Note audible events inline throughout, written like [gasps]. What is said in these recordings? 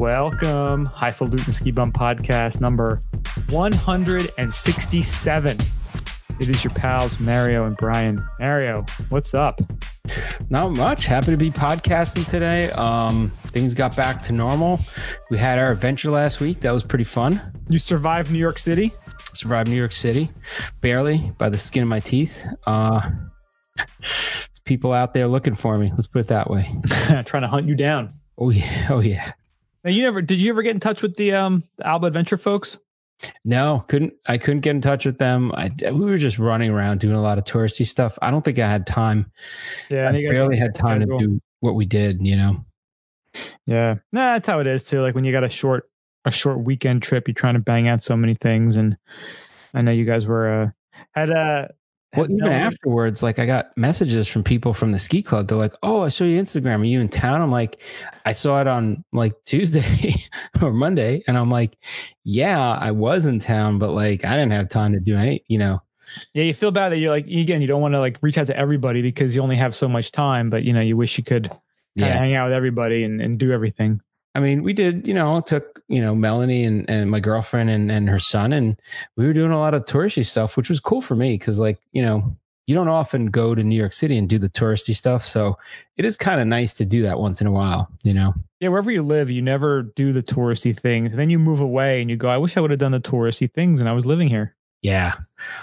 Welcome, Highfalutin Ski Bum Podcast number 167. It is your pals, Mario and Brian. Mario, what's up? Not much. Happy to be podcasting today. Um, things got back to normal. We had our adventure last week. That was pretty fun. You survived New York City? Survived New York City, barely by the skin of my teeth. Uh, there's [laughs] people out there looking for me. Let's put it that way. [laughs] Trying to hunt you down. Oh yeah. Oh yeah. Now you never did you ever get in touch with the um the Alba Adventure folks? No, couldn't. I couldn't get in touch with them. I we were just running around doing a lot of touristy stuff. I don't think I had time. Yeah, I barely had time to do what we did. You know. Yeah, nah, that's how it is too. Like when you got a short a short weekend trip, you're trying to bang out so many things, and I know you guys were uh, had uh well, even no afterwards, like I got messages from people from the ski club. They're like, "Oh, I saw you Instagram. Are you in town?" I'm like, "I saw it on like [laughs] Tuesday [laughs] or Monday," and I'm like, "Yeah, I was in town, but like I didn't have time to do any, you know." Yeah, you feel bad that you're like again, you don't want to like reach out to everybody because you only have so much time, but you know, you wish you could yeah. hang out with everybody and, and do everything. I mean, we did, you know, took, you know, Melanie and, and my girlfriend and, and her son, and we were doing a lot of touristy stuff, which was cool for me because, like, you know, you don't often go to New York City and do the touristy stuff. So it is kind of nice to do that once in a while, you know? Yeah, wherever you live, you never do the touristy things. And then you move away and you go, I wish I would have done the touristy things when I was living here. Yeah.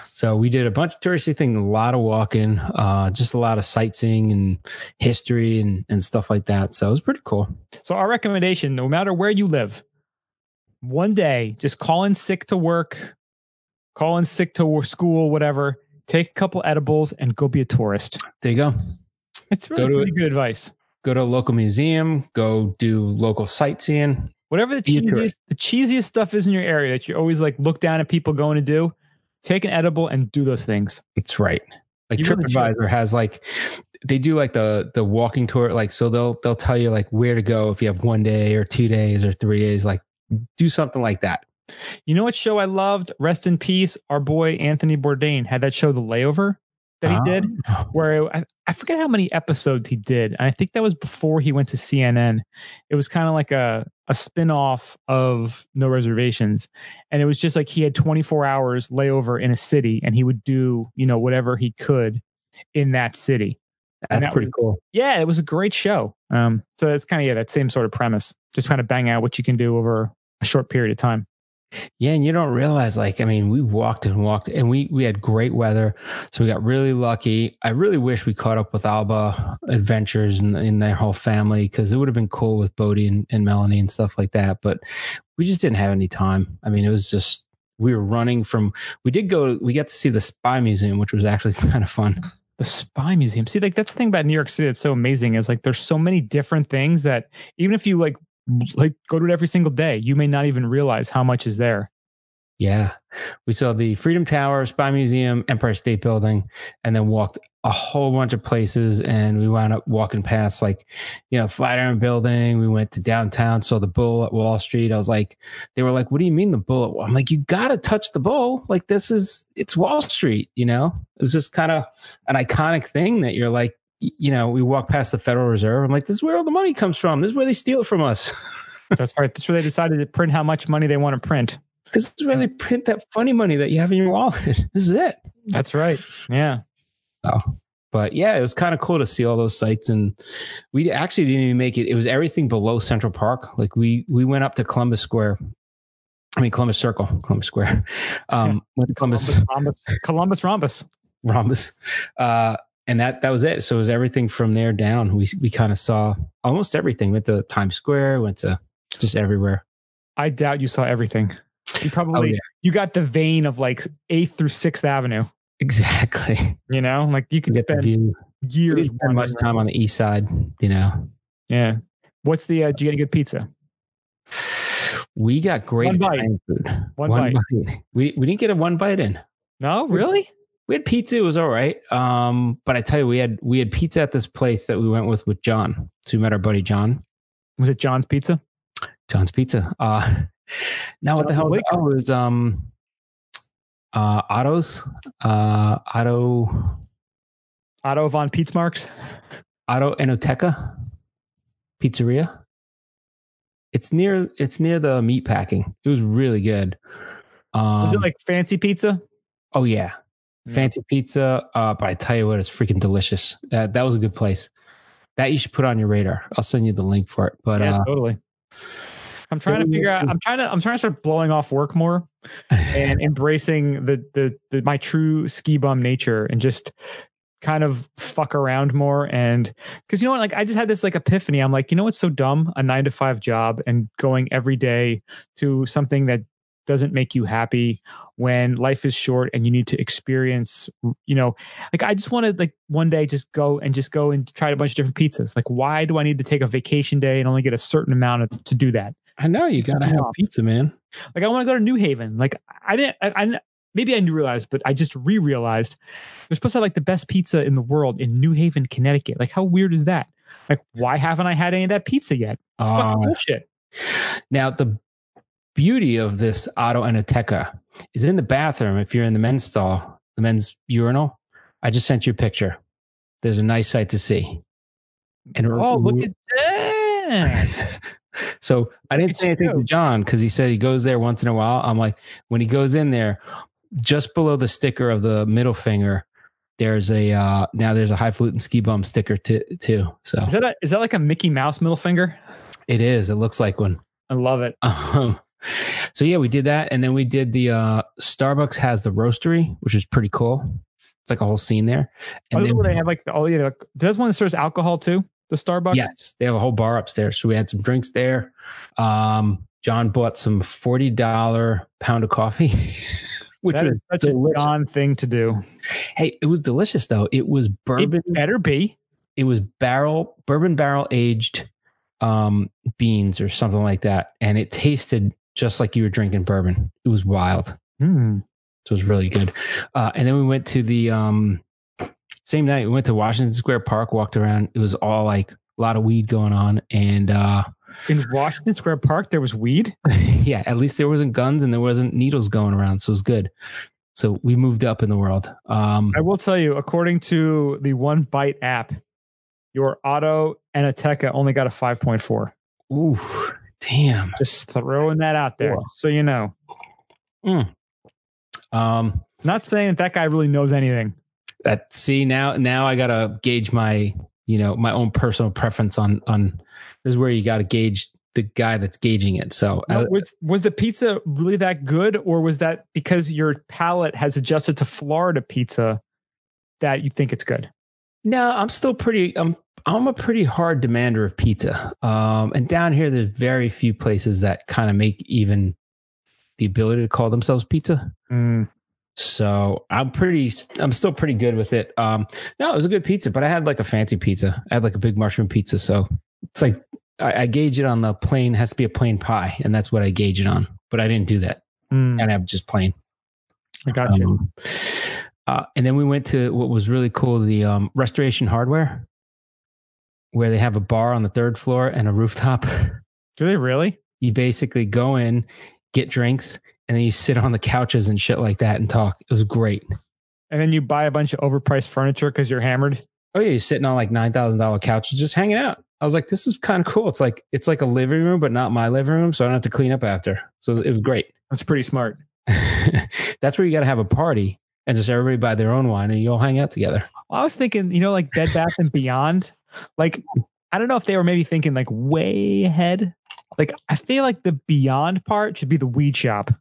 So we did a bunch of touristy things, a lot of walking, uh, just a lot of sightseeing and history and, and stuff like that. So it was pretty cool. So our recommendation, no matter where you live, one day, just call in sick to work, call in sick to school, whatever, take a couple edibles and go be a tourist. There you go. It's really pretty good advice. Go to a local museum, go do local sightseeing. Whatever the cheesiest, the cheesiest stuff is in your area that you always like look down at people going to do, take an edible and do those things. It's right. Like you TripAdvisor really has like they do like the the walking tour like so they'll they'll tell you like where to go if you have one day or two days or three days like do something like that. You know what show I loved? Rest in peace. Our boy Anthony Bourdain had that show, The Layover, that he did, oh. where I, I forget how many episodes he did. And I think that was before he went to CNN. It was kind of like a a spin-off of No Reservations. And it was just like he had 24 hours layover in a city and he would do, you know, whatever he could in that city. That's that pretty was, cool. Yeah, it was a great show. Um, so it's kind of yeah, that same sort of premise. Just kind of bang out what you can do over a short period of time. Yeah, and you don't realize like I mean, we walked and walked and we we had great weather. So we got really lucky. I really wish we caught up with Alba Adventures and their whole family because it would have been cool with Bodie and, and Melanie and stuff like that. But we just didn't have any time. I mean, it was just we were running from we did go we got to see the spy museum, which was actually [laughs] kind of fun. The spy museum. See, like that's the thing about New York City that's so amazing is like there's so many different things that even if you like like go to it every single day. You may not even realize how much is there. Yeah. We saw the Freedom Tower, Spy Museum, Empire State Building, and then walked a whole bunch of places. And we wound up walking past, like, you know, Flatiron Building. We went to downtown, saw the bull at Wall Street. I was like, they were like, what do you mean the bull? I'm like, you got to touch the bull. Like, this is, it's Wall Street, you know? It was just kind of an iconic thing that you're like, you know, we walk past the Federal Reserve. I'm like, this is where all the money comes from. This is where they steal it from us. [laughs] That's right. That's where they decided to print how much money they want to print. This is where they print that funny money that you have in your wallet. [laughs] This is it. That's right. Yeah. Oh, but yeah, it was kind of cool to see all those sites, and we actually didn't even make it. It was everything below Central Park. Like we we went up to Columbus Square. I mean Columbus Circle, [laughs] Columbus Square. Um, yeah. went to Columbus, Columbus, Rhombus, Columbus Rhombus. Rhombus. Uh, and that that was it. So it was everything from there down. We we kind of saw almost everything. Went to Times Square. Went to just everywhere. I doubt you saw everything. You probably oh, yeah. you got the vein of like Eighth through Sixth Avenue. Exactly. [laughs] You know, like you could spend years. Spend much time on the East Side. You know. Yeah. What's the? Uh, did you get a good pizza? We got great one bite. food. One, one bite. bite. We we didn't get a one bite in. No, really we had pizza. It was all right. Um, but I tell you, we had we had pizza at this place that we went with with John. So we met our buddy John. Was it John's Pizza? John's Pizza. Uh, [laughs] now what the hell was it? Oh, it was um, uh, Otto's. Uh, Otto. Otto von Pizmarks. Otto Enoteca Pizzeria. It's near it's near the meat packing. It was really good. Um, Was it like fancy pizza? oh Yeah. Fancy pizza. Uh, but I tell you what, it's freaking delicious. Uh, that was a good place. That you should put on your radar. I'll send you the link for it. But yeah, uh, totally. I'm trying to figure out. I'm trying to. I'm trying to start blowing off work more and [laughs] embracing the, the the my true ski bum nature and just kind of fuck around more and because you know what like i just had this like epiphany i'm like you know what's so dumb a nine to five job and going every day to something that doesn't make you happy when life is short and you need to experience you know like i just want to like one day just go and just go and try a bunch of different pizzas like why do i need to take a vacation day and only get a certain amount of, to do that I know you gotta have pizza, man. like I want to go to New Haven. Like I didn't. I, I maybe I knew realized, but I just re-realized they're supposed to have like the best pizza in the world in New Haven, Connecticut. Like how weird is that? Like why haven't I had any of that pizza yet? It's Uh, fucking bullshit. Now the beauty of this Otto Enoteca is in the bathroom. If you're in the men's stall, the men's urinal, I just sent you a picture. There's a nice sight to see. And Oh, look at that! [laughs] so I didn't say anything to. John because he said he goes there once in a while. I'm like, when he goes in there, just below the sticker of the middle finger, there's a uh now there's a highfalutin ski bum sticker t- too. So Is that a, is that like a Mickey Mouse middle finger? it is. It looks like one. I love it. [laughs] Um, so yeah, we did that, and then we did the uh Starbucks has the roastery, which is pretty cool. It's like a whole scene there. Oh, And then, they have like oh yeah, like, does one that serves alcohol too? The Starbucks. yes, they have a whole bar upstairs. So we had some drinks there. Um, John bought some forty dollar pound of coffee, [laughs] which that was is such delicious. a John thing to do. hey, it was delicious though. It was bourbon. It better be. It was barrel bourbon barrel aged um beans or something like that, and it tasted just like you were drinking bourbon. It was wild. So it was really good. Uh, and then we went to the um, same night. We went to Washington Square Park, walked around. It was all like a lot of weed going on, and uh, In Washington Square Park, there was weed. [laughs] yeah, at least there wasn't guns and there wasn't needles going around, so it was good. So we moved up in the world. Um, I will tell you, according to the One Bite app, your Otto Enoteca only got a 5.4. ooh, damn. Just throwing that out there, Cool. so you know. Um, Not saying that that guy really knows anything. that see now now I gotta gauge my you know my own personal preference on on this is where you gotta gauge the guy that's gauging it. So No, uh, was was the pizza really that good, or was that because your palate has adjusted to Florida pizza that you think it's good? No, I'm still pretty. I'm I'm a pretty hard demander of pizza. Um, and down here, there's very few places that kind of make even the ability to call themselves pizza. Mm. So I'm pretty. I'm still pretty good with it. Um, no, it was a good pizza, but I had like a fancy pizza. I had like a big mushroom pizza. So it's like I, I gauge it on the plain. Has to be a plain pie, and that's what I gauge it on. But I didn't do that. Mm. And I'm just plain. I got you. Um, uh, and then we went to what was really cool the um, Restoration Hardware, where they have a bar on the third floor and a rooftop. Do they really? You basically go in, get drinks, and then you sit on the couches and shit like that and talk. It was great. And then you buy a bunch of overpriced furniture because you're hammered. Oh yeah, you're sitting on like nine thousand dollar couches, just hanging out. I was like, this is kind of cool. It's like it's like a living room, but not my living room, so I don't have to clean up after. So it was great. That's pretty smart. [laughs] That's where you got to have a party and just everybody buy their own wine and you all hang out together. Well, I was thinking, you know, like Bed Bath and Beyond. Like, I don't know if they were maybe thinking like way ahead. Like, I feel like the Beyond part should be the weed shop.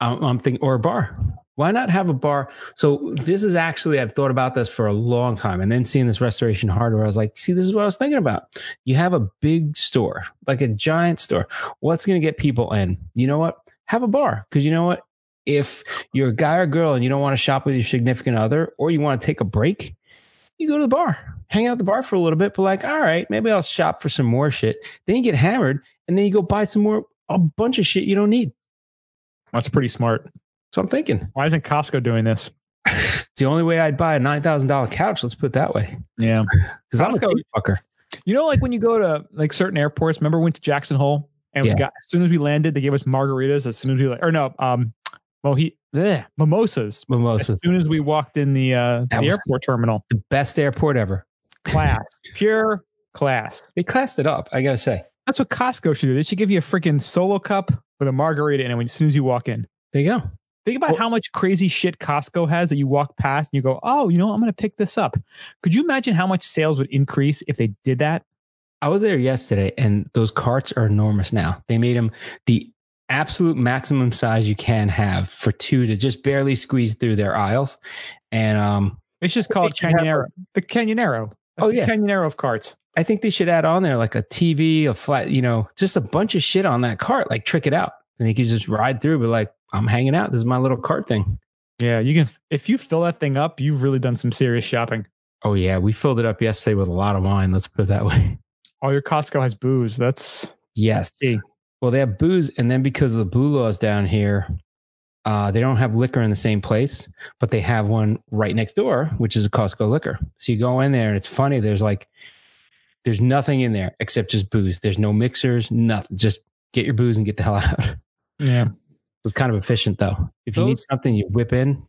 Um, I'm, I'm thinking, or a bar. Why not have a bar? So this is actually, I've thought about this for a long time. And then seeing this restoration hardware, I was like, see, this is what I was thinking about. You have a big store, like a giant store. What's going to get people in? You know what? Have a bar. Because you know what? If you're a guy or girl and you don't want to shop with your significant other, or you want to take a break, you go to the bar, hang out at the bar for a little bit, but like, all right, maybe I'll shop for some more shit. Then you get hammered and then you go buy some more, a bunch of shit you don't need. That's pretty smart. So I'm thinking. Why isn't Costco doing this? it's [laughs] the only way I'd buy a nine thousand dollar couch. Let's put it that way. Yeah. Because I'm a fucker. You know, like when you go to like certain airports, remember we went to Jackson Hole and we got, as soon as we landed, they gave us margaritas as soon as we, like, or no, um, mohi, bleh, mimosas. Mimosa, As soon as we walked in the, uh, That the airport terminal, the best airport ever. Class, pure class. They classed it up. I gotta say. That's what Costco should do. They should give you a freaking solo cup with a margarita in it when as soon as you walk in. There you go. Think about Well- how much crazy shit Costco has that you walk past and you go, "Oh, you know? I'm going to pick this up." Could you imagine how much sales would increase if they did that? I was there yesterday, and those carts are enormous now. They made them the absolute maximum size you can have for two to just barely squeeze through their aisles. And um, It's just called should have Canyonero. The Canyonero. That's Oh, yeah. Canyonero of carts. I think they should add on there like a TV, a flat, you know, just a bunch of shit on that cart, like trick it out. And they can just ride through, but like, I'm hanging out. This is my little cart thing. Yeah, you can. If you fill that thing up, you've really done some serious shopping. Oh, yeah. We filled it up yesterday with a lot of wine. Let's put it that [laughs] way. All your Costco has booze. That's Yes. Well, they have booze. And then because of the blue laws down here, uh, they don't have liquor in the same place, but they have one right next door, which is a Costco liquor. So you go in there and it's funny. There's like, there's nothing in there except just booze. There's no mixers, nothing. Just get your booze and get the hell [laughs] out. yeah. It's kind of efficient though. If you need something, you whip in,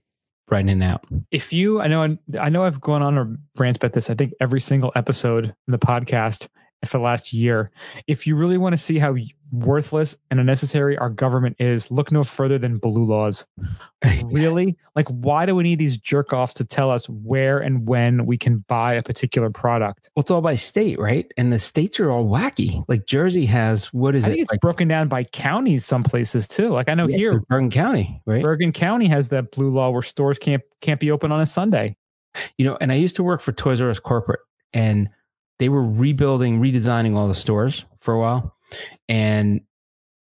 right in and out. if you i know i know i've gone on a rant about this i think every single episode in the podcast for the last year if you really want to see how worthless and unnecessary our government is look no further than blue laws [laughs] really like why do we need these jerk offs to tell us where and when we can buy a particular product Well, it's all by state, right? And the states are all wacky. Like Jersey has what is i think it? it's Like broken down by counties some places too like i know yeah, here Bergen County, right? bergen county has that blue law where stores can't can't be open on a sunday you know, and I used to work for Toys R Us corporate, and they were rebuilding, redesigning all the stores for a while, and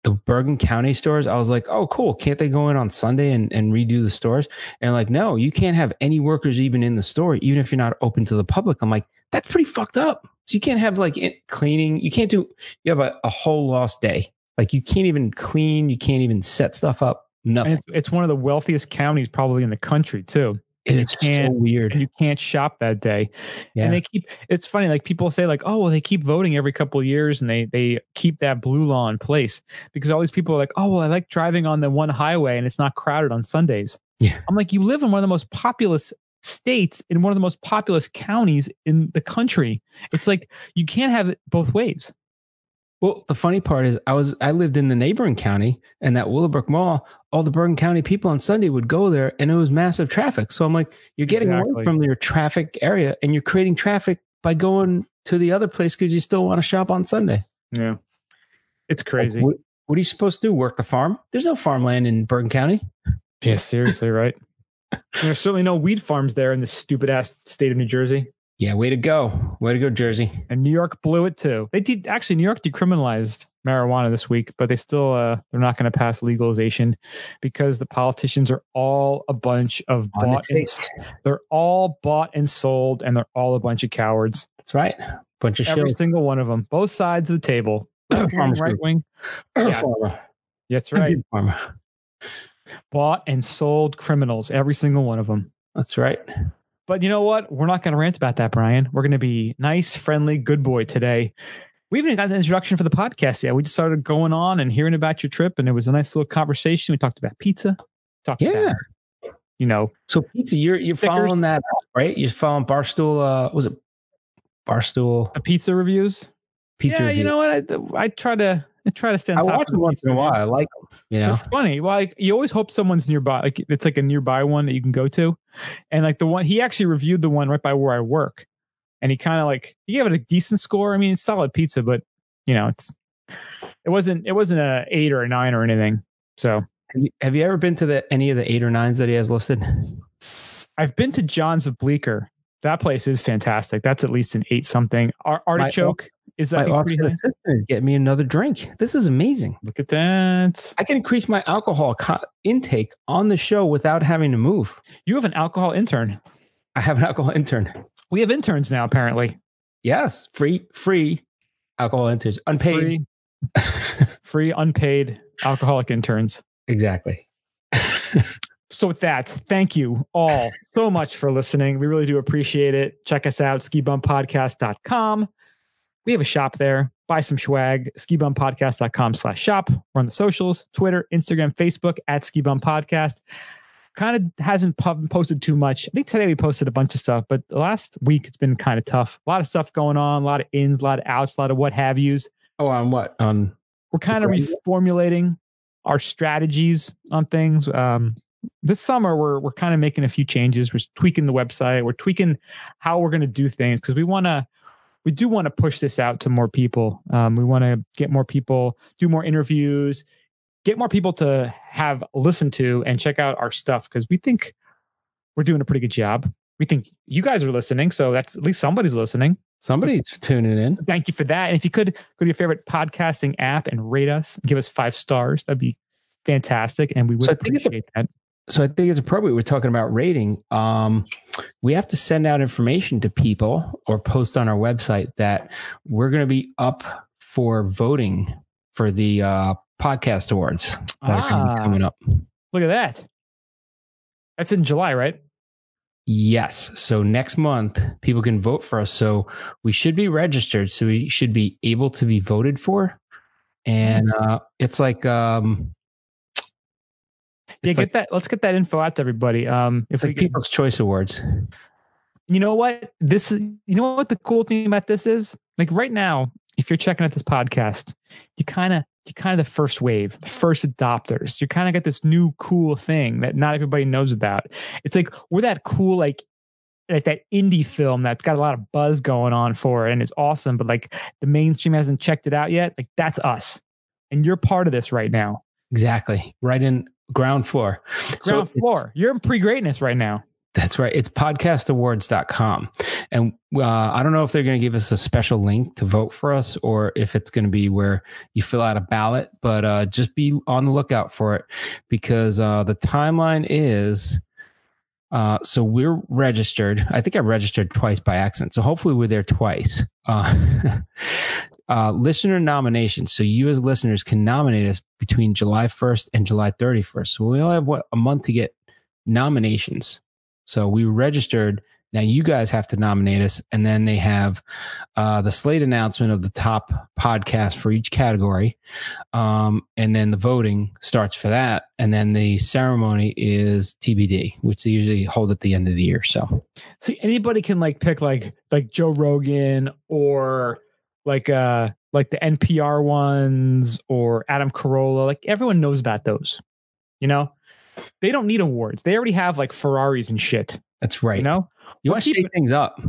the Bergen County stores, I was like, oh, cool. Can't they go in on Sunday and, and redo the stores? And like, no, you can't have any workers even in the store, even if you're not open to the public. I'm like, that's pretty fucked up. So you can't have like cleaning. You can't do, you have a, a whole lost day. Like you can't even clean. You can't even set stuff up. Nothing. it's one of the wealthiest counties probably in the country too And you it's so can't- weird. you can't shop that day. Yeah. And they keep it's funny, like people say, like, oh well, they keep voting every couple of years and they they keep that blue law in place because all these people are like, oh well, I like driving on the one highway and it's not crowded on Sundays. Yeah. I'm like, you live in one of the most populous states in one of the most populous counties in the country. It's like you can't have it both ways. Well, the funny part is, I was I lived in the neighboring county, and that Willowbrook Mall, all the Bergen County people on Sunday would go there, and it was massive traffic. So I'm like, you're getting Exactly. away from your traffic area, and you're creating traffic by going to the other place because you still want to shop on Sunday. Yeah. It's Like, crazy. what, what are you supposed to do? Work the farm? There's no farmland in Bergen County. yeah, seriously, right? [laughs] There's certainly no weed farms there in the stupid ass state of New Jersey. Yeah, way to go, way to go, Jersey. and New York blew it too. They did actually New York decriminalized marijuana this week, but they still uh they're not going to pass legalization because the politicians are all a bunch of On the bought and, they're all bought and sold and they're all a bunch of cowards. That's right. Bunch of Every single one of them, both sides of the table. [coughs] Left wing, Farmers right wing. [coughs] yeah. That's right. Bought and sold criminals, every single one of them. That's right. But you know what? We're not going to rant about that, Brian. We're going to be nice, friendly, good boy today. We haven't even got an introduction for the podcast yet. We just started going on and hearing about your trip, and it was a nice little conversation. We talked about pizza, talked Yeah. about, you know, So pizza, you're you're Stickers. following that, right? You're following Barstool. Uh, was it Barstool the pizza reviews. pizza? yeah, review? you know what? I, I try to I try to stand. I watch them once in a while. I like them. You know, It's funny. Well, like you always hope someone's nearby. Like it's like a nearby one that you can go to. And like the one he actually reviewed the one right by where I work. And he kind of like he gave it a decent score. I mean, solid pizza, but you know, it's it wasn't it wasn't a eight or a nine or anything. So have you, have you ever been to the any of the eight or nines that he has listed? I've been to John's of Bleecker. That place is fantastic. That's at least an eight something. Ar- artichoke is that My thing office pretty high? assistant is getting me another drink. This is amazing. Look at that. I can increase my alcohol co- intake on the show without having to move. You have an alcohol intern. I have an alcohol intern. We have interns now, apparently. Yes, free, free alcohol interns, unpaid. Free, [laughs] free unpaid alcoholic interns. exactly. [laughs] So with that, thank you all so much for listening. We really do appreciate it. Check us out, skibumpodcast.com. We have a shop there. Buy some swag, skibumpodcast.com slash shop. We're on the socials, Twitter, Instagram, Facebook at skibum podcast. Kind of hasn't posted too much. I think today we posted a bunch of stuff, but the last week it's been kind of tough. A lot of stuff going on, a lot of ins, a lot of outs, a lot of what have yous. Oh, on what? On we're kind of reformulating our strategies on things. Um, this summer, we're we're kind of making a few changes. We're tweaking the website. We're tweaking how we're going to do things because we want to. We do want to push this out to more people. Um, we want to get more people, do more interviews, get more people to have listen to and check out our stuff because we think we're doing a pretty good job. We think you guys are listening, so that's at least somebody's listening. Somebody's tuning in. Thank you for that. And if you could go to your favorite podcasting app and rate us, give us five stars, that'd be fantastic. And we would so appreciate a, that. So I think it's appropriate. We're talking about rating. Um, we have to send out information to people or post on our website that we're going to be up for voting for the uh, podcast awards that ah, are coming up. Look at that. That's in July, right? Yes. So next month, people can vote for us. So we should be registered. So we should be able to be voted for. And uh, it's like, um, yeah, get like, that. Let's get that info out to everybody. Um, if like People's Choice Awards. You know what? This is. You know what the cool thing about this is? Like right now, if you're checking out this podcast, you kind of you're kind of the first wave, the first adopters. You kind of got this new cool thing that not everybody knows about. It's like we're that cool, like like that indie film that's got a lot of buzz going on for it and it's awesome, but like the mainstream hasn't checked it out yet. Like that's us. And you're part of this right now. Exactly. Right in ground floor. Ground so floor. You're in pre-greatness right now. That's right. It's podcastawards.com. And uh, I don't know if they're going to give us a special link to vote for us or if it's going to be where you fill out a ballot, but uh, just be on the lookout for it because uh, the timeline is. Uh, so we're registered. I think I registered twice by accident. So hopefully we're there twice. Uh, [laughs] uh, listener nominations. So you as listeners can nominate us between July 1st and July 31st. So we only have what a month to get nominations. So we registered. Now you guys have to nominate us, and then they have uh, the slate announcement of the top podcast for each category, um, and then the voting starts for that, and then the ceremony is TBD, which they usually hold at the end of the year. So, see, anybody can like pick like like Joe Rogan or like uh like the NPR ones or Adam Carolla. Like everyone knows about those, you know. They don't need awards. They already have like Ferraris and shit. That's right. You know, you want to shake things up.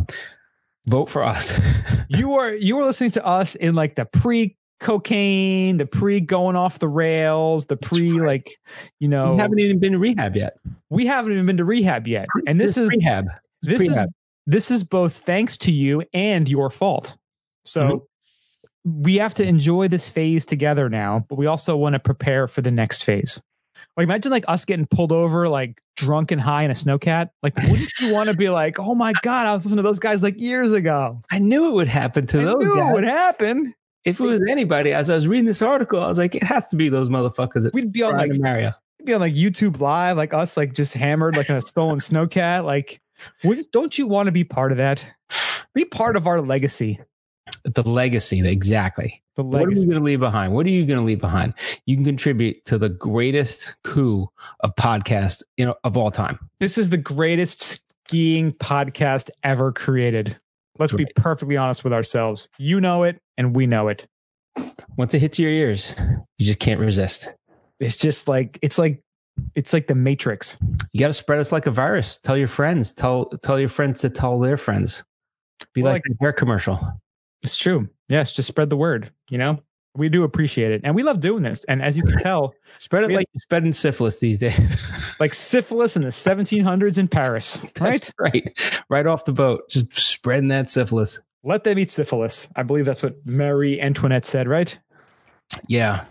Vote for us. [laughs] you are you are listening to us in like the pre cocaine, the pre going off the rails, the pre right. like, you know, we haven't even been to rehab yet. We haven't even been to rehab yet, and this, this is rehab. This pre-hab. is this is both thanks to you and your fault. So mm-hmm. we have to enjoy this phase together now, but we also want to prepare for the next phase. Like imagine like us getting pulled over like drunk and high in a snowcat. Like wouldn't you want to be like, oh my [laughs] god, I was listening to those guys like years ago. I knew it would happen to I those knew guys. It would happen. If it was anybody, as I was reading this article, I was like, it has to be those motherfuckers. We'd be on like Mario. We'd be on like YouTube live, like us, like just hammered like in a stolen snowcat. Like, don't you want to be part of that? Be part of our legacy. The legacy, exactly. The legacy. What are we going to leave behind? What are you going to leave behind? You can contribute to the greatest coup of podcast, you know, of all time. This is the greatest skiing podcast ever created. Let's right. be perfectly honest with ourselves. You know it, and we know it. Once it hits your ears, you just can't resist. It's just like it's like it's like the Matrix. You got to spread us like a virus. Tell your friends. Tell tell your friends to tell their friends. Be well, like, like their commercial. It's true. Yes, just spread the word. You know, we do appreciate it, and we love doing this. And as you can tell, spread it like you're spreading syphilis these days, [laughs] like syphilis in the 1700s in Paris. [laughs] Right, that's right, right off the boat, just spreading that syphilis. Let them eat syphilis. I believe that's what Marie Antoinette said. Right? Yeah,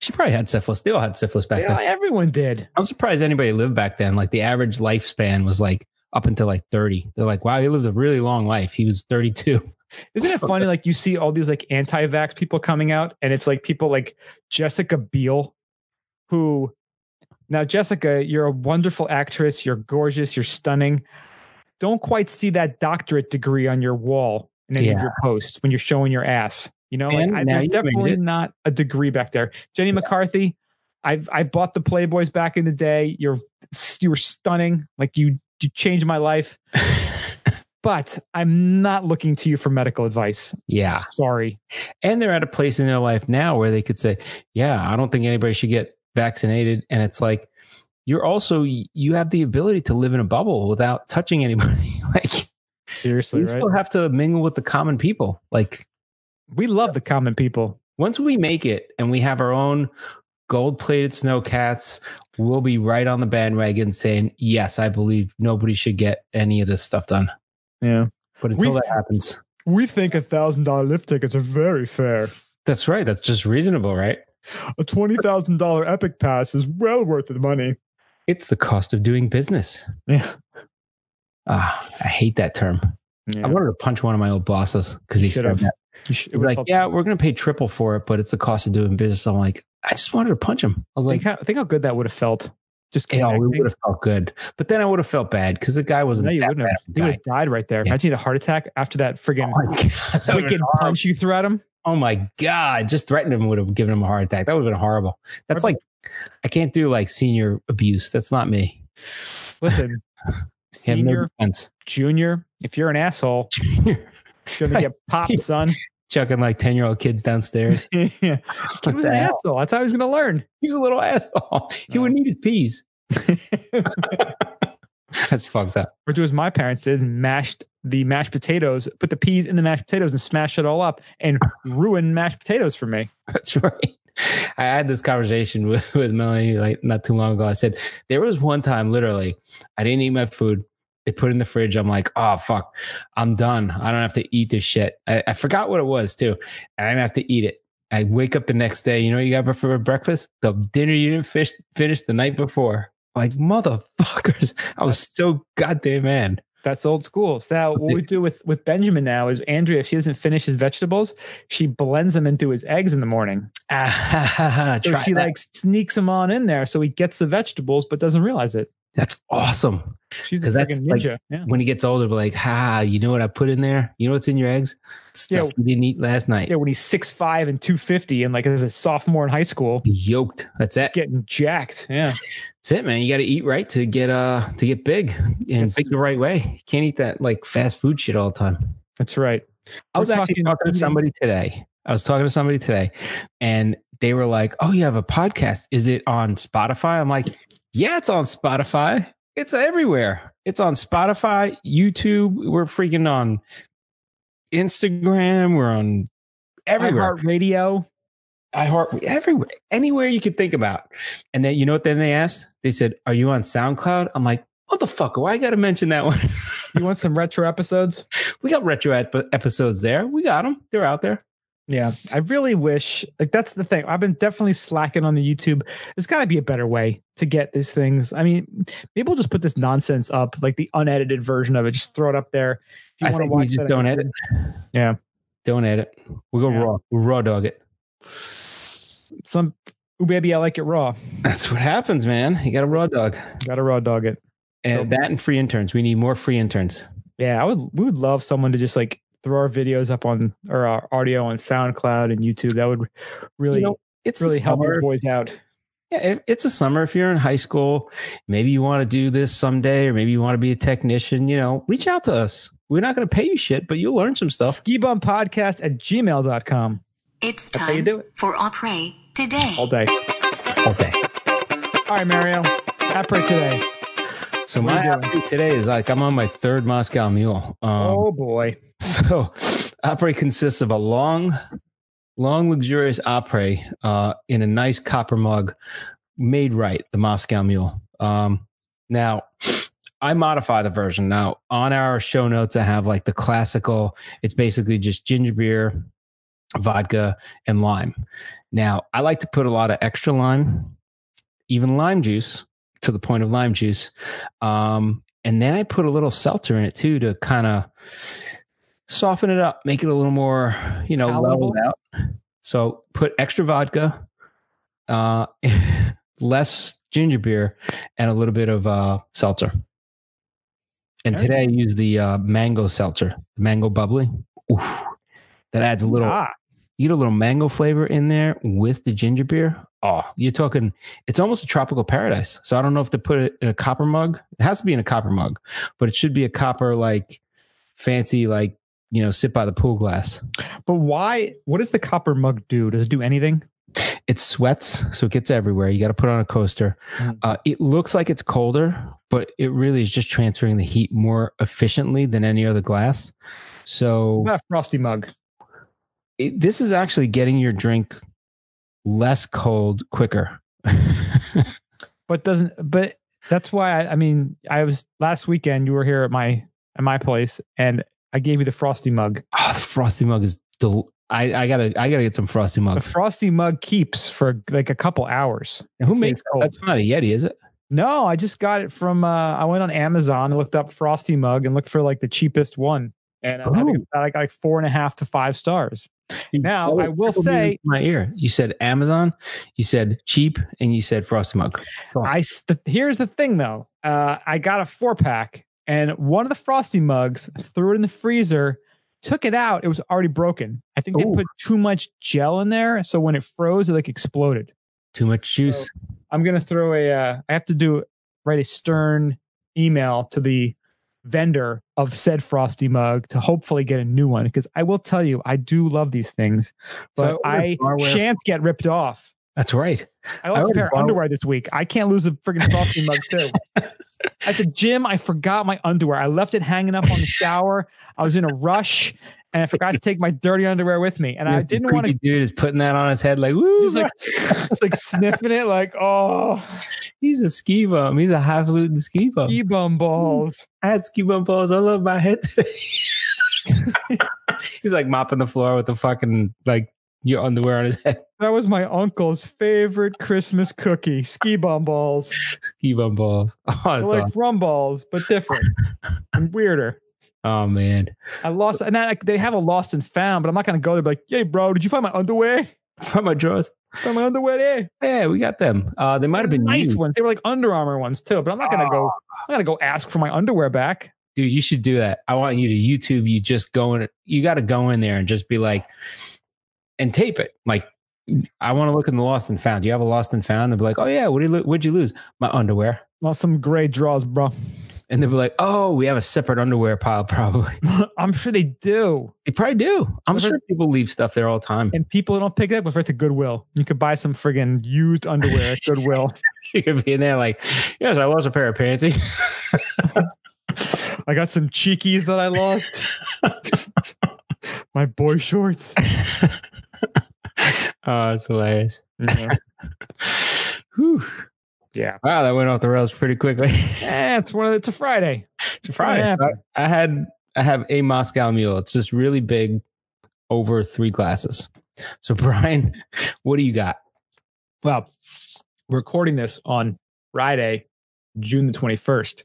she probably had syphilis. They all had syphilis back yeah, then. Everyone did. I'm surprised anybody lived back then. Like the average lifespan was like up until like 30. They're like, wow, he lived a really long life. He was 32. Isn't it funny? Like you see all these like anti-vax people coming out, and it's like people like Jessica Biel, who now Jessica, you're a wonderful actress. You're gorgeous. You're stunning. Don't quite see that doctorate degree on your wall in any yeah. of your posts when you're showing your ass. You know, like, I, there's definitely not a degree back there. Jenny yeah. McCarthy, I've I bought the Playboys back in the day. You're you were stunning. Like you you changed my life. [laughs] but I'm not looking to you for medical advice. Yeah. Sorry. And they're at a place in their life now where they could say, yeah, I don't think anybody should get vaccinated. And it's like, you're also, you have the ability to live in a bubble without touching anybody. [laughs] like, seriously, you right? still have to mingle with the common people. Like, we love the common people. Once we make it and we have our own gold plated snowcats, we'll be right on the bandwagon saying, yes, I believe nobody should get any of this stuff done. Yeah. But until We- that happens, We think a thousand dollar lift tickets are very fair. that's right. That's just reasonable, right? A twenty thousand dollar Epic Pass is well worth the money. It's the cost of doing business. Yeah. Ah, I hate that term. yeah. I wanted to punch one of my old bosses because he said that. You should- He like, felt- yeah, we're going to pay triple for it, but it's the cost of doing business. I'm like, I just wanted to punch him. I was like, think, how, think how good that would have felt. Just yeah, we connecting. would have felt good. But then I would have felt bad because the guy wasn't No, you wouldn't have. would have died right there. Yeah. Imagine a heart attack after that friggin' Oh my God. That would've wicked punch you threw at him. Oh my god! Just threatening him would have given him a heart attack. That would have been horrible. That's like I can't do like senior abuse. That's not me. Listen, [laughs] no senior, defense. junior, if you're an asshole, you're gonna get [laughs] popped, son. Chucking like ten year old kids downstairs. [laughs] yeah. Kid What was an hell? asshole. That's how he's gonna learn. He was a little [laughs] asshole. He would need his peas. [laughs] That's fucked up. or do as my parents did mashed the mashed potatoes, put the peas in the mashed potatoes and smash it all up and ruin mashed potatoes for me. That's right. I had this conversation with, with Melanie like not too long ago. I said there was one time literally I didn't eat my food. They put it in the fridge. I'm like, oh fuck, I'm done. I don't have to eat this shit. I, I forgot what it was too. And I didn't have to eat it. I wake up the next day. You know what you got for breakfast? The dinner you didn't fish, finish the night before. Like motherfuckers. [laughs] I was so goddamn mad. That's old school. So now what we do with with Benjamin now is Andrea, if she doesn't finish his vegetables, she blends them into his eggs in the morning. [laughs] Ah, So she that. like sneaks them on in there so he gets the vegetables but doesn't realize it. That's awesome. She's a 'Cause that's like- yeah. when he gets older, be like, ha, you know what I put in there? You know what's in your eggs? Stuff Yeah. you didn't eat last night. Yeah, when he's six five and two fifty and like as a sophomore in high school, He's Yoked. That's he's it. getting jacked. Yeah. [laughs] That's it, man. You got to eat right to get uh to get big and Yes. big the right way. You can't eat that like fast food shit all the time. That's right. I was We're actually talking talking to somebody today. I was talking to somebody today, and they were like, "Oh, you have a podcast? Is it on Spotify?" I'm like, "Yeah, it's on Spotify. It's everywhere. It's on Spotify, YouTube. We're freaking on Instagram. We're on everywhere. Radio. I heart everywhere, anywhere you could think about." And then you know what? Then they asked. They said, "Are you on SoundCloud?" I'm like, "Motherfucker, why I got to mention that one?" You want some retro episodes? [laughs] we got retro ep- episodes there. We got them. They're out there. Yeah, I really wish like that's the thing. I've been definitely slacking on the YouTube. There's got to be a better way to get these things. I mean, maybe we'll just put this nonsense up, like the unedited version of it. Just throw it up there. If you I want to watch just don't edit. Yeah. Don't edit. We go Yeah. raw. We raw dog it. Some ooh baby, I like it raw. That's what happens, man. You got a raw dog. Got a raw dog it. And that and free interns. We need more free interns. Yeah, I would. We would love someone to just like throw our videos up on or our audio on SoundCloud and YouTube. That would really, You know, it's really help summer. your boys out. Yeah, it's a summer. If you're in high school, maybe you want to do this someday, or maybe you want to be a technician. You know, reach out to us. We're not going to pay you shit, but you'll learn some stuff. Ski bum podcast at gmail.com It's That's how you time do it. for Après today. all day. All day. All right, Mario. Après today. So my update today is like I'm on my third Moscow Mule. Um, oh boy. [laughs] So, après consists of a long, long, luxurious après uh, in a nice copper mug, made right, the Moscow Mule. Um, now, I modify the version. Now, on our show notes, I have like the classical. It's basically just ginger beer, vodka, and lime. Now, I like to put a lot of extra lime, even lime juice, to the point of lime juice. Um, and then I put a little seltzer in it too to kind of soften it up, make it a little more, you know, leveled out. So put extra vodka, uh, [laughs] less ginger beer, and a little bit of uh, seltzer. And today I use the uh, mango seltzer, mango bubbly. Oof. That adds a little, Ah, you get a little mango flavor in there with the ginger beer. Oh, you're talking, it's almost a tropical paradise. So I don't know if to put it in a copper mug. It has to be in a copper mug, but it should be a copper like fancy like you know sit by the pool glass. But why? What does the copper mug do? Does it do anything? It sweats, so it gets everywhere. You got to put on a coaster. Mm. Uh, it looks like it's colder, but it really is just transferring the heat more efficiently than any other glass. So What about a frosty mug? it, this is actually getting your drink less cold quicker. [laughs] But doesn't. But that's why I, I mean, I was last weekend. You were here at my at my place, and I gave you the frosty mug. oh, the frosty mug is del- I, I gotta I gotta get some frosty The frosty mug keeps for like a couple hours. And who makes cold. That's not a Yeti, is it? No, I just got it from. uh I went on Amazon and looked up frosty mug and looked for like the cheapest one, and I think Oh. it's like like four and a half to five stars. Now, I will say- my ear. You said Amazon, you said cheap, and you said frosty mug. I st- here's the thing though. Uh, I got a four pack, and one of the frosty mugs threw it in the freezer. Took it out. It was already broken. I think they Ooh. put too much gel in there, so when it froze, it like exploded. Too much juice. I'm gonna throw a. Uh, I have to do write a stern email to the vendor of said frosty mug to hopefully get a new one because I will tell you I do love these things, but So I I shan't get ripped off. That's right. I lost a ordered pair of underwear this week. I can't lose a freaking frosty mug too. [laughs] At the gym, I forgot my underwear. I left it hanging up on the shower. I was in a rush, and I forgot to take my dirty underwear with me. And I didn't want to dude is putting that on his head like woo. just like [laughs] just like sniffing it, like oh, he's a ski bum. He's a highfalutin ski bum. Ski bum balls. I had ski bum balls all over my head. [laughs] he's like mopping the floor with the fucking like your underwear on his head. That was my uncle's favorite Christmas cookie, ski bum balls. Ski bum balls. Oh, like awesome. rum balls, but different and weirder. Oh man. I lost, and I, they have a lost and found, but I'm not gonna go there. Be like, hey, bro, did you find my underwear? [laughs] Find my drawers. Find my underwear there. Yeah, we got them. Uh, they might have been nice used. ones. They were like Under Armour ones too, but I'm not gonna go. I'm gonna go ask for my underwear back. dude you should do that i want you to youtube you just go in you got to go in there and just be like and tape it like i want to look in the lost and found do you have a lost and found and be like oh yeah what did you what'd you lose my underwear Lost some gray draws, bro. And they'll be like oh we have a separate underwear pile [laughs] probably [laughs] I'm sure they do. they probably do i'm sure people leave stuff there all the time And people don't pick it up, refer to Goodwill. You could buy some friggin' used underwear at Goodwill. [laughs] you could be in there like yes i lost a pair of panties I got some cheekies that I lost. My boy shorts. oh it's hilarious Yeah. Whew. Yeah. wow that went off the rails pretty quickly [laughs] Eh, it's one of it's a Friday. It's a Friday. I, I had I have a Moscow Mule. It's just really big, over three glasses. So [laughs] Brian, what do you got? Well, recording this on Friday, June the 21st,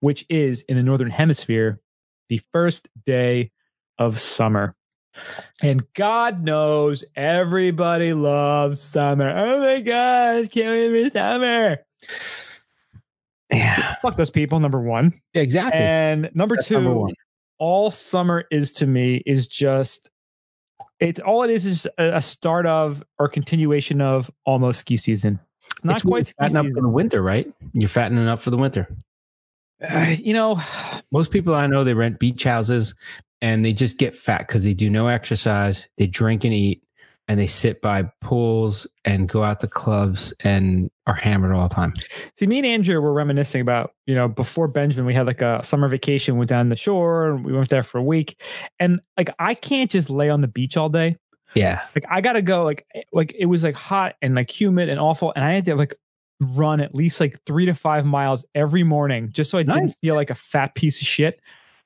which is in the Northern Hemisphere, the first day of summer. And God knows everybody loves summer. Oh my gosh, can't wait for summer. Yeah, Fuck those people, number one. exactly. And number That's two, number all summer is to me is just it's all it is is a, start of or continuation of almost ski season. It's not It's quite it's ski fattening up for the winter, right? You're fattening up for the winter. Uh, you know, Most people I know they rent beach houses and they just get fat because they do no exercise, they drink and eat, and they sit by pools and go out to clubs and are hammered all the time. see, me and Andrew were reminiscing about you know before Benjamin, we had like a summer vacation, went down the shore, and we went there for a week, and like I can't just lay on the beach all day. Yeah, like I gotta go like eh, like it was like hot and like humid and awful and I had to like run at least like three to five miles every morning just so I didn't feel like a fat piece of shit.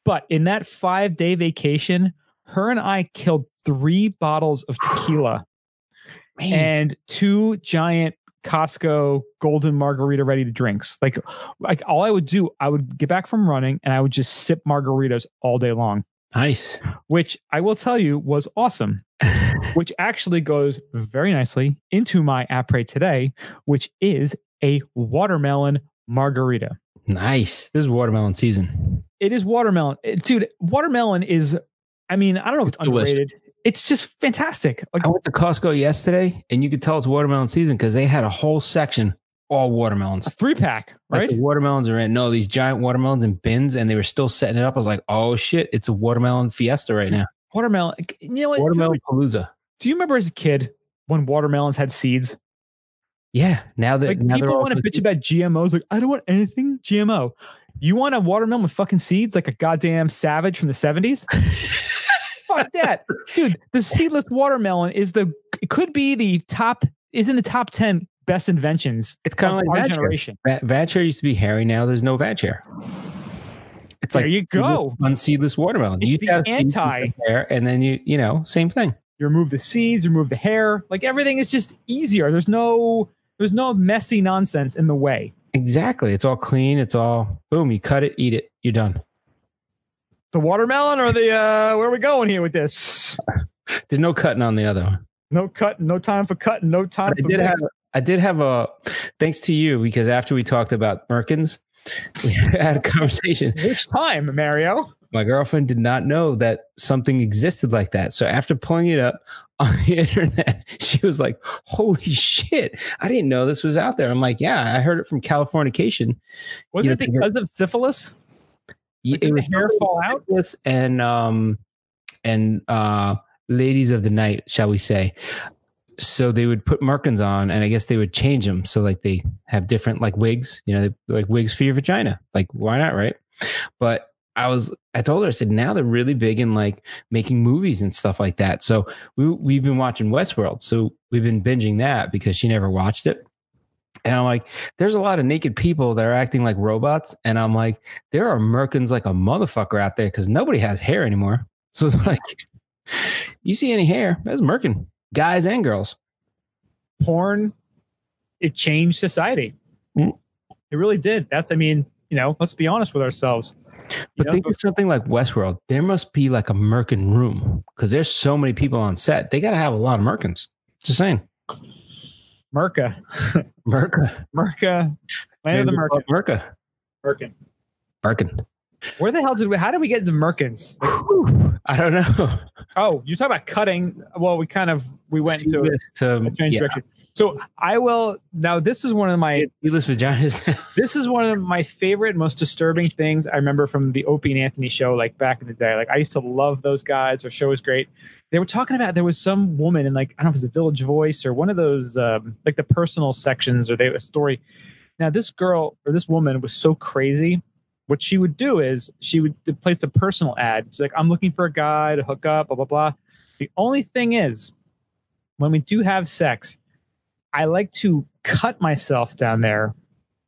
But in that five day vacation, her and I killed three bottles of tequila man. and two giant Costco golden margarita ready to drinks. Like like all I would do, I would get back from running and I would just sip margaritas all day long, nice. which I will tell you was awesome [laughs] which actually goes very nicely into my après today, which is a watermelon margarita. Nice. This is watermelon season. It is watermelon. It- dude, watermelon is, I mean, I don't know if it's, It's delicious. underrated. It's just fantastic. Like, I went to Costco yesterday and you could tell it's watermelon season because they had a whole section all watermelons. A three pack, Like right? the watermelons are in no these giant watermelons in bins, and they were still setting it up. I was like, oh shit, it's a watermelon fiesta right now. watermelon. You know what? Watermelon palooza. Do you remember as a kid when watermelons had seeds? Yeah. Now that Like now people want to bitch about GMOs. Like I don't want anything GMO. You want a watermelon with fucking seeds, like a goddamn savage from the seventies? [laughs] Fuck that, dude. The seedless watermelon is the it could be the top is in the top ten best inventions. It's kind of like our generation. Va- vag hair used to be hairy. Now there's no vag hair. It's There like you go. unseedless watermelon. It's you the have anti- hair, and then you you know same thing. You remove the seeds, remove the hair. Like everything is just easier. There's no there's no messy nonsense in the way. Exactly. It's all clean. It's all boom. You cut it, eat it. You're done. The watermelon or the uh where are we going here with this? There's no cutting on the other one. No cut, no time for cutting, no time But I for did mix. have I did have a thanks to you because after we talked about Merkins, we [laughs] had a conversation. which time, Mario? My girlfriend did not know that something existed like that. So after pulling it up on the [laughs] internet, she was like, "Holy shit! I didn't know this was out there." I'm like, "Yeah, I heard it from Californication." Was You it know, because of syphilis? It did the was hair fall out? [laughs] syphilis and um and uh ladies of the night, shall we say? So they would put Merkins on, and I guess they would change them. So like they have different like wigs, you know, they, like wigs for your vagina. Like why not, right? But I was, I told her, I said, now they're really big in like making movies and stuff like that. So we we've been watching Westworld, so we've been binging that because she never watched it. And I'm like, there's a lot of naked people that are acting like robots, and I'm like, there are Merkins like a motherfucker out there because nobody has hair anymore. [laughs] So it's like, you see any hair? That's Merkin, guys and girls. Porn, it changed society. Mm. It really did. That's, I mean, you know, let's be honest with ourselves. But think of something like Westworld. There must be like a Merkin room because there's so many people on set. They got to have a lot of Merkins. Just saying. Merca, [laughs] Merca. Merca, land of the Merca, Merca. Merkin. Merkin. Where the hell did we? How did we get to Merkins? Like, I don't know. oh, you talk about cutting. Well, we kind of we went this to a strange yeah, direction. So I will now. This is one of my seedless vaginas. [laughs] this is one of my favorite, most disturbing things I remember from the Opie and Anthony show, like back in the day. Like I used to love those guys. Their show was great. They were talking about there was some woman in like I don't know if it was the Village Voice or one of those um, like the personal sections or they a story. Now this girl or this woman was so crazy. What she would do is she would place a personal ad. She's like, I'm looking for a guy to hook up, blah blah blah. The only thing is, when we do have sex, I like to cut myself down there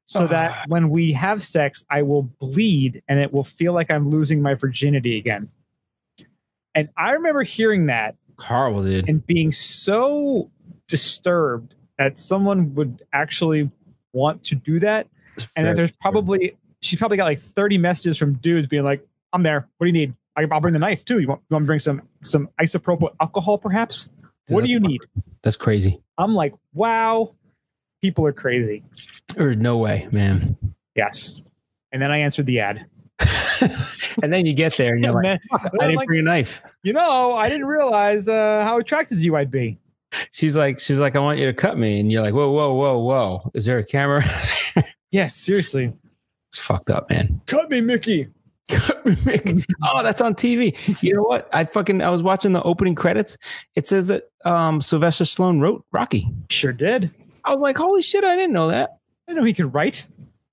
so ah. that when we have sex, I will bleed and it will feel like I'm losing my virginity again. And I remember hearing that Horrible, dude. and being so disturbed that someone would actually want to do that. It's And that there's probably, she's probably got like 30 messages from dudes being like, I'm there. What do you need? I- I'll bring the knife too. You want, you want to bring some, some isopropyl alcohol perhaps? What do you need? That's crazy. I'm like, wow, people are crazy. Or no way, man. Yes. And then I answered the ad. [laughs] and then you get there and you're [laughs] like, then- I didn't like, bring a knife. you know, I didn't realize uh, how attracted to you I'd be. She's like, she's like, I want you to cut me. And you're like, whoa, whoa, whoa, whoa. Is there a camera? [laughs] Yes, seriously. it's fucked up, man. Cut me, Mickey. [laughs] Oh, that's on TV. You know what? I fucking I was watching the opening credits. It says that um Sylvester Stallone wrote Rocky. Sure did. I was like, holy shit, I didn't know that. I know he could write.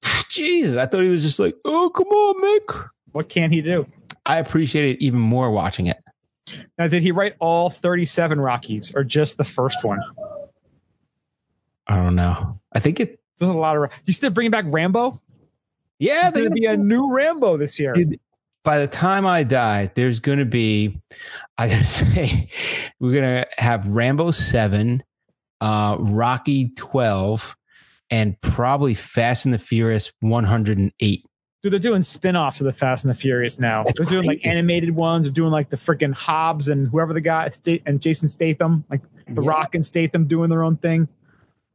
[sighs] Jesus, I thought he was just like, oh, come on, Mick. What can he do? I appreciate it even more watching it. Now, did he write all 37 Rockies or just the first one? I don't know. I think it. There's a lot of. You still bringing back Rambo? Yeah, There's going to be a new Rambo this year. Dude, by the time I die, there's going to be, I gotta [laughs] say, we're going to have Rambo 7, uh, Rocky 12, and probably Fast and the Furious 108. Dude, they're doing spin-offs of the Fast and the Furious now. That's they're doing like animated ones. They're doing like the freaking Hobbs and whoever the guy and Jason Statham, like The Yeah. Rock and Statham doing their own thing.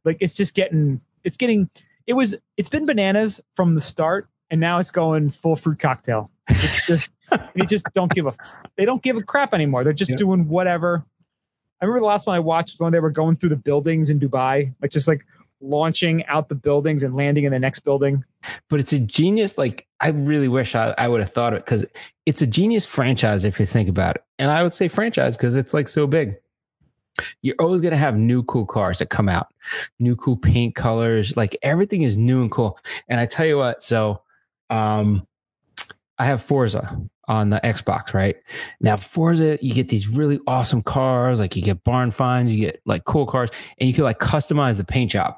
Like it's just getting, it's getting, it was, it's been bananas from the start, and now it's going full fruit cocktail. It's just, [laughs] they just don't give a, they don't give a crap anymore. They're just Yeah. doing whatever. I remember the last one I watched when they were going through the buildings in Dubai, like just like launching out the buildings and landing in the next building. But it's a genius. Like I really wish I, I would have thought of it because it's a genius franchise if you think about it. And I would say franchise because it's like so big. You're always going to have new cool cars that come out, new cool paint colors. Like everything is new and cool. And I tell you what, so um, I have Forza on the Xbox, right? Now, Forza, you get these really awesome cars, like you get barn finds, you get like cool cars, and you can like customize the paint job.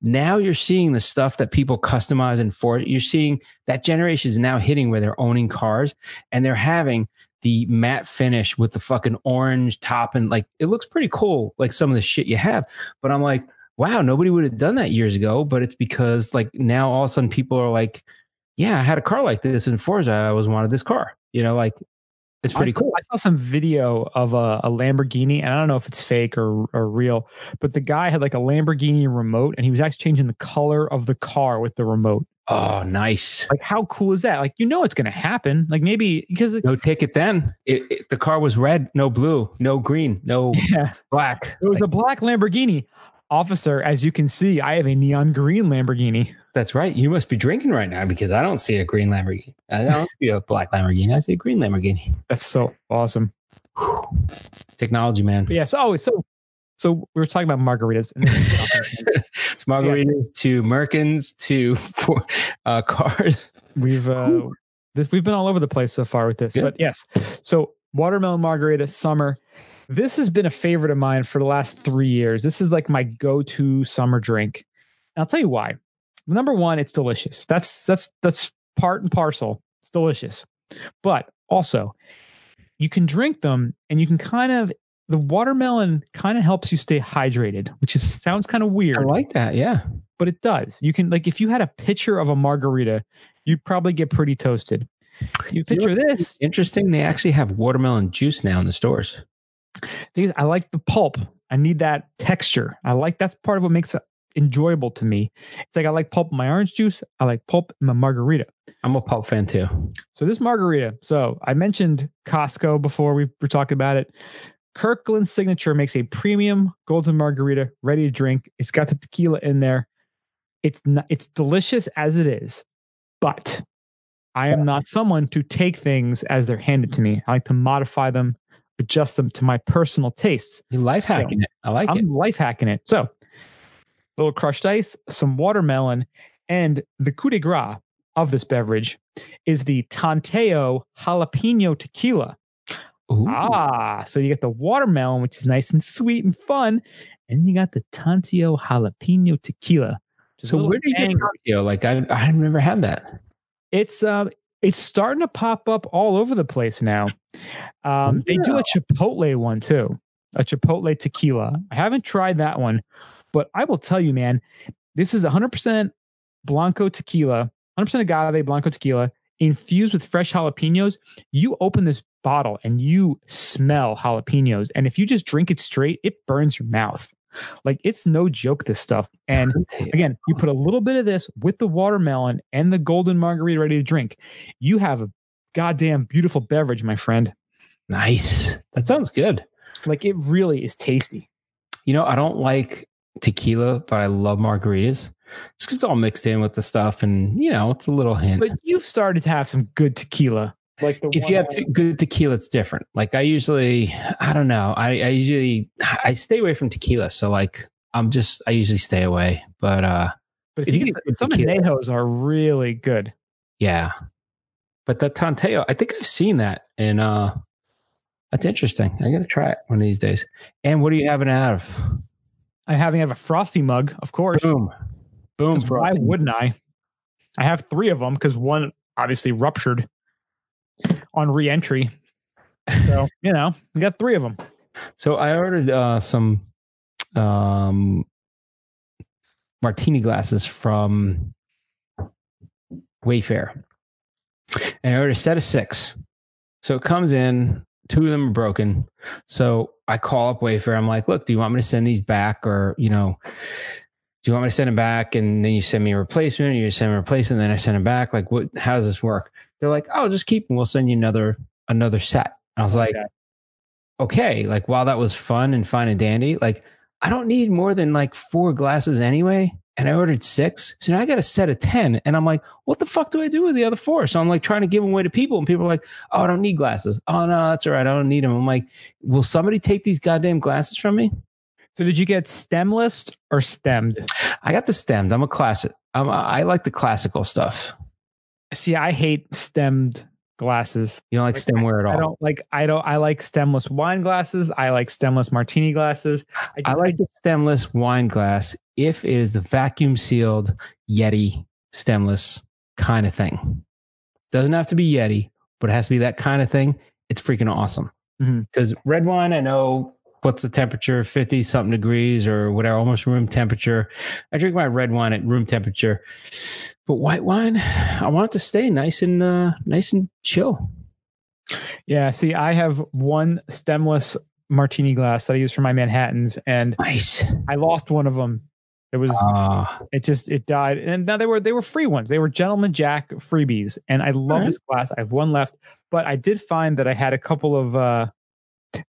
Now you're seeing the stuff that people customize in Forza. You're seeing that generation is now hitting where they're owning cars and they're having the matte finish with the fucking orange top and like it looks pretty cool, like some of the shit you have. But I'm like, wow, nobody would have done that years ago. But it's because like now all of a sudden people are like, yeah, I had a car like this in Forza. I always wanted this car. You know, like it's pretty I saw, cool. I saw some video of a, a Lamborghini, and I don't know if it's fake or, or real, but the guy had like a Lamborghini remote, and he was actually changing the color of the car with the remote. Oh, nice. Like, how cool is that? Like, you know, it's going to happen. Like, maybe because No ticket then. It, it- the car was red, no blue, no green, no [laughs] yeah, black. it was Like, a black Lamborghini. Officer, as you can see, I have a neon green Lamborghini. that's right. You must be drinking right now because I don't see a green Lamborghini. I don't see a black Lamborghini. I see a green Lamborghini. That's so awesome. Whew. Technology, man. But yeah, so oh, so so we were talking about margaritas. [laughs] It's margaritas to Merkins to [laughs] uh, cars. we've uh, this we've been all over the place so far with this. Good. But yes, so watermelon margarita summer. This has been a favorite of mine for the last three years. This is like my go-to summer drink. And I'll tell you why. Number one, it's delicious. That's that's that's part and parcel. It's delicious. But also, you can drink them and you can kind of the watermelon kind of helps you stay hydrated, which is sounds kind of weird I like that. Yeah. but it does. You can like if you had a pitcher of a margarita, you'd probably get pretty toasted. You picture this. Interesting. They actually have watermelon juice now in the stores. I like the pulp. I need that texture. I like that's part of what makes it enjoyable to me. It's like I like pulp in my orange juice. I like pulp in my margarita. I'm a pulp fan too. So this margarita. So I mentioned Costco before we were talking about it. Kirkland Signature makes a premium golden margarita ready to drink. It's got the tequila in there. It's not, it's delicious as it is, but I am not someone to take things as they're handed to me. I like to modify them, adjust them to my personal tastes. You life So, hacking it. I like I'm it. life hacking it. So, a little crushed ice, some watermelon, and the coup de grace of this beverage is the Tanteo jalapeno tequila. Ooh. Ah, so you get the watermelon, which is nice and sweet and fun, and you got the Tanteo jalapeno tequila. which is a So where do you get. Tokyo? Like I I've never had that. It's um, it's starting to pop up all over the place now. Um, they do a Chipotle one too, a Chipotle tequila. I haven't tried that one, but I will tell you, man, this is 100% Blanco tequila, 100% agave Blanco tequila infused with fresh jalapenos. You open this bottle and you smell jalapenos, and if you just drink it straight, it burns your mouth. Like it's no joke. This stuff, and Again, you put a little bit of this with the watermelon and the golden margarita ready to drink. You have a goddamn beautiful beverage, my friend. Nice. That sounds good. Like it really is tasty. You know, I don't like tequila, but I love margaritas. It's all mixed in with the stuff, and you know, it's a little hint. But you've started to have some good tequila. Like the if you have I- good tequila, it's different. Like I usually, I don't know. I, I usually I stay away from tequila, so like I'm just I usually stay away. But uh, but if if you get some tequila- anejos are really good. yeah. But the Tanteo, I think I've seen that, and uh, that's interesting. I gotta try it one of these days. And what are you having out of? I'm having have a frosty mug, of course. Boom, boom. Why wouldn't I? I have three of them because one obviously ruptured on re-entry. So [laughs] you know, we got three of them. So I ordered uh, some um, martini glasses from Wayfair, and I ordered a set of six. So it comes in, two of them are broken. So I call up Wayfair. I'm like, "Look, do you want me to send these back, or you know, do you want me to send them back, and then you send me a replacement, or you send me a replacement, and then I send them back? Like, what? How does this work?" They're like, "Oh, just keep them. We'll send you another another set." I was like, Okay. okay, like while that was fun and fine and dandy, like I don't need more than like four glasses anyway. And I ordered six. So now I got a set of 10. And I'm like, what the fuck do I do with the other four? So I'm like trying to give them away to people. And people are like, oh, I don't need glasses. Oh, no, that's all right. I don't need them. I'm like, will somebody take these goddamn glasses from me? So did you get stemless or stemmed? I got the stemmed. I'm a classic. I'm, I like the classical stuff. See, I hate stemmed glasses. You don't like, Like, stemware at all. I don't like I don't I like stemless wine glasses. I like stemless martini glasses. I, I just, like the stemless wine glass if it is the vacuum sealed Yeti stemless kind of thing. Doesn't have to be Yeti, but it has to be that kind of thing. It's freaking awesome. Mm-hmm. Because red wine, I know what's the temperature, 50 something degrees or whatever, almost room temperature. I drink my red wine at room temperature. But white wine, I want it to stay nice and uh, nice and chill. yeah. See, I have one stemless martini glass that I use for my Manhattans, and Nice. I lost one of them. It was Ah, it just it died, and now they were they were free ones. They were Gentleman Jack freebies, and I love Alright. this glass. I have one left, but I did find that I had a couple of. uh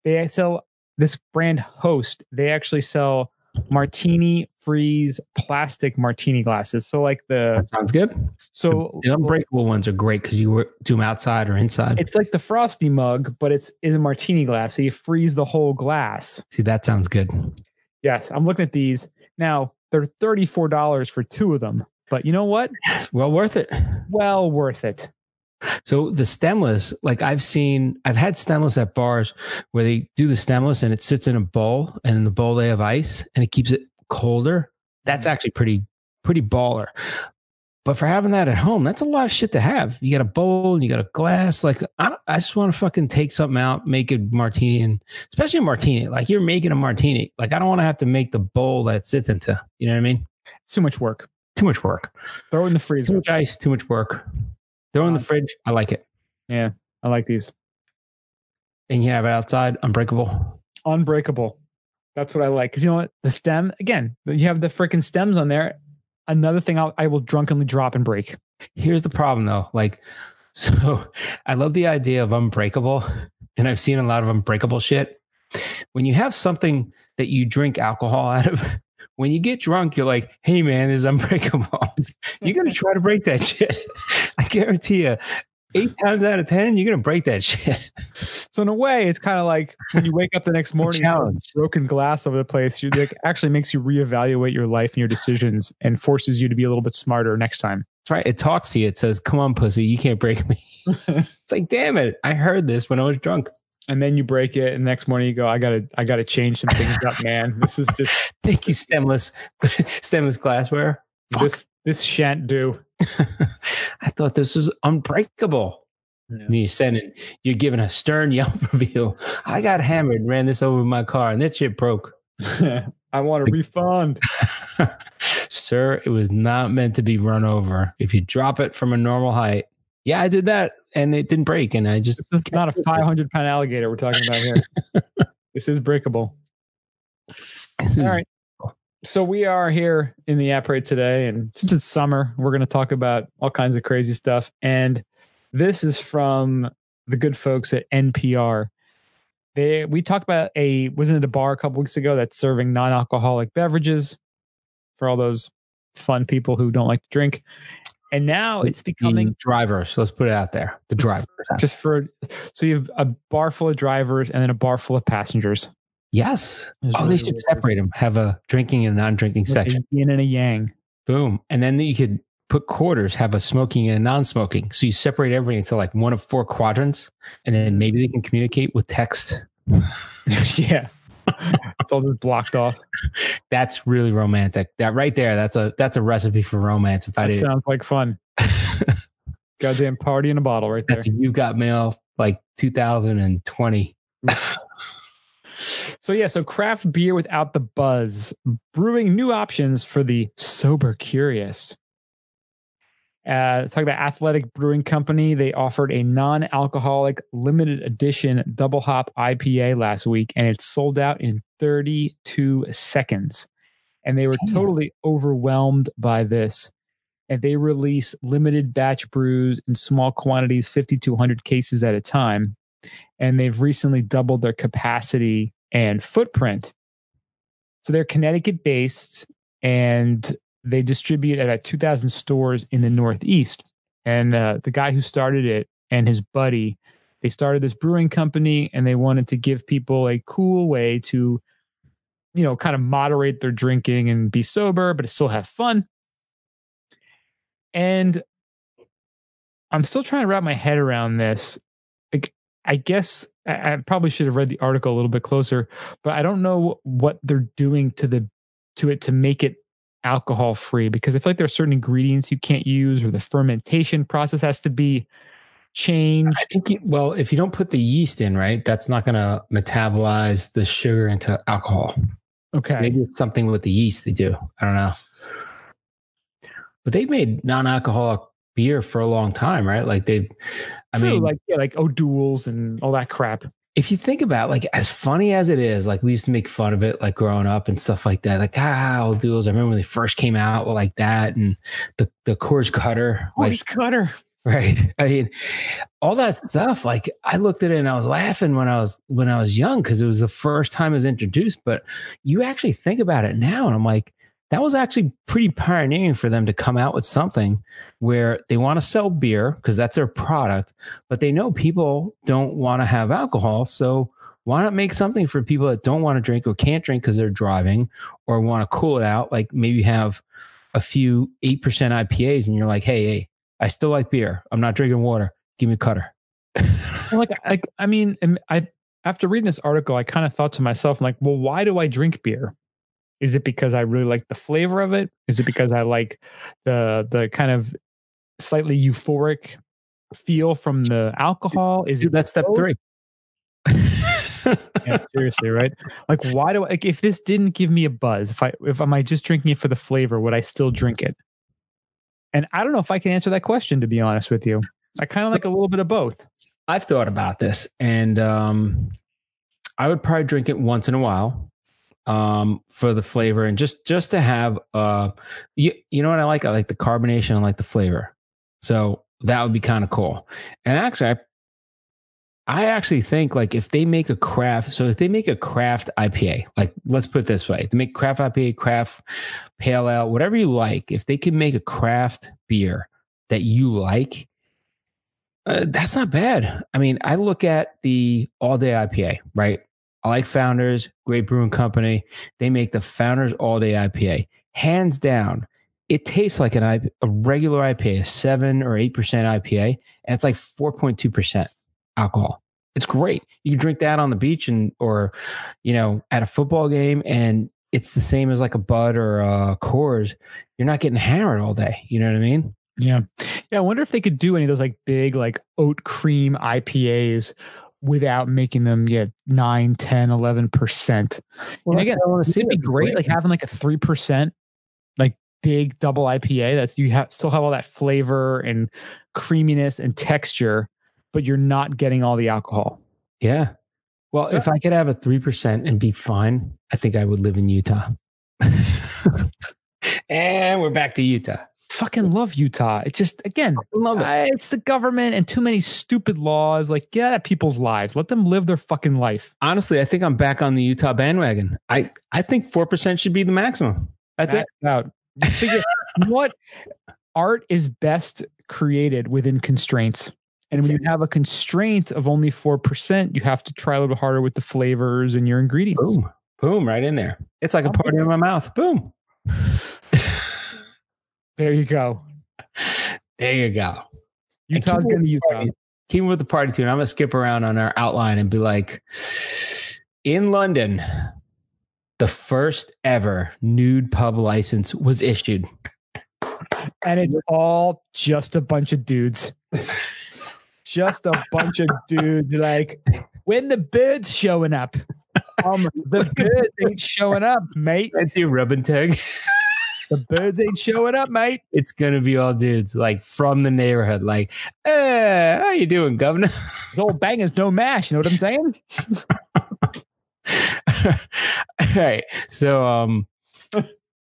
They sell this brand Host. They actually sell martini freeze plastic martini glasses. So like the that sounds good. so The unbreakable ones are great because you do them outside or inside. it's like the frosty mug, but it's in a martini glass. So you freeze the whole glass. See, that sounds good. Yes, I'm looking at these now. They're thirty four dollars for two of them, but you know what? It's well worth it. Well worth it. So the stemless, like I've seen, I've had stemless at bars where they do the stemless and it sits in a bowl, and in the bowl they have ice and it keeps it colder. That's mm-hmm. actually pretty, pretty baller. But for having that at home, that's a lot of shit to have. You got a bowl and you got a glass. Like I, I just want to fucking take something out, make a martini, and especially a martini. Like you're making a martini. Like I don't want to have to make the bowl that it sits into. You know what I mean? It's too much work. Too much work. Throw it in the freezer. Too much ice. Too much work. Throw in the um, fridge. I like it. Yeah, I like these. And you have it outside, unbreakable. Unbreakable. That's what I like. Because you know what? The stem, again, you have the freaking stems on there. Another thing I'll, I will drunkenly drop and break. Here's the problem though. Like, [laughs] so I love the idea of unbreakable, and I've seen a lot of unbreakable shit. When you have something that you drink alcohol [laughs] out of, when you get drunk, you're like, hey man, this is unbreakable. [laughs] you're gonna [laughs] try to break that shit. [laughs] I guarantee you, eight times out of ten, you're gonna break that shit. So in a way, it's kind of like when you wake up the next morning, broken glass over the place. You like actually makes you reevaluate your life and your decisions, and forces you to be a little bit smarter next time. That's right. It talks to you. It says, come on, pussy, you can't break me. it's like, damn it. I heard this when I was drunk. And then you break it, and next morning you go, "I gotta, I gotta change some things up, [laughs] man. This is just [laughs] Thank you, stemless, [laughs] stemless glassware. Fuck. this, this shan't do." I thought this was unbreakable. And you're sending, you're giving a stern Yelp review. I got hammered, and ran this over my car, and that shit broke. I want a refund. Sir, it was not meant to be run over. If you drop it from a normal height, yeah, I did that, and it didn't break, and I just This is not a 500 pound alligator we're talking about here. [laughs] this is breakable. This is- All right. So we are here in the Après today, and since it's summer, we're going to talk about all kinds of crazy stuff. And this is from the good folks at NPR. They we talked about a wasn't it a bar a couple weeks ago that's serving non-alcoholic beverages for all those fun people who don't like to drink. And now it's becoming meaning drivers. Let's put it out there. The drivers. just for so you have a bar full of drivers and then a bar full of passengers. Yes. It's Oh, really, they should separate them. Have a drinking and non-drinking cool. section. A yin and a yang. Boom. And then you could put quarters, have a smoking and a non-smoking. So you separate everything into like one of four quadrants, and then maybe they can communicate with text. [laughs] yeah. It's all just blocked off. That's really romantic. That right there, that's a that's a recipe for romance. If I That did, sounds like fun. [laughs] Goddamn party in a bottle right there. that's a you got mail like 2020. So yeah, so craft beer without the buzz, brewing new options for the sober curious. Uh, let's talk about Athletic Brewing Company. They offered a non-alcoholic limited edition double hop IPA last week, and it sold out in 32 seconds. And they were totally overwhelmed by this. And they release limited batch brews in small quantities, 50 to 100 cases at a time and they've recently doubled their capacity and footprint. So they're Connecticut based and they distribute at about 2,000 stores in the Northeast. And uh, the guy who started it and his buddy, they started this brewing company and they wanted to give people a cool way to, you know, kind of moderate their drinking and be sober, but still have fun. And I'm still trying to wrap my head around this. Like, I guess I, I probably should have read the article a little bit closer, but I don't know what they're doing to the to it to make it alcohol free because I feel like there are certain ingredients you can't use or the fermentation process has to be changed. I think, it, well, if you don't put the yeast in, right, that's not going to metabolize the sugar into alcohol. Okay. So maybe it's something with the yeast they do. I don't know. But they've made non alcoholic beer for a long time, right? Like they've, I True, mean, like yeah, like O'Doul's and all that crap. If you think about like as funny as it is, like we used to make fun of it like growing up and stuff like that. Like ah, O'Doul's. I remember when they first came out like that and the the Coors Cutter, like Horse cutter. right. [laughs] I mean, all that stuff. Like I looked at it and I was laughing when I was when I was young because it was the first time it was introduced. But you actually think about it now, and I'm like, that was actually pretty pioneering for them to come out with something where they want to sell beer because that's their product, but they know people don't want to have alcohol. So why not make something for people that don't want to drink or can't drink because they're driving or want to cool it out? Like maybe have a few 8% IPAs and you're like, hey, hey, I still like beer. I'm not drinking water. Give me a cutter. Like I, I mean, I after reading this article, I kind of thought to myself, I'm like, well, why do I drink beer? Is it because I really like the flavor of it? Is it because I like the the kind of slightly euphoric feel from the alcohol? Is Dude, it that's step three. Yeah, seriously, right? Like, why do I, like if this didn't give me a buzz? If I if am I just drinking it for the flavor? Would I still drink it? And I don't know if I can answer that question. To be honest with you, I kind of like a little bit of both. I've thought about this, and um, I would probably drink it once in a while um, for the flavor and just just to have uh, you you know what I like? I like the carbonation. I like the flavor, so that would be kind of cool. And actually, I I actually think like if they make a craft, so if they make a craft IPA, like let's put it this way, they make craft IPA, craft pale ale, whatever you like. If they can make a craft beer that you like, uh, that's not bad. I mean, I look at the all day IPA, right? I like Founders, great brewing company. They make the Founders all day IPA. Hands down, it tastes like an IP, a regular IPA, a seven or eight percent IPA, and it's like four point two percent alcohol. It's great. You drink that on the beach and or you know at a football game, and it's the same as like a Bud or a Coors. You're not getting hammered all day. You know what I mean? Yeah. Yeah. I wonder if they could do any of those like big, like oat cream IPAs without making them, yeah, 9, 10, 11%. Well, and again, I want to see. it'd be great, like having like a 3%, like big double IPA. That's you have still have all that flavor and creaminess and texture, but you're not getting all the alcohol. Yeah. Well, So- if I could have a 3% and be fine, I think I would live in Utah. [laughs] and we're back to Utah. Fucking love Utah. It just, again, Love it. I- it's the government and too many stupid laws. Like, get at people's lives. Let them live their fucking life. Honestly, I think I'm back on the Utah bandwagon. I, I think 4% should be the maximum. That's it. Out. You figure what art is best created within constraints. And when you have a constraint of only 4%, you have to try a little harder with the flavors and your ingredients. Boom. Boom. Right in there. It's like a party in my mouth. Boom. [laughs] There you go. There you go. Utah's going to Utah. Keep with the party tune. I'm going to skip around on our outline and be like, in London, the first ever nude pub license was issued. And it's all just a bunch of dudes. Just a bunch of dudes. Like, when the birds showing up? Um, the [laughs] birds ain't showing up, mate. That's you, rub and tag. The birds ain't showing up, mate. It's gonna be all dudes like from the neighborhood. Like, eh, how you doing, governor? Those old bangers don't mash. You know what I'm saying? [laughs] [laughs] all right. So, um,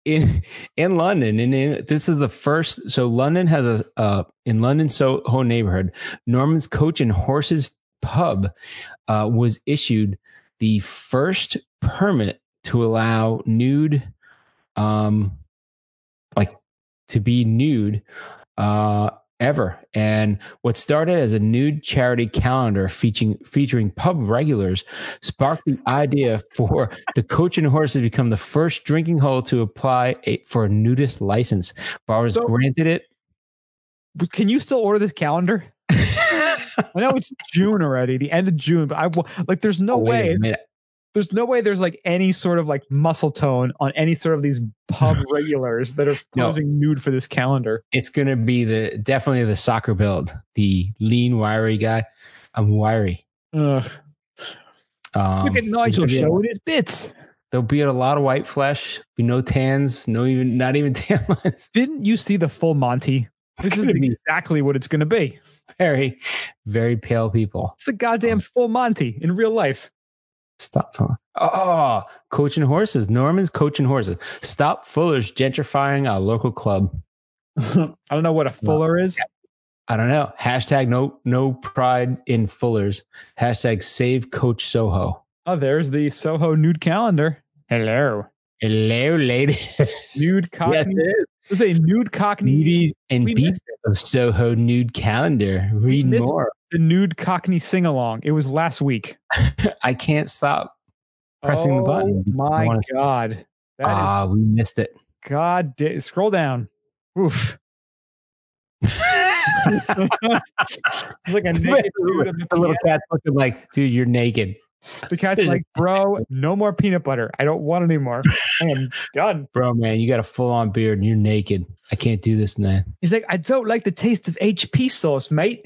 in in London, and in, this is the first. So, London has a uh, in London Soho neighborhood, Norman's Coach and Horses pub uh, was issued the first permit to allow nude, um, like to be nude, uh, ever. And what started as a nude charity calendar featuring featuring pub regulars sparked the idea for the Coach and Horse to become the first drinking hole to apply a, for a nudist license. Bars So- granted it. Can you still order this calendar? [laughs] I know it's June already, the end of June, but I like there's no Oh, way. There's no way there's like any sort of like muscle tone on any sort of these pub [laughs] regulars that are No. posing nude for this calendar. It's gonna be the definitely the soccer build, the lean, wiry guy. I'm wiry. Ugh. Um, Look at Nigel gonna be a- showing his bits. There'll be a lot of white flesh. Be no tans. No even not even [laughs] tan lines. Didn't you see the full Monty? It's This is exactly what it's going to be. very, very pale people. It's the goddamn full Monty in real life. Stop. Fuller. Oh, Coach and Horses. Norman's Coach and Horses. Stop Fuller's gentrifying our local club. [laughs] I don't know what a fuller is. I don't know. Hashtag no no pride in Fuller's. Hashtag save Coach Soho. Oh, there's the Soho nude calendar. Hello. Hello, ladies. [laughs] Nude cockney. yes, it is. There's a nude cockney. Beauties and we beasts of Soho nude calendar. Read missed- more. The nude cockney sing along. It was last week. [laughs] I can't stop pressing the button. Oh my god. Is Ah, we missed it. god. da- scroll down. Oof. It's like a [laughs] naked dude. the the little cat's looking like, dude, you're naked. The cat's [laughs] like, bro, no more peanut butter. I don't want any more. I am done. Bro, man, you got a full on beard and you're naked. I can't do this, man. He's like, I don't like the taste of HP sauce, mate.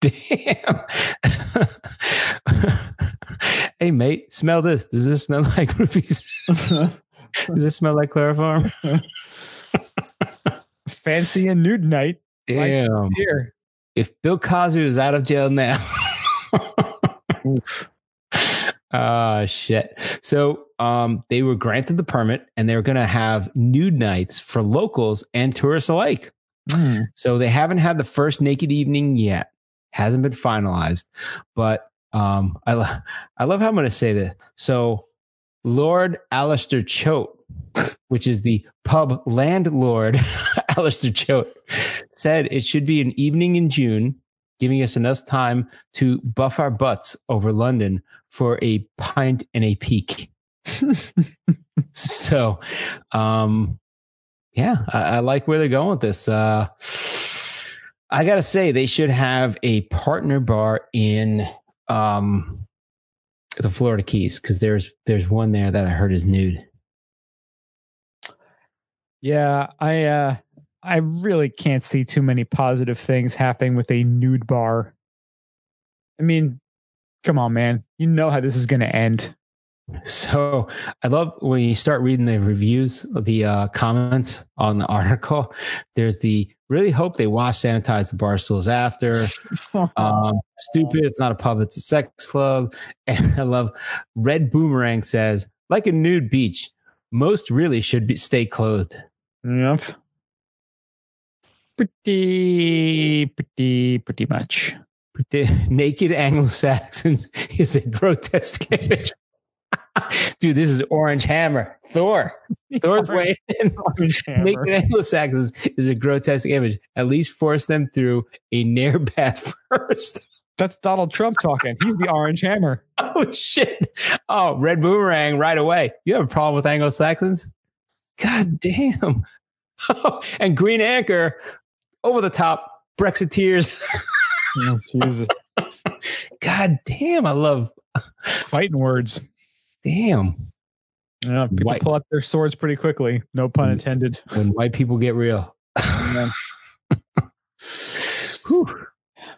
Damn. [laughs] hey, mate, smell this. Does this smell like rupees? [laughs] Does this smell like chloroform? [laughs] Fancy and nude night. Damn. Here. if Bill Cosby was out of jail now. Ah, shit. So um, they were granted the permit and they were going to have nude nights for locals and tourists alike. So they haven't had the first naked evening yet. Hasn't been finalized, but um, I lo- I love how I'm going to say this. So Lord Alastair Choat, which is the pub landlord, [laughs] Alastair Choat, said it should be an evening in June, giving us enough time to buff our butts over London for a pint and a peek. [laughs] so, um, yeah, I, I like where they're going with this. Uh, I gotta say, they should have a partner bar in um, the Florida Keys because there's there's one there that I heard is nude. Yeah, I uh I really can't see too many positive things happening with a nude bar. I mean, come on, man. You know how this is to end. So I love when you start reading the reviews, the uh, comments on the [laughs] article. There's the really hope they wash sanitize the bar stools after. [laughs] Um, stupid, it's not a pub, it's a sex club. [laughs] And I love Red Boomerang says, like a nude beach, most really should be stay clothed. Yep. Pretty, pretty, pretty much. The naked Anglo Saxons is a grotesque image. [laughs] Dude, this is Orange Hammer. Thor. [laughs] Thor's way [laughs] in. Orange hammer. Naked Anglo Saxons is a grotesque image. At least force them through a nair bath first. That's Donald Trump talking. He's the orange hammer. Oh shit. Oh, red boomerang right away. You have a problem with Anglo Saxons? God damn. Oh, and Green Anchor over the top. Brexiteers. Oh, Jesus. God damn. I love Fighting words. Damn. Yeah, people White- pull out their swords pretty quickly. No pun intended. When white people get real. [laughs]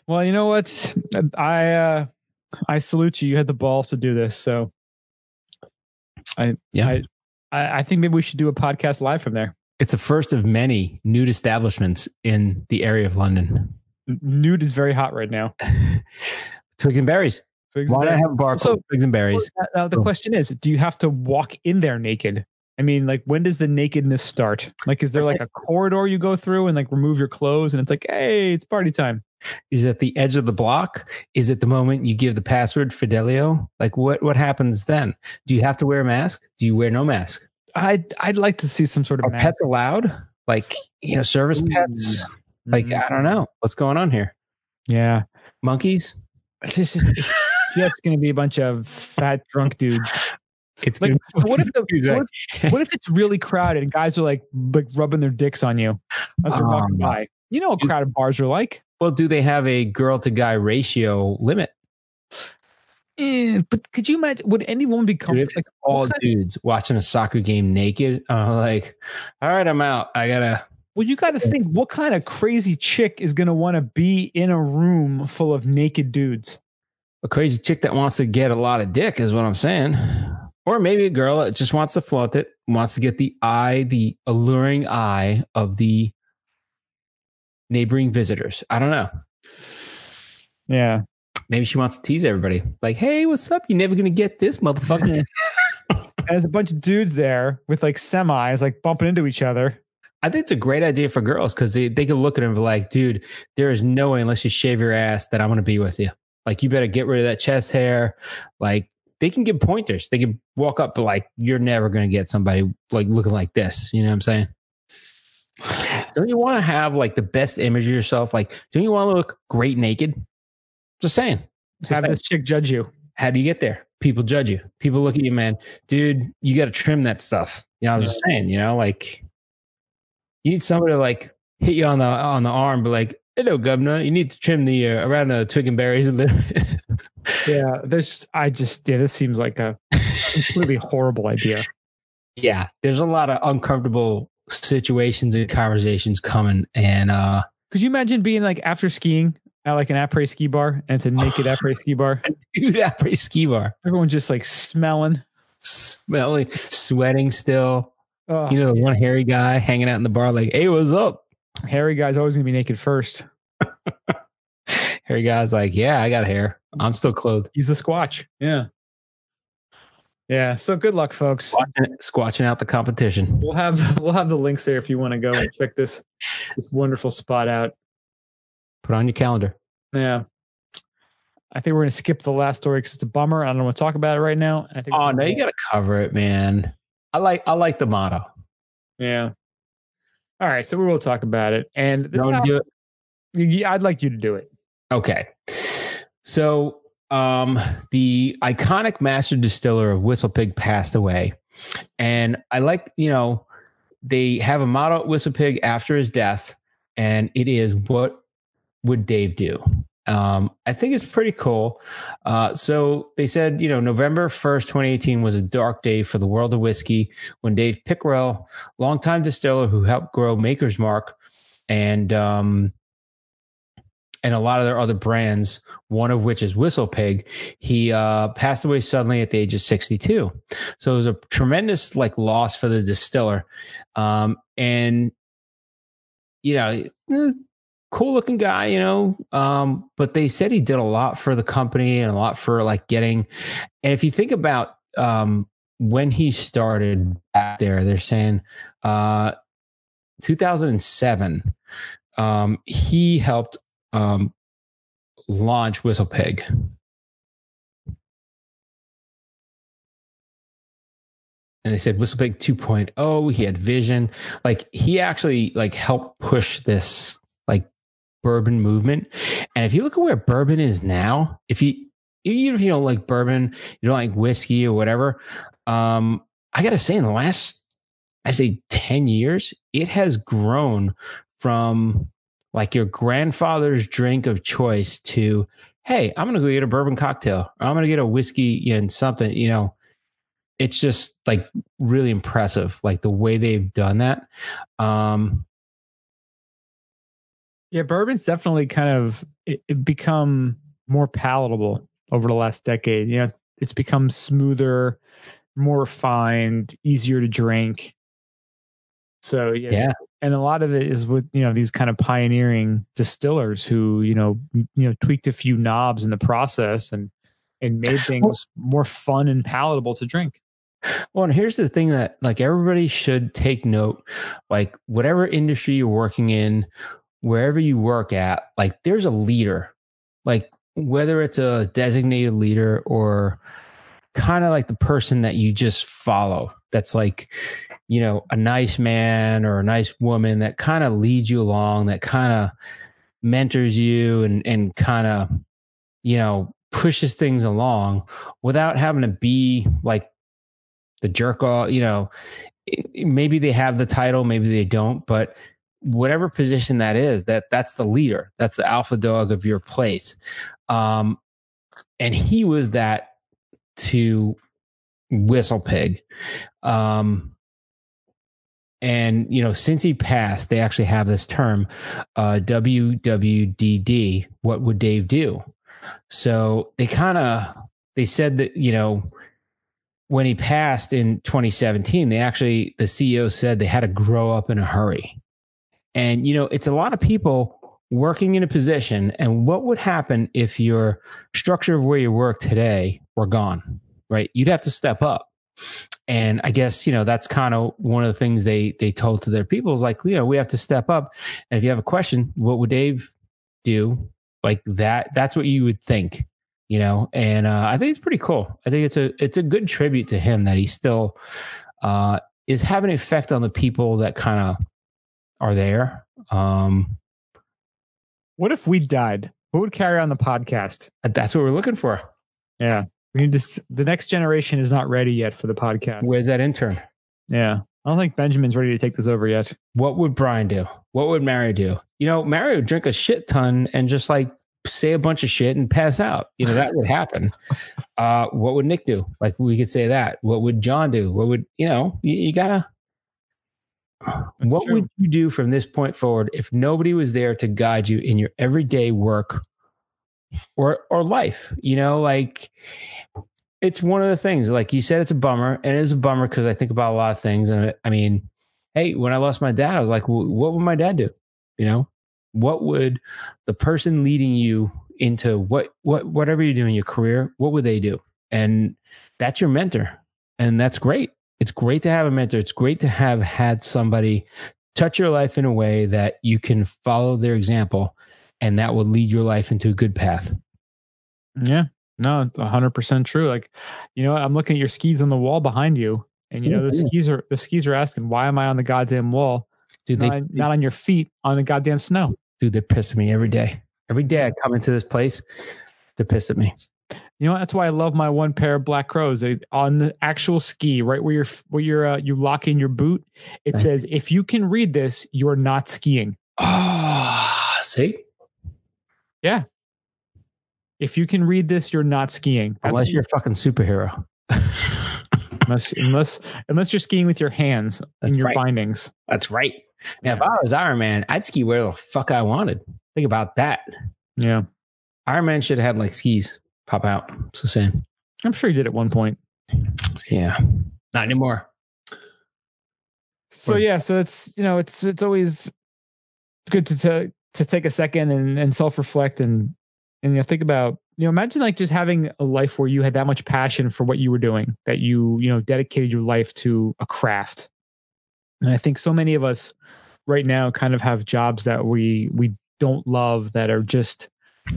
Well, you know what? I uh I salute you. You had the balls to do this. So I Yeah. I I, I think maybe we should do a podcast live from there. It's the first of many nude establishments in the area of London. Nude is very hot right now. [laughs] Twigs and berries. And Why not I have a bar So- Twigs and berries? Well, Now the Oh. question is, do you have to walk in there naked? I mean, like when does the nakedness start? Like, is there like a corridor you go through and like remove your clothes and it's like, hey, it's party time? Is it the edge of the block? Is it the moment you give the password Fidelio? Like what what happens then? Do you have to wear a mask? Do you wear no mask? I'd I'd like to see some sort of Are mask. pets allowed? Like, you know, service pets? Like, Mm, I don't know. What's going on here? yeah, Monkeys? it's just just going to be a bunch of fat drunk dudes. It's Like, what if the [laughs] what if, what if it's really crowded and guys are like like rubbing their dicks on you as they're walking Um, by? You know what crowded bars are like. well, do they have a girl to guy ratio limit? Eh, but could you imagine? Would anyone be comfortable? it's all dudes watching a soccer game naked, I'm like, all right, I'm out. I gotta Well, you got to think what kind of crazy chick is going to want to be in a room full of naked dudes? A crazy chick that wants to get a lot of dick is what I'm saying. Or maybe a girl that just wants to flaunt it, wants to get the eye, the alluring eye of the neighboring visitors. I don't know. Yeah. Maybe she wants to tease everybody. Like, hey, what's up? You're never gonna get this motherfucker. And [laughs] there's a bunch of dudes there with like semis, like bumping into each other. I think it's a great idea for girls because they, they can look at him and be like, dude, there is no way unless you shave your ass that I'm gonna be with you. Like, you better get rid of that chest hair. Like, they can give pointers. They can walk up, but like, you're never gonna get somebody like looking like this. You know what I'm saying? Don't you want to have like the best image of yourself? Like, don't you want to look great naked? Just saying. Just Have saying. this chick judge you. How do you get there? People judge you. People look at you, man. Dude, you got to trim that stuff. You know, I was just saying, you know, like you need somebody to like hit you on the on the arm, but like, hello, governor, you need to trim the uh, around the twig and berries a little. [laughs] Yeah. There's, I just, yeah, this seems like a completely [laughs] horrible idea. yeah, there's a lot of uncomfortable situations and conversations coming, and uh Could you imagine being like after skiing at like an après ski bar and it's a naked [laughs] après ski bar? dude, pretty ski bar, Everyone's just like smelling. smelling, sweating still. Oh, You know, the one hairy guy hanging out in the bar, like, hey, what's up? Hairy guy's always going to be naked first. [laughs] Hairy guy's like, yeah, I got hair. I'm still clothed. He's the squatch. Yeah. Yeah. So good luck, folks. Squatching, squatching out the competition. We'll have [laughs] we'll have the links there if you want to go and [laughs] check this this wonderful spot out. Put on your calendar. Yeah. I think we're gonna skip the last story because it's a bummer. I don't want to talk about it right now. I think Oh no, you got to cover it, man. I like I like the motto. yeah. All right, so we will talk about it, and this how- do it? I'd like you to do it. Okay. So um the iconic master distiller of Whistle Pig passed away. And I like, you know, they have a motto at Whistle Pig after his death, and it is what would Dave do? Um, I think it's pretty cool. Uh, so they said, you know, November 1st, 2018 was a dark day for the world of whiskey when Dave Pickerell, longtime distiller who helped grow Maker's Mark and um, and a lot of their other brands, one of which is Whistle Pig, he uh, passed away suddenly at the age of 62. So it was a tremendous like loss for the distiller. Um, and you know, cool looking guy, you know. Um, but they said he did a lot for the company and a lot for like getting. And if you think about um, when he started back there, they're saying uh, 2007. Um, he helped um, launch Whistle Pig. And they said Whistle Pig 2.0. He had vision. Like he actually like helped push this bourbon movement. And if you look at where bourbon is now, if you even if you don't like bourbon, you don't like whiskey or whatever, um, I gotta say in the last I say 10 years, it has grown from like your grandfather's drink of choice to, hey, I'm gonna go get a bourbon cocktail, or I'm gonna get a whiskey and something, you know. It's just like really impressive, like the way they've done that. Um, Yeah, bourbon's definitely kind of it, it become more palatable over the last decade. You know, it's, it's become smoother, more refined, easier to drink. So yeah, yeah, and a lot of it is with you know these kind of pioneering distillers who you know you know tweaked a few knobs in the process and and made [laughs] things more fun and palatable to drink. Well, and here's the thing that like everybody should take note, like whatever industry you're working in, wherever you work at, like there's a leader, like whether it's a designated leader or kind of like the person that you just follow. That's like, you know, a nice man or a nice woman that kind of leads you along, that kind of mentors you and and kind of, you know, pushes things along without having to be like the jerk off, you know, maybe they have the title, maybe they don't, but whatever position that is, that that's the leader, that's the alpha dog of your place. Um, and he was that to WhistlePig. Um, and you know, since he passed, they actually have this term, uh, WWDD. What would Dave do? So they kind of they said that you know when he passed in 2017, they actually the CEO said they had to grow up in a hurry. And you know, it's a lot of people working in a position and what would happen if your structure of where you work today were gone, right? You'd have to step up. And I guess, you know, that's kind of one of the things they they told to their people is like, you know, we have to step up. And if you have a question, what would Dave do? Like that, that's what you would think, you know. And uh, I think it's pretty cool. I think it's a it's a good tribute to him that he still uh, is having an effect on the people that kind of are there. Um, what if we died? Who would carry on the podcast? That's what we're looking for. Yeah. We need to, the next generation is not ready yet for the podcast. Where's that intern? Yeah. I don't think Benjamin's ready to take this over yet. What would Brian do? What would Mario do? You know, Mario would drink a shit ton and just like say a bunch of shit and pass out. You know, that would happen. [laughs] Uh, what would Nick do? Like we could say that. What would John do? What would, you know, you, you gotta, that's what true. would you do from this point forward if nobody was there to guide you in your everyday work or or life? You know, like it's one of the things. Like you said, it's a bummer, and it is a bummer because I think about a lot of things. And I mean, hey, when I lost my dad, I was like, well, what would my dad do? You know, what would the person leading you into what what whatever you do in your career, what would they do? And that's your mentor, and that's great it's great to have a mentor. It's great to have had somebody touch your life in a way that you can follow their example and that will lead your life into a good path. Yeah. No, 100% true. Like, you know, I'm looking at your skis on the wall behind you and you know, the skis are the skis are asking, "Why am I on the goddamn wall?" Dude, not, they, not on your feet, on the goddamn snow. Dude, they're pissing me every day. Every day I come into this place, they're pissed at me. You know that's why I love my one pair of black crows. They, on the actual ski, right where you're where you're uh, you lock in your boot, it right. says if you can read this, you're not skiing. Ah, oh, see, yeah. If you can read this, you're not skiing. That's unless you're a fucking superhero. [laughs] unless unless unless you're skiing with your hands That's in your right. bindings. That's right. Now, yeah. if I was Iron Man, I'd ski where the fuck I wanted. Think about that. Yeah. Iron Man should have had like skis pop out. It's the same. I'm sure he did at one point. Yeah, not anymore. So yeah, so it's you know it's it's always good to to, to take a second and, and self reflect and and you know think about you know imagine like just having a life where you had that much passion for what you were doing that you you know dedicated your life to a craft. And I think so many of us right now kind of have jobs that we we don't love that are just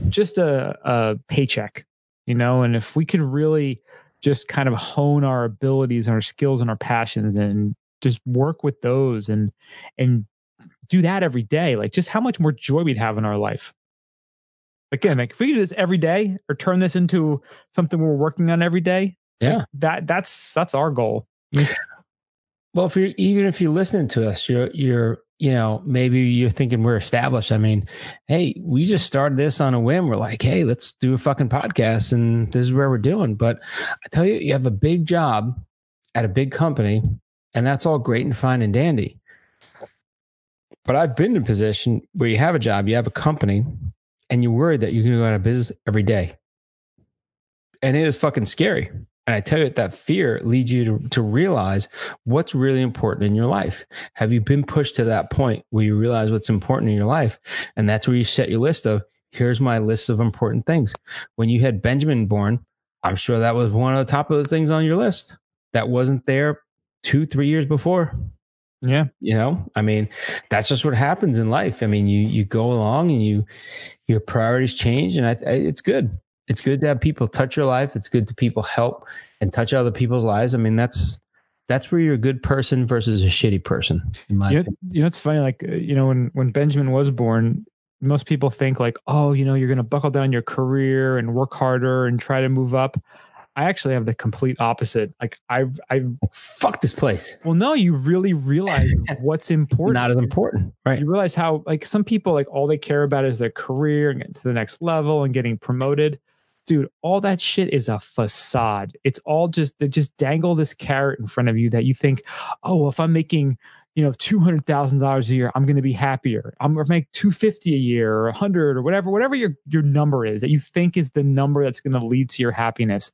just a, a paycheck you know and if we could really just kind of hone our abilities and our skills and our passions and just work with those and and do that every day like just how much more joy we'd have in our life. Again like if we do this every day or turn this into something we're working on every day yeah. that that's that's our goal. Well if you're even if you're listening to us you're you're you know, maybe you're thinking we're established. I mean, hey, we just started this on a whim. We're like, hey, let's do a fucking podcast and this is where we're doing. But I tell you, you have a big job at a big company, and that's all great and fine and dandy. But I've been in a position where you have a job, you have a company, and you're worried that you're going to go out of business every day. And it is fucking scary. And I tell you, that fear leads you to, to realize what's really important in your life. Have you been pushed to that point where you realize what's important in your life? And that's where you set your list of here's my list of important things. When you had Benjamin born, I'm sure that was one of the top of the things on your list that wasn't there two, three years before. Yeah. You know, I mean, that's just what happens in life. I mean, you you go along and you your priorities change, and I, I, it's good. It's good to have people touch your life. It's good to people help and touch other people's lives. I mean, that's that's where you're a good person versus a shitty person. In my You know, opinion. you know, it's funny. Like, uh, you know, when when Benjamin was born, most people think like, oh, you know, you're going to buckle down your career and work harder and try to move up. I actually have the complete opposite. Like, I've, I've, Fuck this place. well, no, you really realize [laughs] what's important. Not as important, right? You realize how, like, some people, like, all they care about is their career and getting to the next level and getting promoted. Dude, all that shit is a facade. It's all just, they just dangle this carrot in front of you that you think, oh, if I'm making, you know, two hundred thousand dollars a year, I'm going to be happier. I'm going to make two fifty a year or a hundred or whatever, whatever your your number is that you think is the number that's going to lead to your happiness.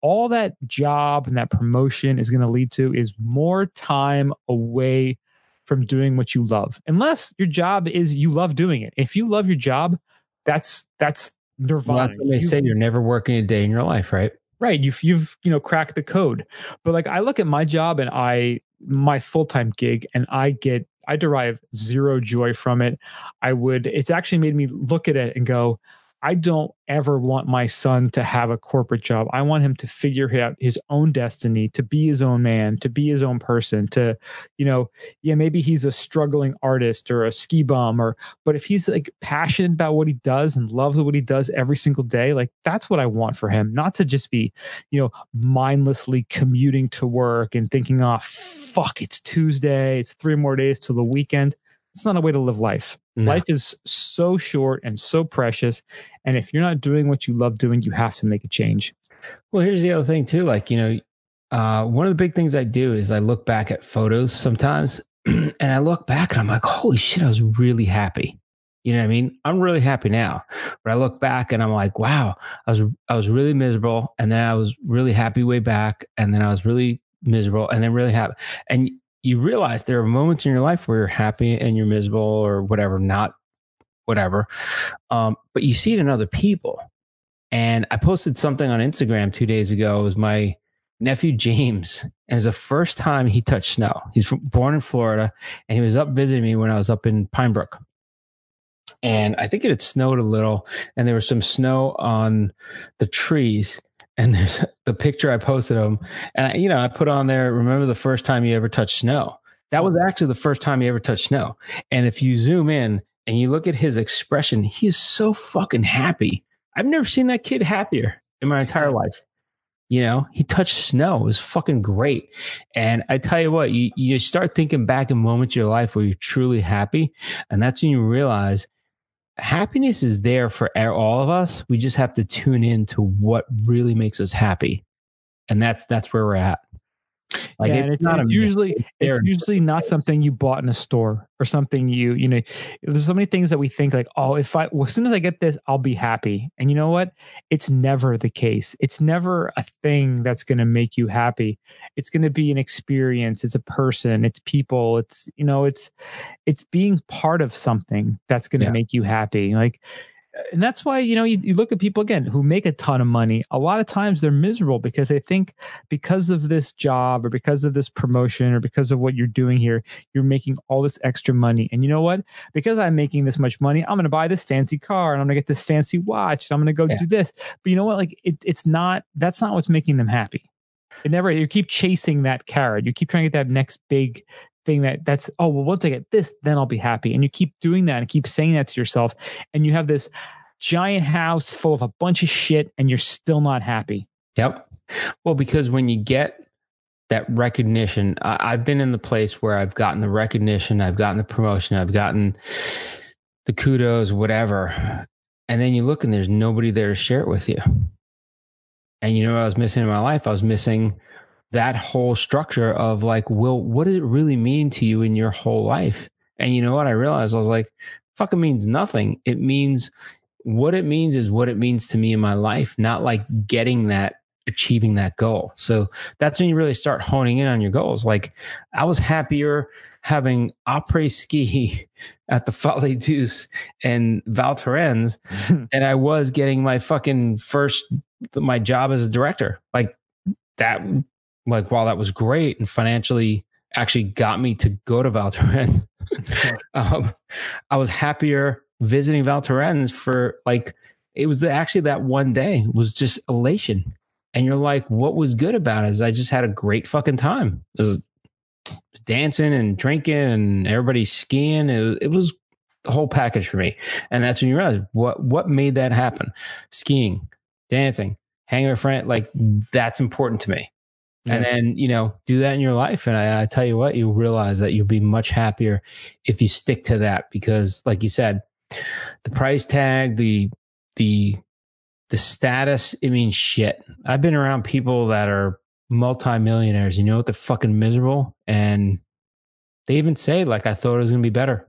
All that job and that promotion is going to lead to is more time away from doing what you love. Unless your job is you love doing it. If you love your job, that's that's nirvana. what they You- say you're never working a day in your life, right? right you've you've you know cracked the code but like i look at my job and i my full-time gig and i get i derive zero joy from it i would it's actually made me look at it and go i don't ever want my son to have a corporate job. I want him to figure out his own destiny to be his own man to be his own person to you know yeah maybe he's a struggling artist or a ski bum or but if he's like passionate about what he does and loves what he does every single day like that's what i want for him. Not to just be you know mindlessly commuting to work and thinking oh fuck it's tuesday it's three more days till the weekend it's not a way to live life No. life is so short and so precious and if you're not doing what you love doing you have to make a change Well, here's the other thing too. Like, you know, uh, one of the big things I do is I look back at photos sometimes [clears throat] and I look back and I'm like, holy shit, I was really happy. You know what I mean? I'm really happy now. But I look back and I'm like, wow, I was I was really miserable. And then I was really happy way back. And then I was really miserable and then really happy. And you realize there are moments in your life where you're happy and you're miserable or whatever, not whatever. Um, but you see it in other people. And I posted something on Instagram two days ago. It was my nephew James, and it's the first time he touched snow. He's from, born in Florida, and he was up visiting me when I was up in Pine Brook. And I think it had snowed a little, and there was some snow on the trees. And there's [laughs] the picture I posted of him, and I, you know I put on there. Remember the first time you ever touched snow? That was mm-hmm. actually the first time he ever touched snow. And if you zoom in and you look at his expression, he is so fucking happy. I've never seen that kid happier in my entire [laughs] life. You know, he touched snow. It was fucking great. And I tell you what, you, you start thinking back in moments of your life where you're truly happy. And that's when you realize happiness is there for all of us. We just have to tune in to what really makes us happy. And that's that's where we're at. Like yeah, and it's, not it's usually it's it's usually not something you bought in a store or something you you know there's so many things that we think like oh if i well, as soon as i get this i'll be happy. And you know what? It's never the case. It's never a thing that's going to make you happy. It's going to be an experience. It's a person. It's people. It's you know it's it's being part of something that's going to Yeah. make you happy. Like and that's why you know you, you look at people again who make a ton of money a lot of times they're miserable because they think because of this job or because of this promotion or because of what you're doing here you're making all this extra money. And you know what? Because i'm making this much money i'm going to buy this fancy car and i'm going to get this fancy watch and i'm going to go Yeah. do this. But you know what? Like it, it's not that's not what's making them happy. It never you keep chasing that carrot. You keep trying to get that next big thing that that's oh well once i get this then i'll be happy and you keep doing that and keep saying that to yourself and you have this giant house full of a bunch of shit and you're still not happy Yep. Well, because when you get that recognition, I, I've been in the place where I've gotten the recognition, I've gotten the promotion, I've gotten the kudos, whatever. And then you look and there's nobody there to share it with you. And you know what I was missing in my life? I was missing that whole structure of like, well, what does it really mean to you in your whole life? And you know what? I realized I was like, fucking means nothing. It means what it means is what it means to me in my life, not like getting that, achieving that goal. So that's when you really start honing in on your goals. Like I was happier having après ski [laughs] at the Folie Douce and Val Thorens [laughs] than I was getting my fucking first, my job as a director. Like that, like while that was great and financially actually got me to go to Val Thorens. [laughs] um, I was happier visiting Val Thorens for like it was actually that one day was just elation. And you're like, what was good about it is I just had a great fucking time. It was, dancing and drinking and everybody skiing. It was, it was the whole package for me. And that's when you realize what what made that happen. Skiing, dancing, hanging with friends, like that's important to me. Yeah. And then, you know, do that in your life. And I, I tell you what, you'll realize that you'll be much happier if you stick to that because like you said, the price tag, the the the status, it means shit. I've been around people that are multimillionaires, you know what? They're fucking miserable. And they even say, like, I thought it was gonna be better.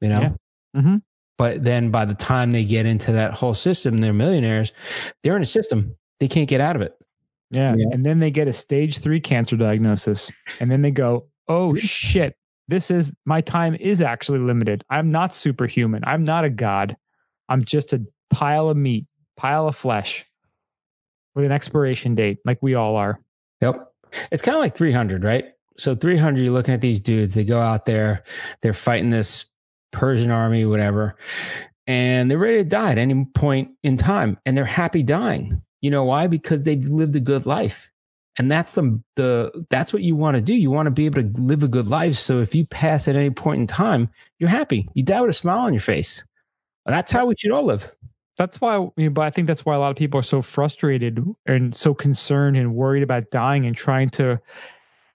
You know? Yeah. Mm-hmm. But then by the time they get into that whole system, they're millionaires, they're in a system. They can't get out of it. Yeah. yeah. And then they get a stage three cancer diagnosis. And then they go, oh shit, this is my time is actually limited. I'm not superhuman. I'm not a god. I'm just a pile of meat, pile of flesh with an expiration date, like we all are. Yep. It's kind of like 300, right? So 300, you're looking at these dudes, they go out there, they're fighting this Persian army, whatever, and they're ready to die at any point in time, and they're happy dying. You know why? Because they've lived a good life. And that's the the that's what you want to do. You want to be able to live a good life. So if you pass at any point in time, you're happy. You die with a smile on your face. That's how we should all live. That's why, but I think that's why a lot of people are so frustrated and so concerned and worried about dying and trying to,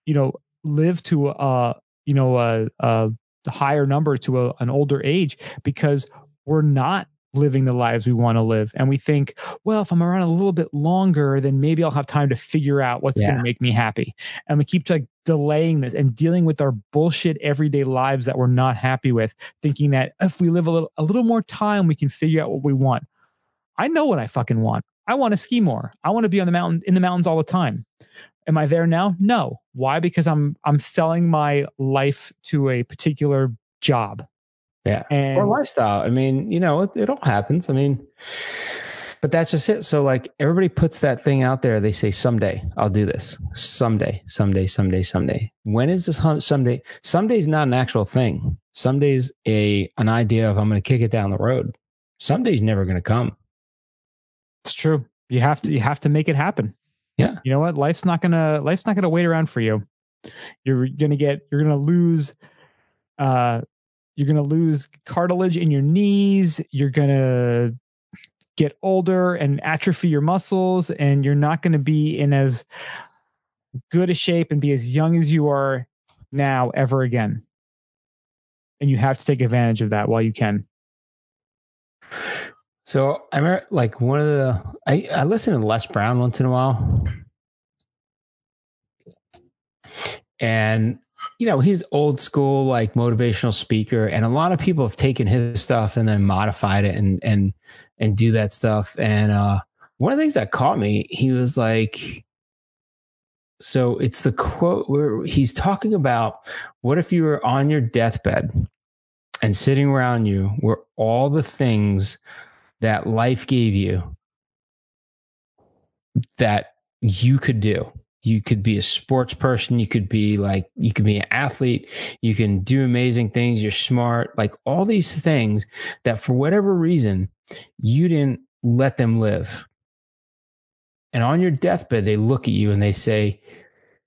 you know, live to a, you know, a, a higher number to a, an older age because we're not living the lives we want to live. And we think, well, if I'm around a little bit longer, then maybe I'll have time to figure out what's yeah. going to make me happy. And we keep like delaying this and dealing with our bullshit everyday lives that we're not happy with, thinking that if we live a little a little more time, we can figure out what we want. I know what I fucking want. I want to ski more. I want to be on the mountain in the mountains all the time. Am I there now? No. Why? Because I'm I'm selling my life to a particular job. Yeah. And, or lifestyle. I mean, you know, it, it all happens. I mean, but that's just it. So like everybody puts that thing out there. They say someday I'll do this. Someday, someday, someday, someday. When is this someday? Someday's not an actual thing. Someday's a an idea of I'm going to kick it down the road. Someday's never going to come. It's true. You have to you have to make it happen. Yeah. You know what? Life's not gonna life's not gonna wait around for you. You're gonna get you're gonna lose uh you're gonna lose cartilage in your knees, you're gonna get older and atrophy your muscles, and you're not gonna be in as good a shape and be as young as you are now ever again. And you have to take advantage of that while you can. So I remember like one of the I, I listen to Les Brown once in a while. And you know, he's old school like motivational speaker and a lot of people have taken his stuff and then modified it and and and do that stuff. And uh one of the things that caught me, he was like so it's the quote where he's talking about what if you were on your deathbed and sitting around you were all the things that life gave you that you could do. You could be a sports person. You could be like, you could be an athlete. You can do amazing things. You're smart. Like all these things that for whatever reason, you didn't let them live. And on your deathbed, they look at you and they say,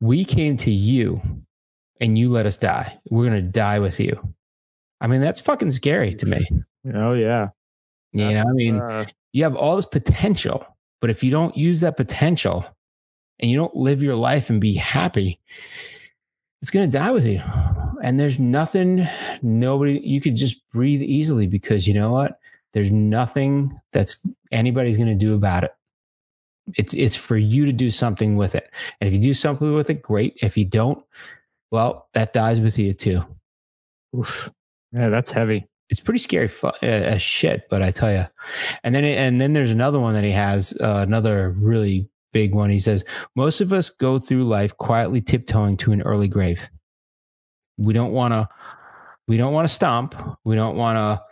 We came to you and you let us die. We're going to die with you. I mean, that's fucking scary to me. Oh, yeah. You That's, know, I mean, uh, you have all this potential, but if you don't use that potential and you don't live your life and be happy, it's going to die with you. And there's nothing, nobody, you could just breathe easily because you know what? There's nothing that's anybody's going to do about it. It's it's for you to do something with it. And if you do something with it, great. If you don't, well, that dies with you too. Oof. Yeah, that's heavy it's pretty scary fu- uh, as shit. But I tell you, and then and then there's another one that he has, uh, another really big one. He says most of us go through life quietly tiptoeing to an early grave. We don't want to. We don't want to stomp. We don't want to,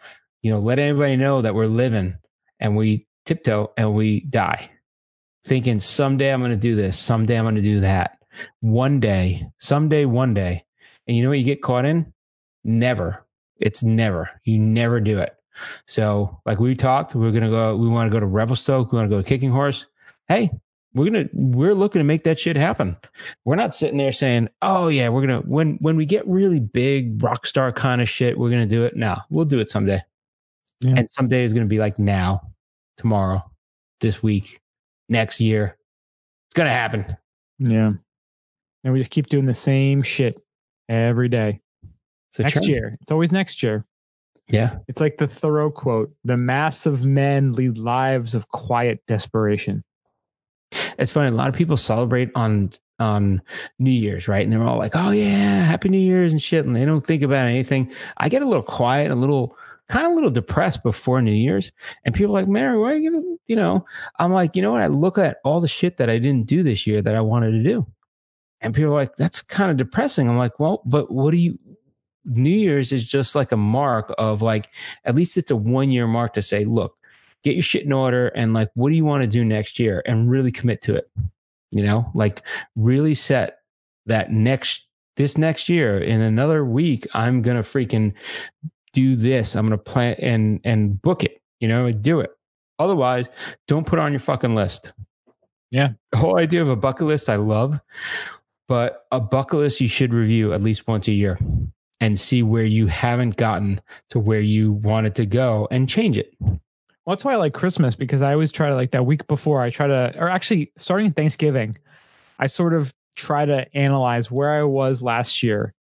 you know, let anybody know that we're living, and we tiptoe and we die, thinking someday I'm going to do this, someday I'm going to do that. one day, someday, one day. And you know what you get caught in? Never. It's never. You never do it. So, like we talked, we're gonna go. We want to go to Revelstoke. We want to go to Kicking Horse. Hey, we're gonna we're looking to make that shit happen. We're not sitting there saying, "Oh yeah, we're gonna when when we get really big rock star kind of shit, we're gonna do it." No, we'll do it someday. Yeah. And someday is gonna be like now, tomorrow, this week, next year. It's gonna happen. Yeah. And we just keep doing the same shit every day. A next trend. year. It's always next year. Yeah. It's like the Thoreau quote the mass of men lead lives of quiet desperation. It's funny. A lot of people celebrate on on New Year's, right? And they're all like, "Oh yeah, Happy New Year's" and shit, and they don't think about anything. I get a little quiet, a little kind of a little depressed before New Year's, and people are like, "Mary, why are you gonna?" You know, I'm like, you know what? I look at all the shit that I didn't do this year that I wanted to do, and people are like, "That's kind of depressing." I'm like, "Well, but what do you?" New Year's is just like a mark of like, at least it's a one year mark to say, look, get your shit in order and like what do you want to do next year? And really commit to it you know? Like really set that next this next year in another week i'm gonna freaking do this. I'm gonna plan and and book it you know do it. Otherwise don't put it on your fucking list. Yeah. the whole idea of a bucket list i love but a bucket list you should review at least once a year and see where you haven't gotten to where you wanted to go and change it Well, that's why I like Christmas because I always try to like that week before I try to, or actually starting Thanksgiving, I sort of try to analyze where I was last year.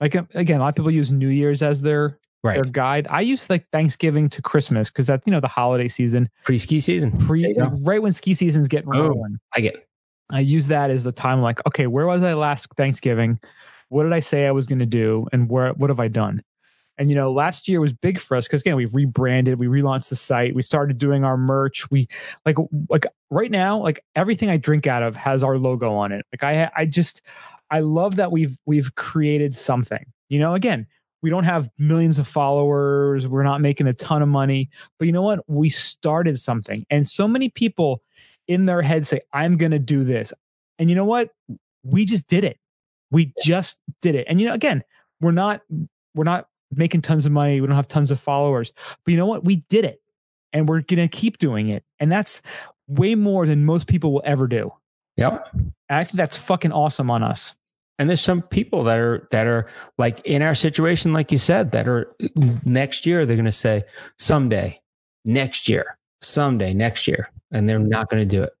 Like again, a lot of people use New Year's as their right their guide. I use like Thanksgiving to Christmas because that's you know the holiday season, pre-ski season pre right when ski season's getting Oh. rolling. i get it. I use that as the time like, okay, where was I last Thanksgiving? What did I say I was going to do? And where, what have I done? And, you know, last year was big for us because again, we rebranded, we relaunched the site, we started doing our merch. We like, like right now, like everything I drink out of has our logo on it. Like I, I just, I love that we've, we've created something, you know, again, we don't have millions of followers. We're not making a ton of money, but you know what? We started something. And so many people in their head say, I'm to do this. And you know what? We just did it. We just did it. And you know, again, we're not we're not making tons of money. We don't have tons of followers. But you know what? We did it. And we're going to keep doing it. And that's way more than most people will ever do. Yep. And I think that's fucking awesome on us. And there's some people that are that are like in our situation, like you said, that are next year they're going to say someday, next year, someday, next year, and they're not going to do it.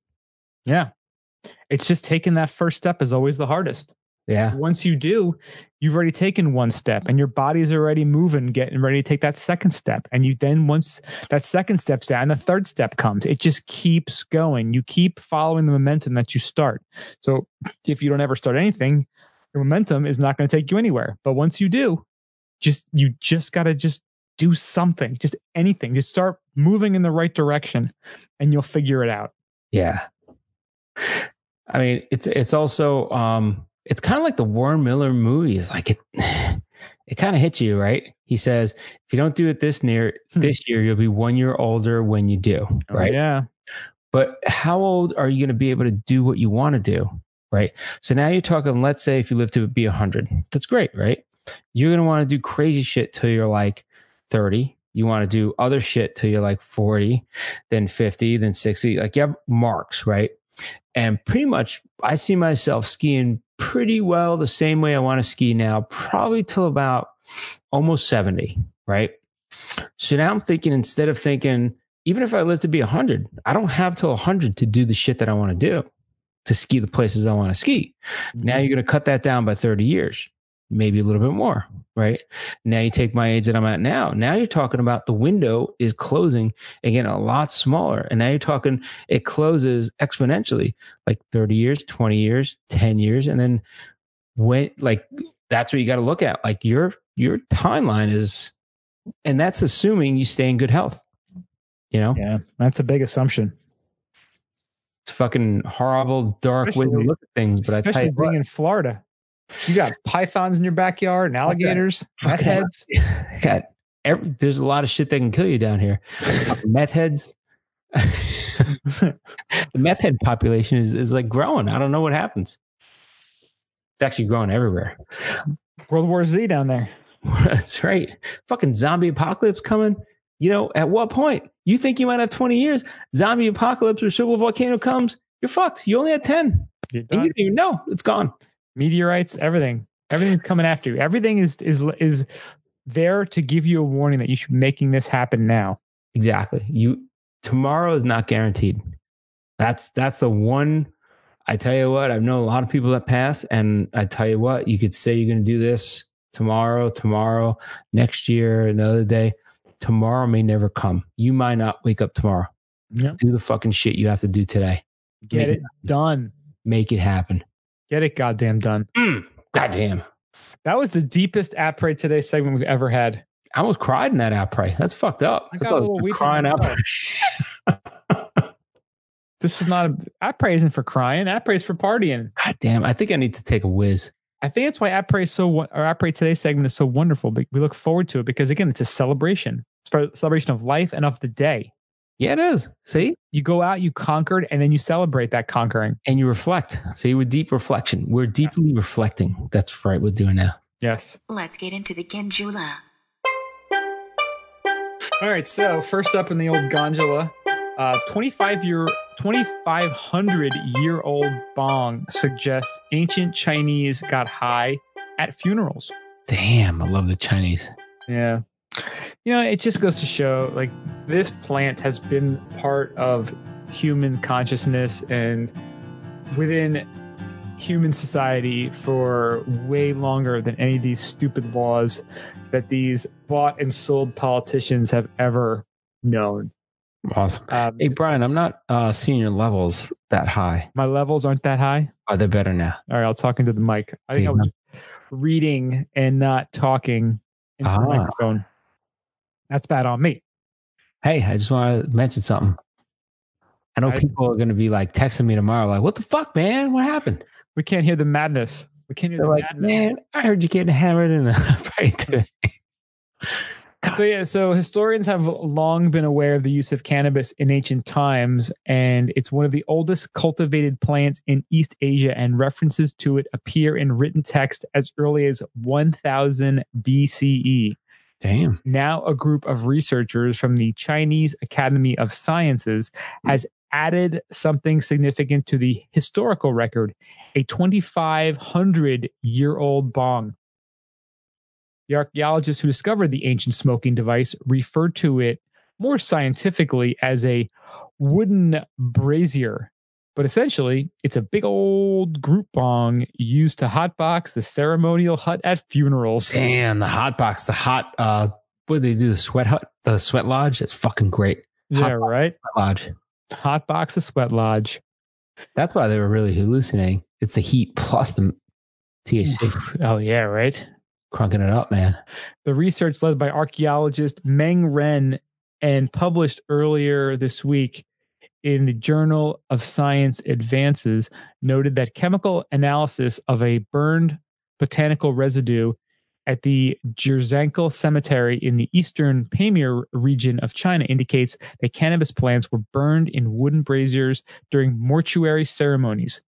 Yeah. It's just taking that first step is always the hardest. Yeah. Once you do, you've already taken one step and your body's already moving, getting ready to take that second step. And you then, once that second step's down, the third step comes. It just keeps going. You keep following the momentum that you start. So if you don't ever start anything, your momentum is not going to take you anywhere. But once you do, just you just got to just do something, just anything. Just start moving in the right direction and you'll figure it out. Yeah. I mean, it's it's also um it's kind of like the Warren Miller movies. Like it [sighs] it kind of hits you, right? He says, if you don't do it this near Hmm. this year, you'll be one year older when you do. Right. Oh, yeah. But how old are you going to be able to do what you want to do? Right. So now you're talking, let's say if you live to be 100, that's great, right? You're going to want to do crazy shit till you're like 30. You want to do other shit till you're like 40, then 50, then 60. Like you have marks, right? And pretty much, I see myself skiing pretty well the same way I want to ski now, probably till about almost 70, right? So now I'm thinking, instead of thinking, even if I live to be 100, I don't have till 100 to do the shit that I want to do, to ski the places I want to ski. Now mm-hmm. you're going to cut that down by 30 years, maybe a little bit more, right? Now you take my age that I'm at now. Now you're talking about the window is closing again a lot smaller. And now you're talking it closes exponentially like 30 years, 20 years, 10 years. And then when like that's what you got to look at. Like your your timeline is and that's assuming you stay in good health. You know? Yeah. That's a big assumption. It's fucking horrible, dark way to look at things. But I Especially you being what, in Florida. You got pythons in your backyard and alligators, meth heads. [laughs] God, every, there's a lot of shit that can kill you down here. [laughs] meth heads. [laughs] the meth head population is, is like growing. I don't know what happens. It's actually growing everywhere. World War Z down there. That's right. Fucking zombie apocalypse coming. You know, at what point? You think you might have 20 years? Zombie apocalypse or super volcano comes, you're fucked. You only had 10. You're And you didn't even know. It's gone. Meteorites, everything. Everything's coming after you. Everything is is is there to give you a warning that you should be making this happen now. Exactly. You tomorrow is not guaranteed. That's that's the one I tell you what, I've known a lot of people that pass and I tell you what, you could say you're going to do this tomorrow, tomorrow, next year, another day. Tomorrow may never come. You might not wake up tomorrow. Yeah. Do the fucking shit you have to do today. Get Make it done. Make it happen. Get it goddamn done. Mm, God damn. That was the deepest après today segment we've ever had. I almost cried in that outbreak. That's fucked up. I That's got a little crying out. [laughs] This is not a après isn't for crying. Après is for partying. God damn. I think I need to take a whiz. I think that's why après is so or après today segment is so wonderful. But we look forward to it because again, it's a celebration. It's a celebration of life and of the day. Yeah, it is. See? You go out, you conquered, and then you celebrate that conquering. and you reflect. See, with deep reflection, we're deeply reflecting. That's right. We're doing now. Yes. Let's get into the gondola. All right. So first up in the old gondola, uh, 25 year, 2,500 year old bong suggests ancient Chinese got high at funerals. Damn, I love the Chinese. Yeah. You know, it just goes to show like this plant has been part of human consciousness and within human society for way longer than any of these stupid laws that these bought and sold politicians have ever known. Awesome. Um, Hey, Brian, I'm not uh, seeing your levels that high. my levels aren't that high. Are they better now? All right, I'll talk into the mic. I think I was reading and not talking into the Ah. microphone. That's bad on me. Hey, I just want to mention something. I know I- people are going to be like texting me tomorrow, like, what the fuck, man? What happened? We can't hear the madness. We can't hear They're the like, madness. man, I heard you getting hammered in the [laughs] right today. [laughs] So yeah, so historians have long been aware of the use of cannabis in ancient times, and it's one of the oldest cultivated plants in East Asia, and references to it appear in written text as early as 1000 BCE. Damn. Now, a group of researchers from the Chinese Academy of Sciences hmm. has added something significant to the historical record a 2,500 year old bong. The archaeologists who discovered the ancient smoking device referred to it more scientifically as a wooden brazier. But essentially, it's a big old group bong used to hotbox the ceremonial hut at funerals. Damn, the hot box, the hot, uh, what do they do? The sweat hut, the sweat lodge? That's fucking great. Yeah, Hot box. right. Sweat lodge. Hot box of sweat lodge. That's why they were really hallucinating. It's the heat plus the THC. Oh yeah, right. Crunking it up, man. The research led by archaeologist Meng Ren and published earlier this week in the Journal of Science Advances noted that chemical analysis of a burned botanical residue at the Jirzankal Cemetery in the eastern Pamir region of China indicates that cannabis plants were burned in wooden braziers during mortuary ceremonies.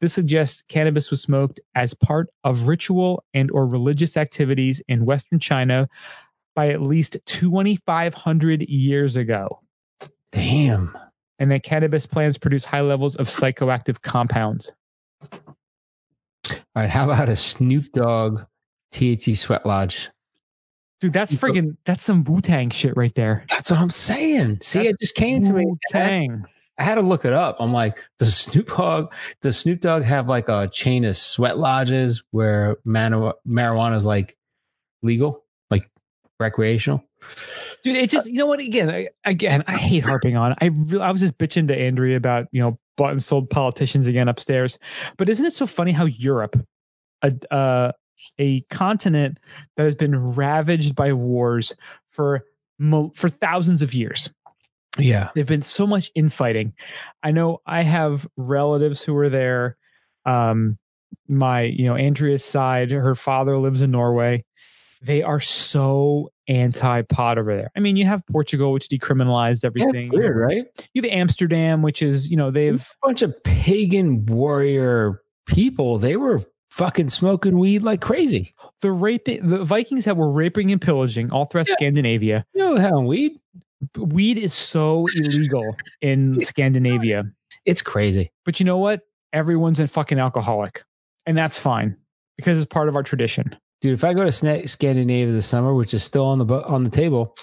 This suggests cannabis was smoked as part of ritual and or religious activities in western China by at least 2500 years ago. Damn. And that cannabis plants produce high levels of psychoactive compounds. All right. How about a Snoop Dogg THC sweat lodge? Dude, that's friggin' that's some Wu-Tang shit right there. That's what I'm saying. See, it just came to me. I had, Wu-Tang. I had to look it up. I'm like, does Snoop Dogg does Snoop Dogg have like a chain of sweat lodges where marijuana is like legal, recreational? Dude, it just you know what? Again, I, again, I hate harping on. I really, I was just bitching to Andrea about you know bought and sold politicians again upstairs. But isn't it so funny how Europe, a uh, a continent that has been ravaged by wars for for thousands of years, Yeah. they've been so much infighting. I know I have relatives who are there. Um, my, you know, Andrea's side, her father lives in Norway. They are so anti-pot over there. I mean, you have Portugal, which decriminalized everything. it's weird, right? You have Amsterdam, which is, you know, they've a bunch of pagan warrior people. They were fucking smoking weed like crazy. The raping the Vikings that were raping and pillaging all throughout Yeah. Scandinavia. You know how weed? Weed is so illegal in Scandinavia. It's crazy. But you know what? Everyone's a fucking alcoholic. And that's fine because it's part of our tradition. Dude, if I go to Scandinavia this summer, which is still on the on the table,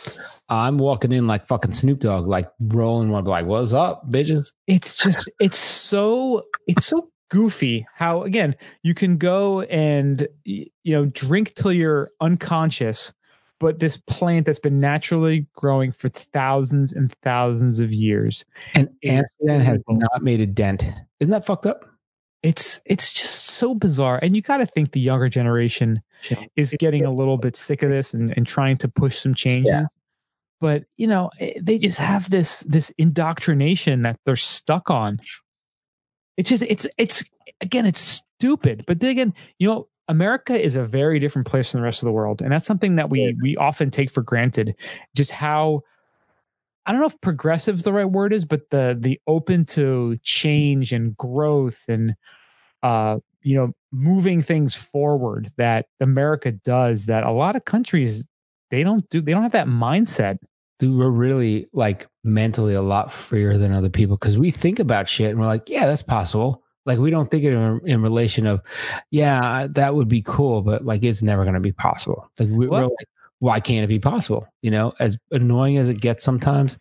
I'm walking in like fucking Snoop Dogg, like rolling one, like, "What's up, bitches?" It's just it's so it's so goofy how again you can go and you know drink till you're unconscious but this plant that's been naturally growing for thousands and thousands of years And Amsterdam has not made a dent. Isn't that fucked up? it's it's just so bizarre and you got to think the younger generation is getting a little bit sick of this and, and trying to push some changes. Yeah. but you know eh, they just have this this indoctrination that they're stuck on. It's just it's it's again it's stupid. But then again you know america is a very different place from the rest of the world. And that's something that we we often take for granted just how I don't know if progressive is the right word is, but the the open to change and growth and uh you know moving things forward that America does that a lot of countries they don't do they don't have that mindset. Dude, we're really like mentally a lot freer than other people because we think about shit and we're like, yeah, that's possible. Like we don't think it in, in relation of, yeah, that would be cool, but like it's never going to be possible. Like we, Well- we're like, why can't it be possible? You know, as annoying as it gets sometimes,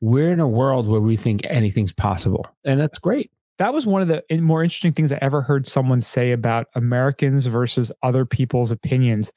we're in a world where we think anything's possible, and that's great. That was one of the more interesting things I ever heard someone say about Americans versus other people's opinions.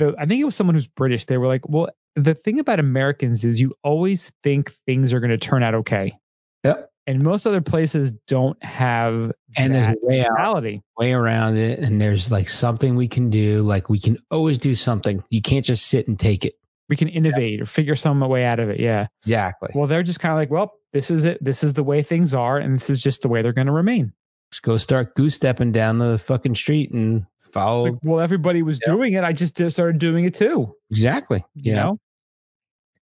I think it was someone who's British. They were like, "Well, the thing about Americans is you always think things are going to turn out okay." Yep. And most other places don't have And there's way out, way around it, and there's like something we can do. Like we can always do something. You can't just sit and take it. We can innovate or figure some way out of it. Yeah. Exactly. Well, they're just kind of like, well, this is it. This is the way things are, and this is just the way they're going to remain. Just go start goose stepping down the fucking street and follow. Like, well, everybody was Yeah. doing it. I just started doing it too. exactly. You know.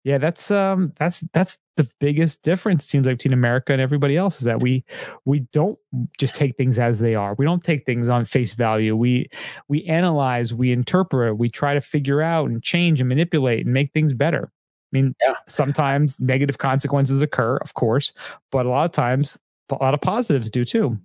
Yeah, that's um, that's that's the biggest difference. Seems like between America and everybody else is that we we don't just take things as they are. We don't take things on face value. We we analyze, we interpret, we try to figure out and change and manipulate and make things better. I mean, Yeah. sometimes negative consequences occur, of course, but a lot of times a lot of positives do too.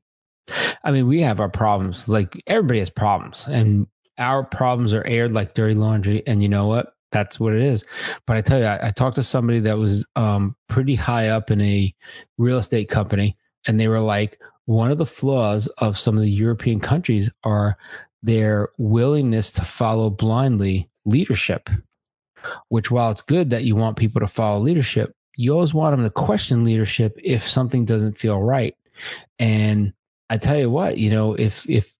I mean, we have our problems. Like everybody has problems, and our problems are aired like dirty laundry. And you know what? That's what it is. But I tell you, I, I talked to somebody that was um, pretty high up in a real estate company, and they were like, one of the flaws of some of the European countries are their willingness to follow blindly leadership. Which, while it's good that you want people to follow leadership, you always want them to question leadership if something doesn't feel right. And I tell you what, you know, if if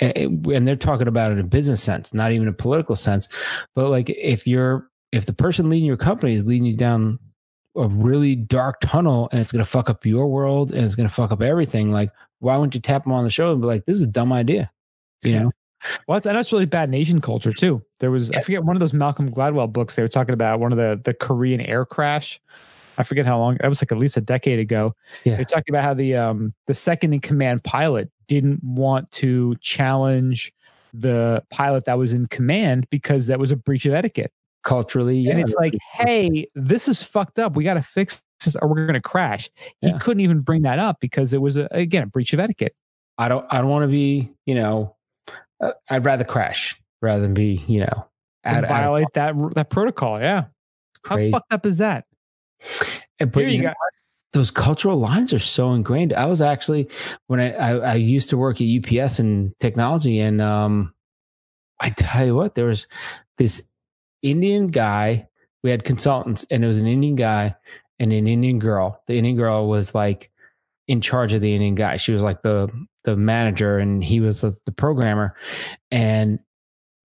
and they're talking about it in a business sense, not even a political sense, but like if you're if the person leading your company is leading you down a really dark tunnel and it's going to fuck up your world and it's going to fuck up everything, like why wouldn't you tap them on the shoulder and be like, "This is a dumb idea," you know? Well, that's, and that's really bad in Asian culture too. There was I forget one of those Malcolm Gladwell books. They were talking about one of the the Korean air crash. I forget how long. That was like at least a decade ago. Yeah. They talked about how the um the second in command pilot didn't want to challenge the pilot that was in command because that was a breach of etiquette. Culturally, yeah, and it's like, hey, this is fucked up. We got to fix this, or we're going to crash. He Yeah. couldn't even bring that up because it was a, again a breach of etiquette. I don't I don't want to be, you know, uh, I'd rather crash rather than be, you know, And out, out violate that that protocol. Yeah. How crazy. fucked up is that? And- But Here you you know those cultural lines are so ingrained. I was actually when I, I I used to work at UPS in technology, and um, I tell you what, there was this Indian guy. We had consultants, and it was an Indian guy and an Indian girl. The Indian girl was like in charge of the Indian guy. She was like the the manager, and he was the, the programmer, and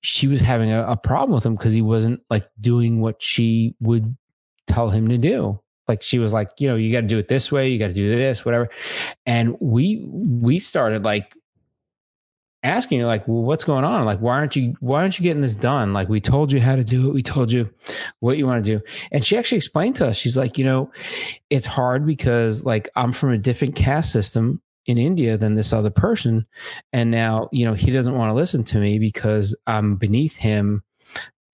she was having a, a problem with him because he wasn't like doing what she would tell him to do. Like she was like you know you got to do it this way you got to do this whatever. And we we started like asking her like well what's going on? Like why aren't you why aren't you getting this done? Like we told you how to do it we told you what you want to do. And she actually explained to us she's like you know it's hard because like i'm from a different caste system in India than this other person. And now, you know, he doesn't want to listen to me because I'm beneath him.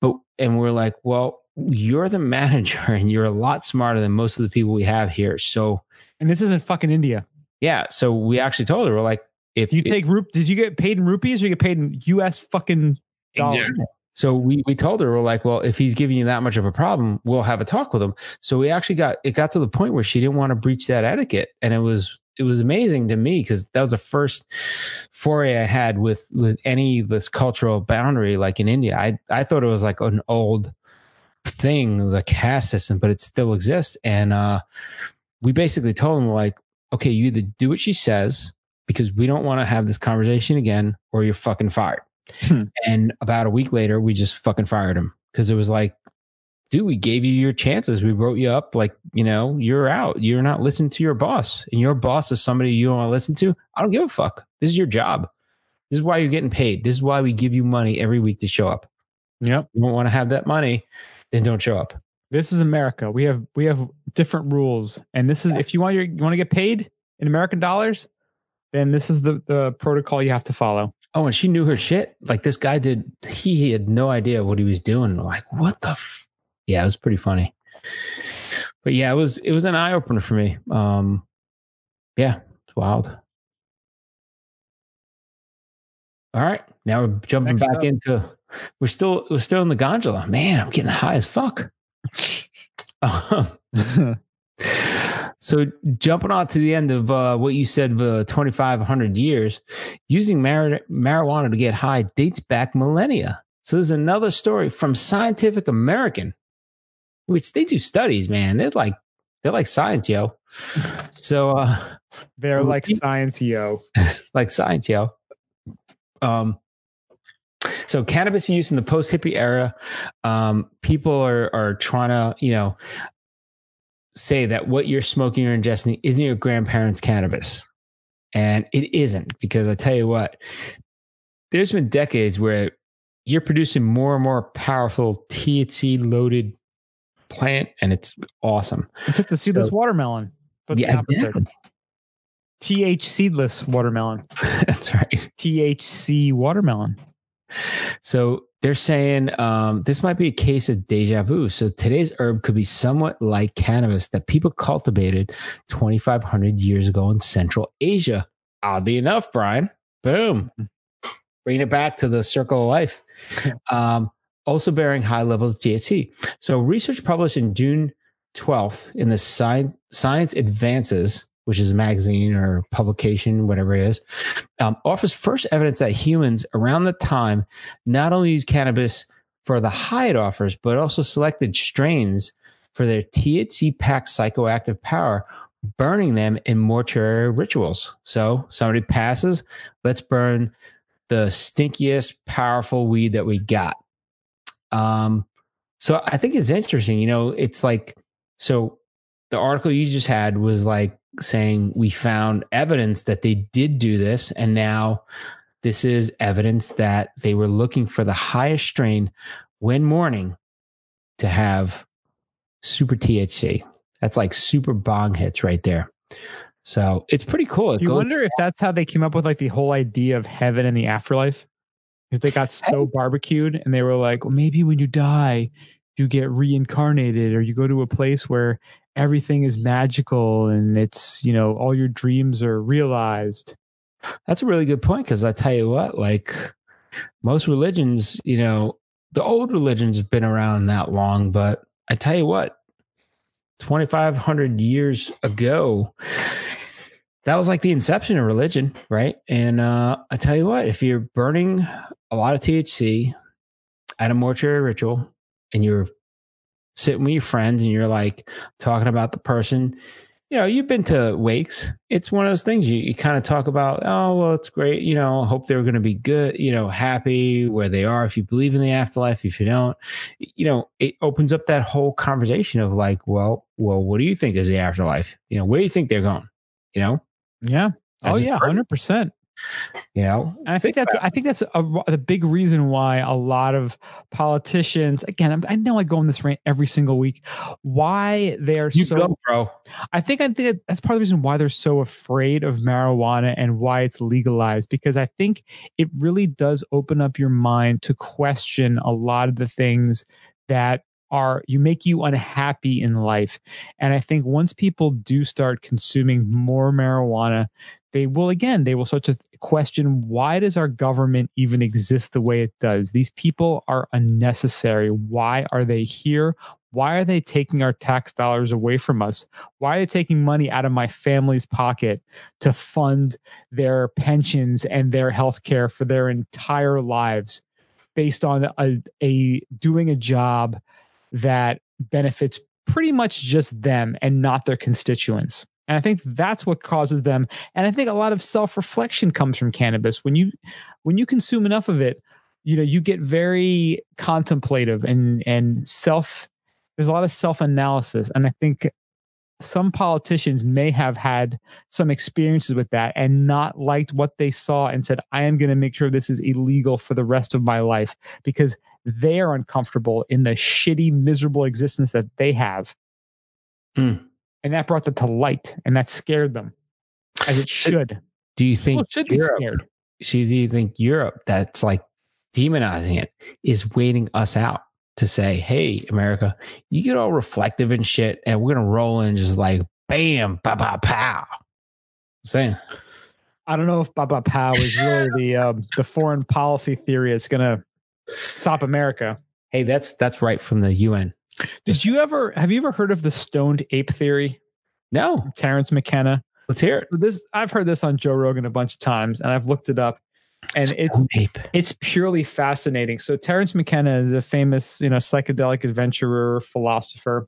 But, and we're like, well, you're the [laughs] manager and you're a lot smarter than most of the people we have here. So, And this isn't fucking India. yeah. So we actually told her, we're like, if You take rup did you get paid in rupees or you get paid in US fucking dollars? Exactly. So we we told her we're like, well, if he's giving you that much of a problem, we'll have a talk with him. So we actually got it got to the point where she didn't want to breach that etiquette, and it was it was amazing to me because that was the first foray I had with with any this cultural boundary like in India. I I thought it was like an old thing, the caste system, but it still exists. And uh, we basically told him like, okay, you either do what she says because we don't want to have this conversation again, or you're fucking fired. Hmm. And about a week later, we just fucking fired him because it was like, dude, we gave you your chances. We wrote you up. Like, you know, you're out. You're not listening to your boss. And your boss is somebody you don't want to listen to. I don't give a fuck. This is your job. This is why you're getting paid. This is why we give you money every week to show up. Yep. You don't want to have that money, then don't show up. This is America. We have we have different rules. And this is if you want your you want to get paid in American dollars, then this is the the protocol you have to follow. Oh, and she knew her shit. Like this guy did. He had no idea what he was doing. Like, what the? F-? Yeah, it was pretty funny. But yeah, it was it was an eye opener for me. Um, yeah, it's wild. All right, now we're jumping Next back up. into. We're still we're still in the gondola. Man, I'm getting high as fuck. [laughs] Um, so jumping on to the end of uh, what you said, uh, 2,500 years, using mar- marijuana to get high dates back millennia. So there's another story from Scientific American, which they do studies, man. They're like they're like science, yo. So uh, They're like science yo. [laughs] like science, yo. Um, so cannabis use in the post hippie era, um, people are are trying to, you know, say that what you're smoking or ingesting isn't your grandparents' cannabis, and it isn't because I tell you what, there's been decades where you're producing more and more powerful THC loaded plant, and it's awesome. It's like the seedless So- watermelon, but the opposite. exactly. TH seedless watermelon. [laughs] that's right. THC watermelon. So they're saying um, this might be a case of deja vu. So today's herb could be somewhat like cannabis that people cultivated 2,500 years ago in Central Asia. Oddly enough, Brian, boom, bringing it back to the circle of life. [laughs] um, also bearing high levels of THC. So research published in June 12th in the Science, Advances, which is a magazine or publication, whatever it is, um, offers first evidence that humans around the time not only use cannabis for the high it offers, but also selected strains for their THC packed psychoactive power, burning them in mortuary rituals. So somebody passes, let's burn the stinkiest, powerful weed that we got. Um, so I think it's interesting. You know, it's like so the article you just had was like saying we found evidence that they did do this, and now this is evidence that they were looking for the highest strain when morning to have super THC. That's like super bong hits right there. So it's pretty cool. It you goes- wonder if that's how they came up with like the whole idea of heaven and the afterlife? Because they got so barbecued and they were like, well, maybe when you die, you get reincarnated or you go to a place where everything is magical and it's, you know, all your dreams are realized. That's a really good point because I tell you what, like most religions, you know, the old religions have been around that long, but I tell you what, 2,500 years ago, that was like the inception of religion, right? And uh, I tell you what, if you're burning a lot of THC at a mortuary ritual and you're sitting with your friends and you're like talking about the person, you know, you've been to wakes. It's one of those things you, you kind of talk about, oh, well, it's great. You know, hope they're going to be good, you know, happy where they are. If you believe in the afterlife, if you don't, you know, it opens up that whole conversation of like, well, well, what do you think is the afterlife? You know, where do you think they're going? You know, Yeah. Oh, yeah. 100%. You know, And I think that's I think that's a, the big reason why a lot of politicians again I'm, I know I go on this rant every single week why they're you so go, bro. I think I think that's part of the reason why they're so afraid of marijuana and why it's legalized because I think it really does open up your mind to question a lot of the things that are you make you unhappy in life. And I think once people do start consuming more marijuana, they will again they will start to question why does our government even exist the way it does? These people are unnecessary. Why are they here? Why are they taking our tax dollars away from us? Why are they taking money out of my family's pocket to fund their pensions and their health care for their entire lives based on a, a doing a job that benefits pretty much just them and not their constituents? And I think that's what causes them. And I think a lot of self-reflection comes from cannabis. When you when you consume enough of it, you know, you get very contemplative and and self there's a lot of self-analysis. And I think some politicians may have had some experiences with that and not liked what they saw and said, I am going to make sure this is illegal for the rest of my life because they are uncomfortable in the shitty, miserable existence that they have. Mm. And that brought them to light and that scared them, as it should. Do you People think should be Europe, scared. so do you think Europe that's like demonizing it is waiting us out to say, hey, America, you get all reflective and shit, and we're gonna roll in just like bam, ba ba pow. saying I don't know if Baba Pow is really the um, the foreign policy theory that's going to stop America. hey, that's that's right from the UN. Did you ever have you ever heard of the stoned ape theory? No, Terence McKenna. let's hear it. This I've heard this on Joe Rogan a bunch of times, and I've looked it up, and it's it's purely fascinating. So Terence McKenna is a famous, you know, psychedelic adventurer, philosopher,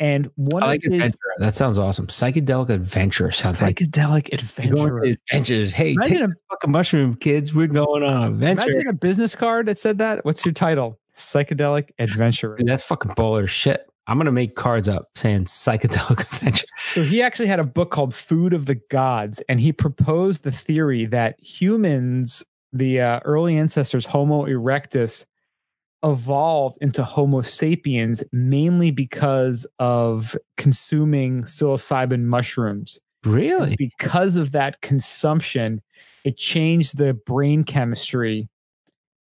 and one I like of his. That sounds awesome. Psychedelic adventure sounds like psychedelic you're adventurer. adventures. Hey, take Imagine a fucking mushroom, kids. We're going on an adventure. Imagine a business card that said that. What's your title? Psychedelic adventurer. Dude, that's fucking baller shit. I'm gonna make cards up saying psychedelic [laughs] adventure. So he actually had a book called Food of the Gods, and he proposed the theory that humans, the uh, early ancestors, Homo erectus, evolved into Homo sapiens mainly because of consuming psilocybin mushrooms. Really? Because of that consumption, it changed the brain chemistry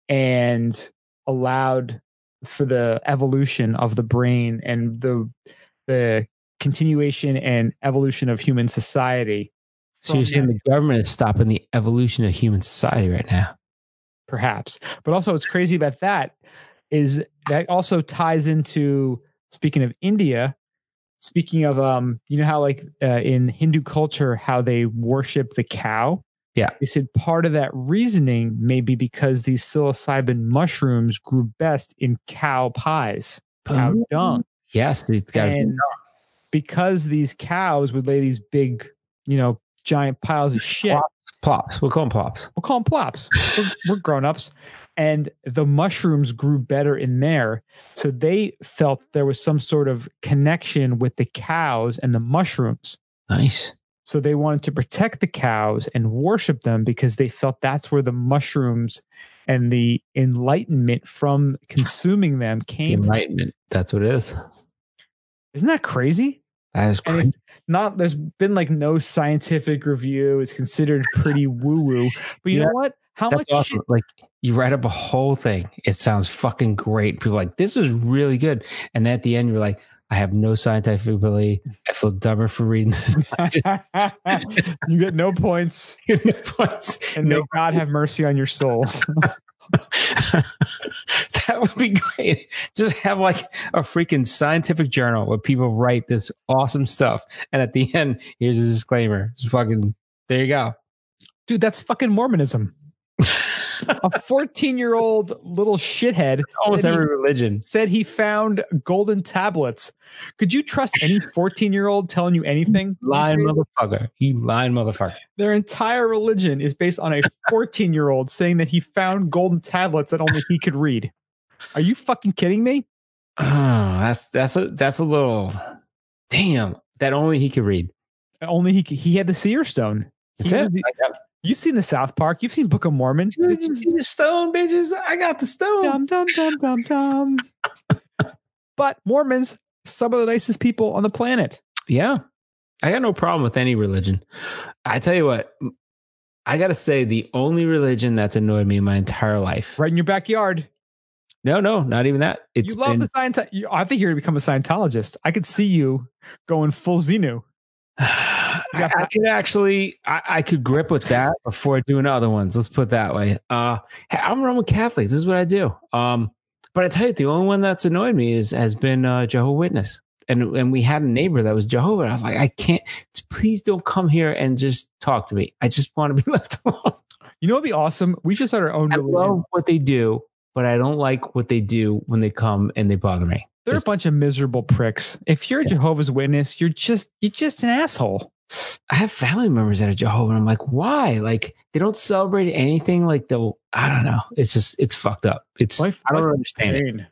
and allowed for the evolution of the brain and the the continuation and evolution of human society. So you're saying the government is stopping the evolution of human society right now? perhaps, but also what's crazy about that is that also ties into speaking of India. Speaking of, um, you know how like uh, in Hindu culture, how they worship the cow. Yeah. they said part of that reasoning may be because these psilocybin mushrooms grew best in cow pies, cow Ooh. dung. Yes, it's got. and because these cows would lay these big, you know, giant piles of shit. Plops. Plops. We'll call them plops. We'll call them plops. We're, [laughs] we're grown ups. And the mushrooms grew better in there. So they felt there was some sort of connection with the cows and the mushrooms. Nice. So they wanted to protect the cows and worship them because they felt that's where the mushrooms and the enlightenment from consuming them [laughs] came from. Enlightenment. That's what it is. Isn't that crazy? That is crazy. not there's been like no scientific review it's considered pretty woo woo but you Yeah, know what how much awesome. Like you write up a whole thing. It sounds fucking great. People are like, this is really good. And then at the end, you're like, I have no scientific ability. I feel dumber for reading this. [laughs] you get no points [laughs] no points. and No may god have mercy on your soul [laughs] that would be great. Just have like a freaking scientific journal where people write this awesome stuff. And at the end, here's a disclaimer. It's fucking, there you go. dude that's fucking mormonism a 14 year old little shithead Almost said he- every religion. said he found golden tablets could you trust any 14 year old telling you anything Lying motherfucker. You lying motherfucker. Their entire religion is based on a 14 year old saying that he found golden tablets that only he could read. Are you fucking kidding me? Oh, that's that's a that's a little damn. That only he could read. Only he he had the seer stone. That's He it. the- You've seen the South Park. You've seen Book of Mormon. Did you see the stone, bitches? I got the stone. Dum dum dum dum dum. [laughs] but Mormons, some of the nicest people on the planet. Yeah. I got no problem with any religion. I tell you what, I got to say, the only religion that's annoyed me in my entire life. Right in your backyard. No, no, not even that. It's you love been, the Scientology. I think you're going to become a Scientologist. I could see you going full Xenu. [sighs] [sighs] [sighs] I, I could actually, I, I could grip with that before doing other ones. Let's put it that way. Uh, hey, I'm Roman Catholic. This is what I do. Um, but I tell you, the only one that's annoyed me is has been uh, Jehovah Witness. And and we had a neighbor that was Jehovah. And I was like, I can't. Please don't come here and just talk to me. I just want to be [laughs] left alone. You know what'd be awesome? We should start our own I religion. love what they do, but I don't like what they do when they come and they bother me. They're a bunch of miserable pricks. If you're a. Jehovah's Witness, you're just you're just an asshole. I have family members that are Jehovah, and I'm like, why? Like they don't celebrate anything. Like they'll, I don't know. It's just, it's fucked up. It's, I don't understand it.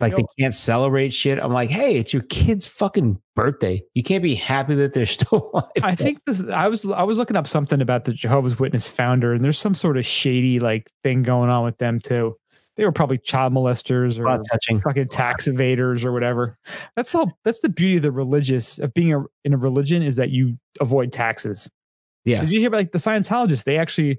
Like they can't celebrate shit. I'm like, hey, it's your kid's fucking birthday. You can't be happy that they're [laughs] still alive. I think this. I was I was looking up something about the Jehovah's Witness founder, and there's some sort of shady like thing going on with them too. They were probably child molesters or fucking tax evaders or whatever. That's the that's the beauty of the religious of being a, in a religion is that you avoid taxes. Yeah. Did you hear about like the Scientologists? They actually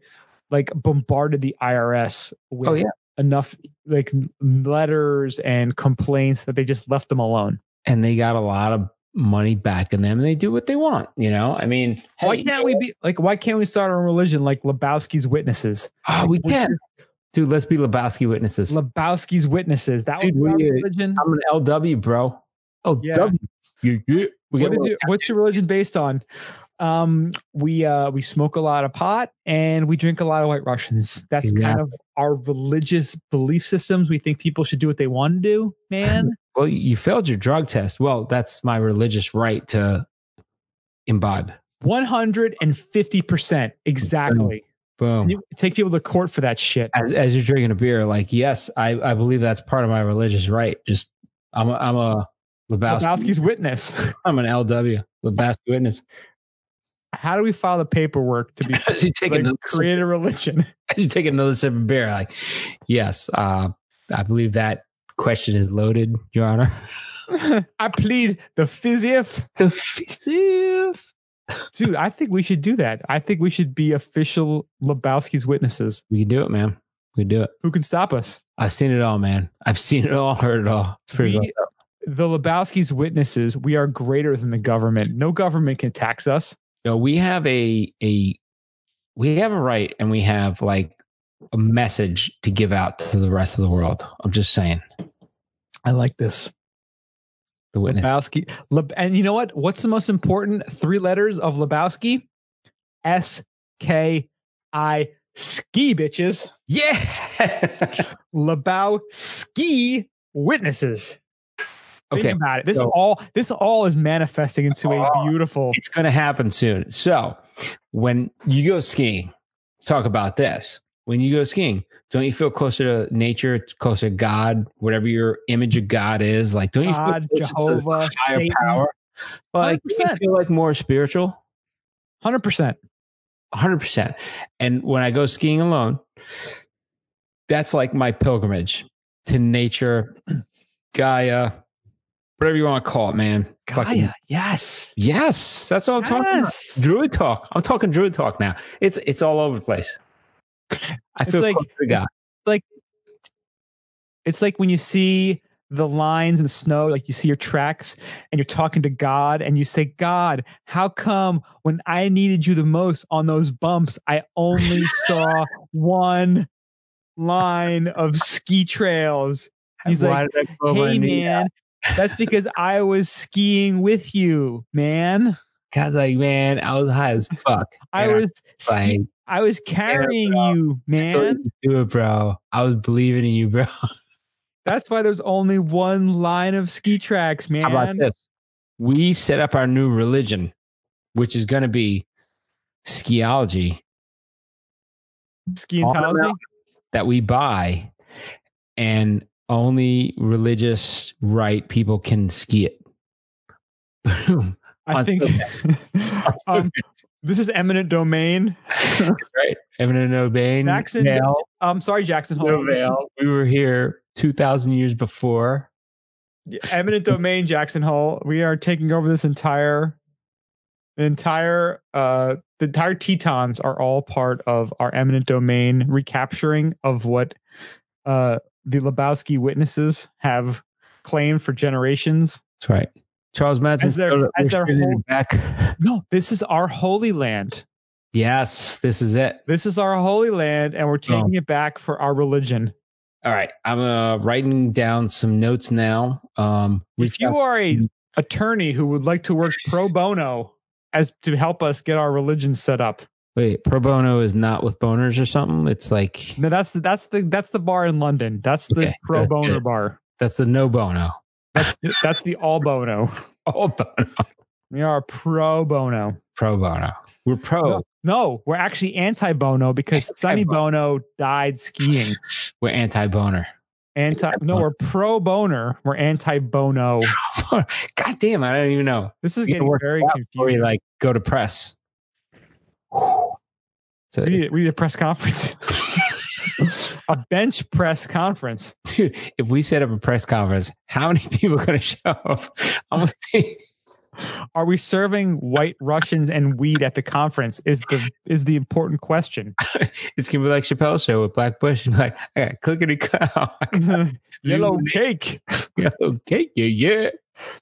like bombarded the IRS with Oh, yeah. enough like letters and complaints that they just left them alone. And they got a lot of money back in them and they do what they want. You know, I mean, why hey, can't we be like? Why can't we start our religion like Lebowski's witnesses? Oh, we can. Dude, let's be Lebowski witnesses. Lebowski's witnesses. That Dude, would be our we- religion. I'm an LW, bro. LW. Yeah. You, you, What got is what's your religion based on? Um, we uh we smoke a lot of pot and we drink a lot of white Russians. That's kind of our religious belief systems. We think people should do what they want to do, man. [laughs] Well, you failed your drug test. Well, that's my religious right to imbibe. 150% exactly. Boom. You take people to court for that shit. As, as you're drinking a beer, like, yes, I, I believe that's part of my religious right. Just, I'm a, I'm a Lebowski. Lebowski's witness. [laughs] I'm an LW, Lebowski witness. How do we file the paperwork to be [laughs] As you take like, another create a religion? [laughs] as you take another sip of beer, like, yes, uh, I believe that question is loaded, Your Honor. I plead the fifth. The fifth. Dude, I think we should do that. I think we should be official Lebowski's witnesses. We can do it, man. We can do it. Who can stop us? I've seen it all, man. I've seen it all, [laughs] heard it all. It's pretty We- the Lebowski's witnesses, we are greater than the government. No government can tax us. No, we have a a we have a right and we have like a message to give out to the rest of the world. I'm just saying. I like this. The witness. Lebowski. Leb- and you know what? What's the most important three letters of Lebowski? S K I ski bitches. Yeah. [laughs] Lebowski witnesses. Think okay. about it. This so- all this all is manifesting into a Oh. beautiful It's going to happen soon. So, when you go skiing, talk about this. When you go skiing, don't you feel closer to nature, closer to God, whatever your image of God is? Like, don't you God, feel Jehovah, higher Satan. power? Like, you feel like more spiritual? hundred percent. 100%. And when I go skiing alone, that's like my pilgrimage to nature, [clears throat] Gaia, whatever you want to call it, man. Fucking- Gaia, yes. yes, that's what I'm talking about. Druid talk. I'm talking druid talk now. It's it's all over the place. I It's feel like- close to God. It's like when you see the lines in the snow, like you see your tracks and you're talking to God and you say, God, how come when I needed you the most on those bumps, I only saw [laughs] one line of ski trails? He's Why like, hey, man, that's because I was skiing with you, man. God's like, man, I was high as fuck. I was ski- like, I was carrying bro. you, man. you do it, bro. I was believing in you, bro. That's why there's only one line of ski tracks, man. How about this? We set up our new religion, which is going to be skiology Ski On the Scientology. mountain. that we buy, and only religious right people can ski it. Boom. [laughs] I think um, [laughs] This is eminent domain. [laughs] right? Eminent domain. Jackson. Vail, I'm sorry, Jackson no Hole. Vail. We were here two thousand years before. Eminent domain, Jackson Hole. We are taking over this entire, entire, uh, the entire Tetons are all part of our eminent domain recapturing of what, uh, the Lebowski witnesses have claimed for generations. That's right. Charles Manson. As their- as their whole- back. [laughs] No, this is our holy land. Yes, this is it. This is our holy land, and we're taking Oh. it back for our religion. All right, I'm uh, writing down some notes now. Um, If you are a attorney who would like to work pro bono as to help us get our religion set up, wait, pro bono is not with boners or something. It's like no, that's the that's the that's the bar in London. That's the Okay, pro good, boner good. bar. that's the no bono. That's the, that's the all bono. [laughs] Oh, bono. We are pro bono. pro bono. We're pro. No, no, we're actually anti bono because Sonny Anti-bono. Bono died skiing. We're anti boner. Anti no, we're pro boner. We're anti bono. [laughs] God damn, I don't even know. This is You getting very out before like go to press. So, We need, we need a press conference. [laughs] a bench press conference. dude, if we set up a press conference, how many [laughs] people are going to show up? I'm think, Are we serving white Russians and weed at the conference? Is the is the important question. [laughs] it's gonna be like Chappelle's show with Black Bush. And [laughs] like, I got clickety cow. Oh Yellow cake. okay, yeah, yeah.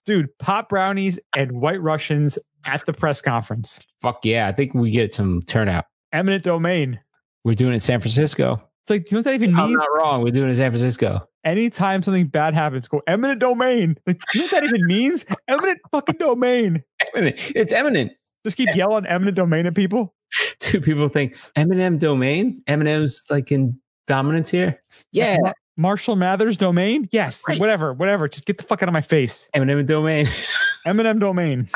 Dude, pop brownies and white Russians at the press conference. Fuck yeah. I think we get some turnout. Eminent domain. We're doing it in San Francisco. It's like, do you know what that even I'm not wrong. We're doing it in San Francisco. Anytime something bad happens, go eminent domain. Like, do you know what that even means? Eminent fucking domain. Eminent. It's eminent. Just keep yelling eminent domain at people. [laughs] Two people think Eminem domain. Eminem's like in dominance here. Yeah, Ma- Marshall Mathers domain? Yes. Right. Whatever, whatever. Just get the fuck out of my face. Eminem domain. Eminem domain.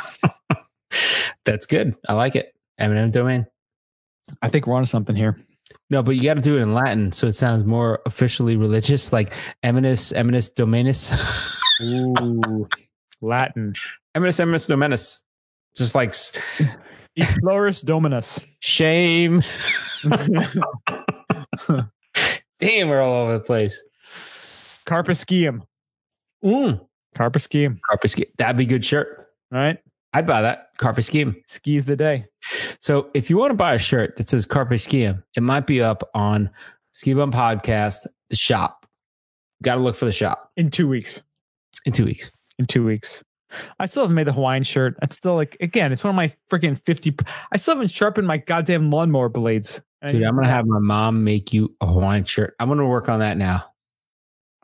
[laughs] That's good. I like it. Eminem domain. I think we're on something here. No, but you got to do it in Latin so it sounds more officially religious, like Eminus, Eminus Dominus. Ooh, Latin. Eminus, Eminus Dominus. Just like s- [laughs] Floris Dominus. shame. [laughs] Damn, we're all over the place. Carpuscium. Mm. Carpuscium. Carpe scheme. That'd be good shirt. Right? I'd buy that. Carpe scheme. Skis the day. So if you want to buy a shirt that says Carpe Scheme, it might be up on Ski Bum Podcast, the shop. Got to look for the shop In two weeks. in two weeks. In two weeks. I still haven't made the Hawaiian shirt. It's still like again, it's one of my freaking 50. I still haven't sharpened my goddamn lawnmower blades. I Dude, I'm going to have my mom make you a Hawaiian shirt. I'm going to work on that now.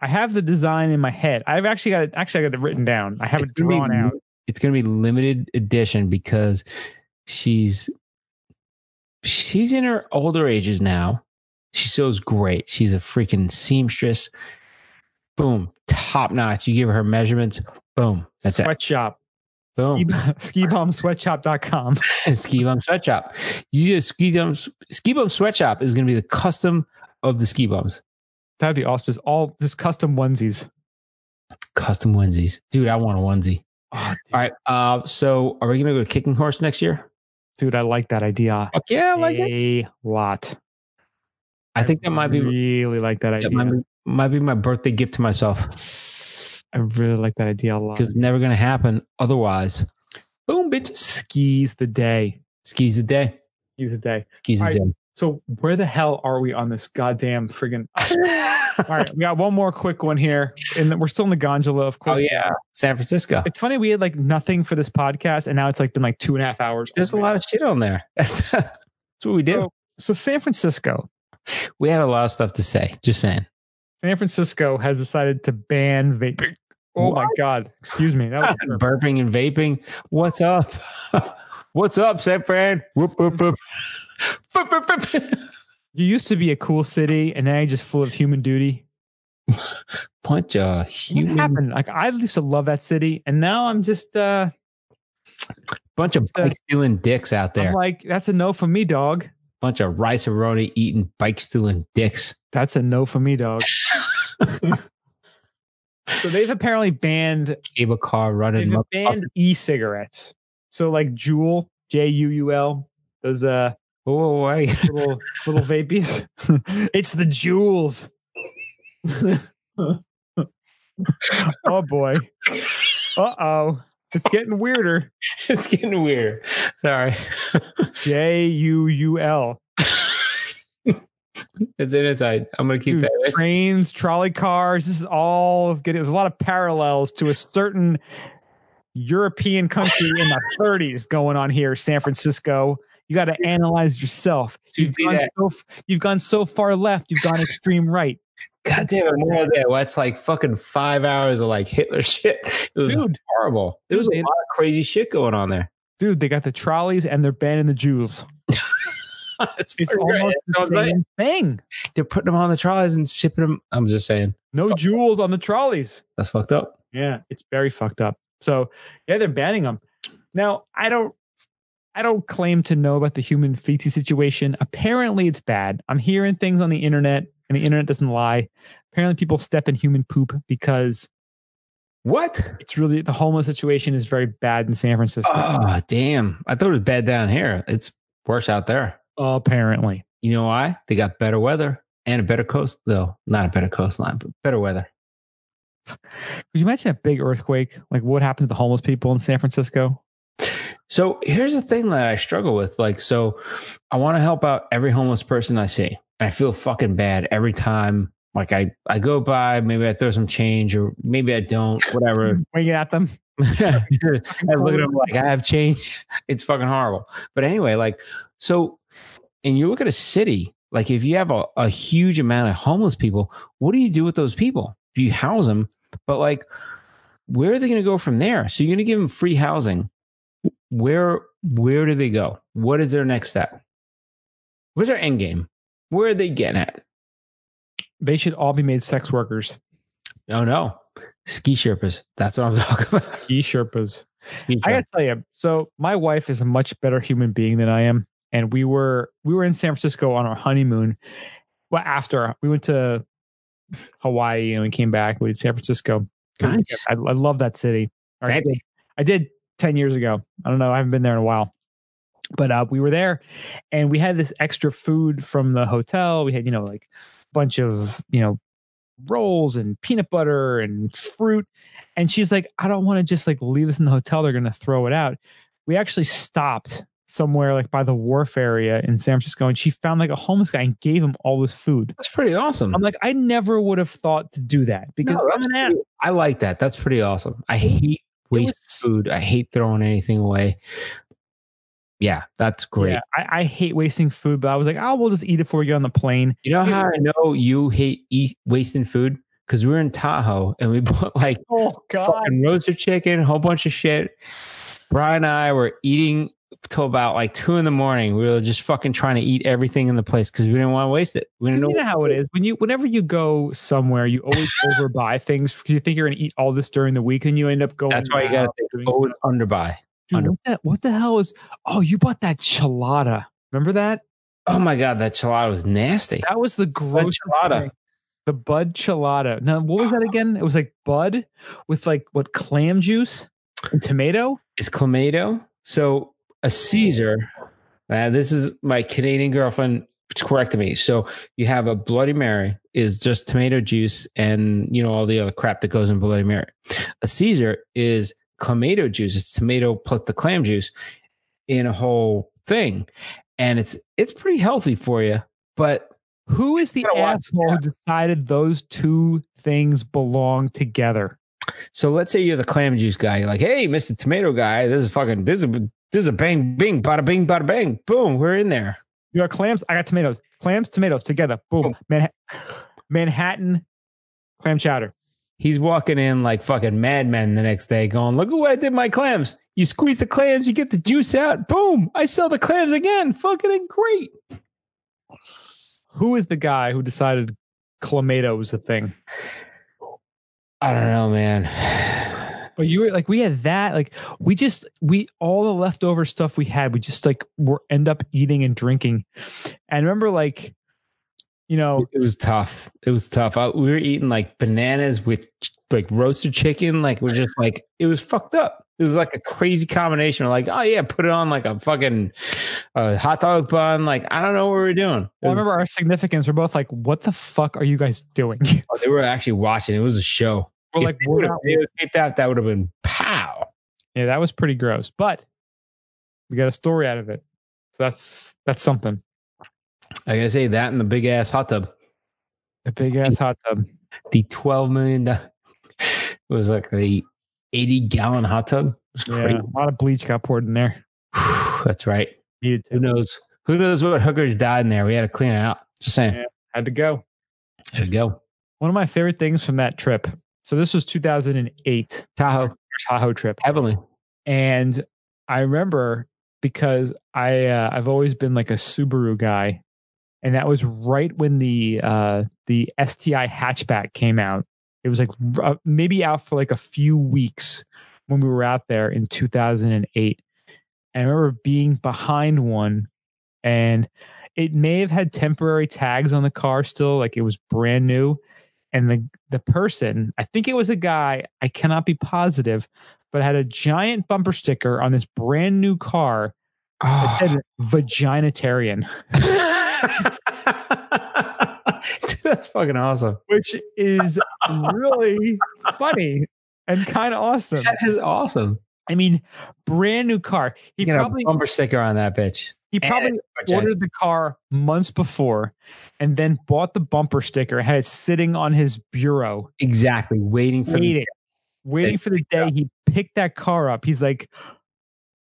I have the design in my head. I've actually got it actually I got it written down. I have It's it drawn out. It's going to be limited edition because she's she's in her older ages now. She sews great. She's a freaking seamstress. Boom, top notch. You give her her measurements. Boom, that's it. Sweatshop. Boom. Ski, skibumsweatshop.com. ski [laughs] bum sweatshop. You just ski bum ski bum sweatshop is going to be the custom of the ski bums. That'd be awesome. Just all just custom onesies. Custom onesies, dude. I want a onesie. Oh, All right. Uh, so are we going to go to Kicking Horse next year? dude, I like that idea. Fuck yeah, I like it. a lot. I think that might be really like that that idea. might be, might be my birthday gift to myself I really like that idea a lot. because it's never going to happen otherwise. Boom, bitch. skis the day. Skis the day. Skis the day. Skis the All day. So where the hell are we on this goddamn friggin' [laughs] All right, we got one more quick one here, and we're still in the gondola, of course. Oh yeah, San Francisco. It's funny we had like nothing for this podcast, and now it's like been like two and a half hours. There's a lot of shit on there. That's [laughs] that's what we do. So, so San Francisco, We had a lot of stuff to say. Just saying. San Francisco has decided to ban vaping. Oh my god! Excuse me. That was [laughs] burping and vaping. What's up? [laughs] What's up, San Fran? Whoop, whoop, whoop. You used to be a cool city, and now you're just full of human duty. [laughs] Bunch of What happened? Like I used to love that city, and now I'm just uh bunch of uh, bike stealing dicks out there. I'm like, that's a no for me, dog. bunch of Rice-A-Roni eating bike stealing dicks. That's a no for me, dog. so [laughs] they've apparently banned Cable car running. they've banned e-cigarettes. So like Juul, J U U L, Those uh Oh, why? little little vapies. [laughs] it's the Juuls. [laughs] oh boy. Uh oh. It's getting weirder. [laughs] it's getting weird. Sorry. J U U L. It's in inside. I'm gonna keep Dude, that. trains, trolley cars. This is all getting. There's a lot of parallels to a certain European country in the 30s going on here, San Francisco. You got to analyze yourself. You You've gone, so, you've gone so far left. You've gone [laughs] extreme right, God damn it! More of that. Well, That's like fucking five hours of like Hitler [laughs] shit. It was dude. horrible. There was a lot of crazy shit going on there. Dude, they got the trolleys and they're banning the Jews. [laughs] it's It's almost the same thing. They're putting them on the trolleys and shipping them. I'm just saying No Fuck. jewels on the trolleys. that's fucked up. Yeah, it's very fucked up. So yeah, they're banning them. Now I don't I don't claim to know about the human feces situation. Apparently it's bad. I'm hearing things on the internet and the internet doesn't lie. Apparently people step in human poop because What? it's really the homeless situation is very bad in San Francisco. Oh damn! I thought it was bad down here. It's worse out there. apparently. You know why? They got better weather and a better coast. Though not a better coastline, but better weather. Could you imagine a big earthquake? Like what happened to the homeless people in San Francisco? So here's the thing that I struggle with. Like, so I want to help out every homeless person I see. And I feel fucking bad every time. Like I, I go by, maybe I throw some change or maybe I don't, whatever. [laughs] Winging at them. [laughs] I look at them like I have change. It's fucking horrible. But anyway, like, so, and you look at a city, like if you have a, a huge amount of homeless people, what do you do with those people? Do you house them? But like, where are they going to go from there? So you're going to give them free housing. Where, where do they go? What is their next step? Where's their end game? Where are they getting at? They should all be made sex workers. Oh no, ski sherpas. That's what I'm [laughs] talking about. Ski Sherpas. Ski I gotta tell you, so my wife is a much better human being than I am, and we were we were in San Francisco on our honeymoon. Well, after we went to Hawaii and we came back, we did San Francisco. Nice. I, I love that city. Or I, did, I did ten years ago. I don't know. I haven't been there in a while, but uh, we were there, and we had this extra food from the hotel. We had you know like a bunch of you know rolls and peanut butter and fruit. And she's like, I don't want to just like leave this in the hotel. They're going to throw it out. We actually stopped somewhere like by the wharf area in San Francisco and she found like a homeless guy and gave him all this food. That's pretty awesome. I'm like, I never would have thought to do that because No, I'm an pretty- I like that. That's pretty awesome. I hate waste was- food. I hate throwing anything away. Yeah, that's great. Yeah, I, I hate wasting food, but I was like, oh, we'll just eat it before we get on the plane. You know how I know you hate eat, wasting food? Because we were in Tahoe and we [laughs] bought like Oh God. fucking roasted chicken, a whole bunch of shit. Brian and I were eating till about like two in the morning. We were just fucking trying to eat everything in the place because we didn't want to waste it. We didn't you know. know how it is when you whenever you go somewhere, you always [laughs] overbuy things because you think you're going to eat all this during the week, and you end up going. That's why you gotta out doing Forward underbuy. Dude, Under- what, the, what the hell is? Oh, you bought that chelada. Remember that? Oh my god, that chelada was nasty. That was the gross chelada. The Bud chelada. Now, what was that [gasps] again? It was like Bud with like what clam juice and tomato. It's clamato. So a Caesar. Uh, this is my Canadian girlfriend corrected me. So you have a Bloody Mary is just tomato juice and you know all the other crap that goes in Bloody Mary. A Caesar is clamato juice. It's tomato plus the clam juice in a whole thing, and it's it's pretty healthy for you. But Who is the asshole who decided those two things belong together? so let's say you're the clam juice guy. You're like, hey, Mister Tomato guy, this is fucking this is this is a bang bing bada bing bada bang boom. We're in there. You got clams. I got tomatoes. Clams, tomatoes together. Boom. Manha- Manhattan clam chowder. He's walking in like fucking madmen the next day, going, "Look at what I did my clams. You squeeze the clams, you get the juice out. Boom! I sell the clams again. Fucking great." Who is the guy who decided clamato was a thing? I don't know, man. But you were like, we had that. Like, we just, we, all the leftover stuff we had, we just like were end up eating and drinking. And remember, like, you know, It was tough. It was tough. I, we were eating like bananas with like roasted chicken. Like we're just like it was fucked up. It was like a crazy combination of like, oh yeah, put it on like a fucking uh, hot dog bun. Like I don't know what we were doing. Well, I remember our significants were both like, "What the fuck are you guys doing?" [laughs] oh, they were actually watching. It was a show. If like, would've videotaped that, that would have been pow. yeah, that was pretty gross, but we got a story out of it, so that's that's something. I gotta say that and the big ass hot tub. The big ass hot tub. The twelve million. It was like the eighty gallon hot tub. It was Yeah, a lot of bleach got poured in there. That's right. Who knows? Who knows what hookers died in there? We had to clean it out. Just saying. Yeah. Had to go. Had to go. One of my favorite things from that trip. So this was 2008 Tahoe. Tahoe trip. Heavily. and I remember because I uh, I've always been like a Subaru guy, and that was right when the uh, the STI hatchback came out. It was like uh, maybe out for like a few weeks when we were out there in 2008. And I remember being behind one, and it may have had temporary tags on the car still, like it was brand new. And the the person, I think it was a guy, I cannot be positive, but had a giant bumper sticker on this brand new car that said ah. vaginitarian, Dude, [laughs] that's fucking awesome. which is really funny and kind of awesome. That is awesome. I mean, brand new car. He You probably a bumper sticker on that bitch. He eh, probably And- ordered the car months before and then bought the bumper sticker, and had it sitting on his bureau, exactly waiting for waiting, waiting for the day he picked that car up. He's like,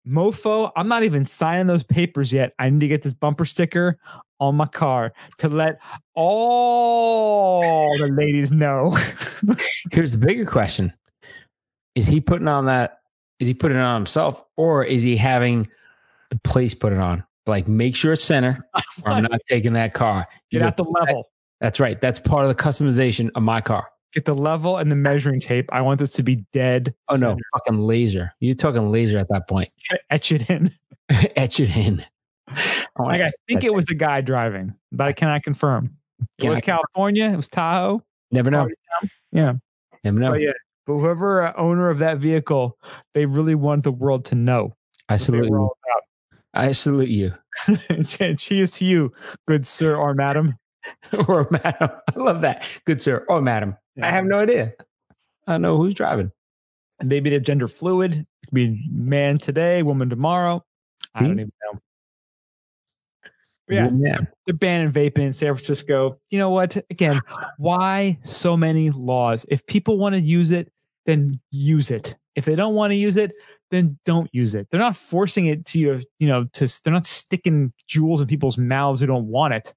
Mofo, I'm not even signing those papers yet. I need to get this bumper sticker on my car to let all the ladies know. [laughs] Here's the bigger question: Is he putting on that? Is he putting it on himself, or is he having the place put it on? Like, make sure it's center, [laughs] or I'm not taking that car. Get You out the level. That's right. That's part of the customization of my car. Get the level and the measuring tape. I want this to be dead. Oh no, fucking laser! You're talking laser at that point. Etch it in. [laughs] [laughs] Etch it in. Oh, Like I think it was the guy driving, but I cannot confirm. It was Cannot- California. It was Tahoe. never know. Yeah. Never know. But yeah. But whoever uh, owner of that vehicle, they really want the world to know I I salute you. [laughs] [laughs] Cheers to you, good sir or madam. or madam. [laughs] I love that. Good sir. Or madam. I have no idea. I don't know who's driving. And maybe they're gender fluid. It could be man today, woman tomorrow. I don't hmm? even know. But yeah, Yeah. they're banning vaping in San Francisco. You know what? Again, [sighs] why so many laws? If people want to use it, then use it. If they don't want to use it, then don't use it. They're not forcing it to you, you know, to they're not sticking Juuls in people's mouths who don't want it.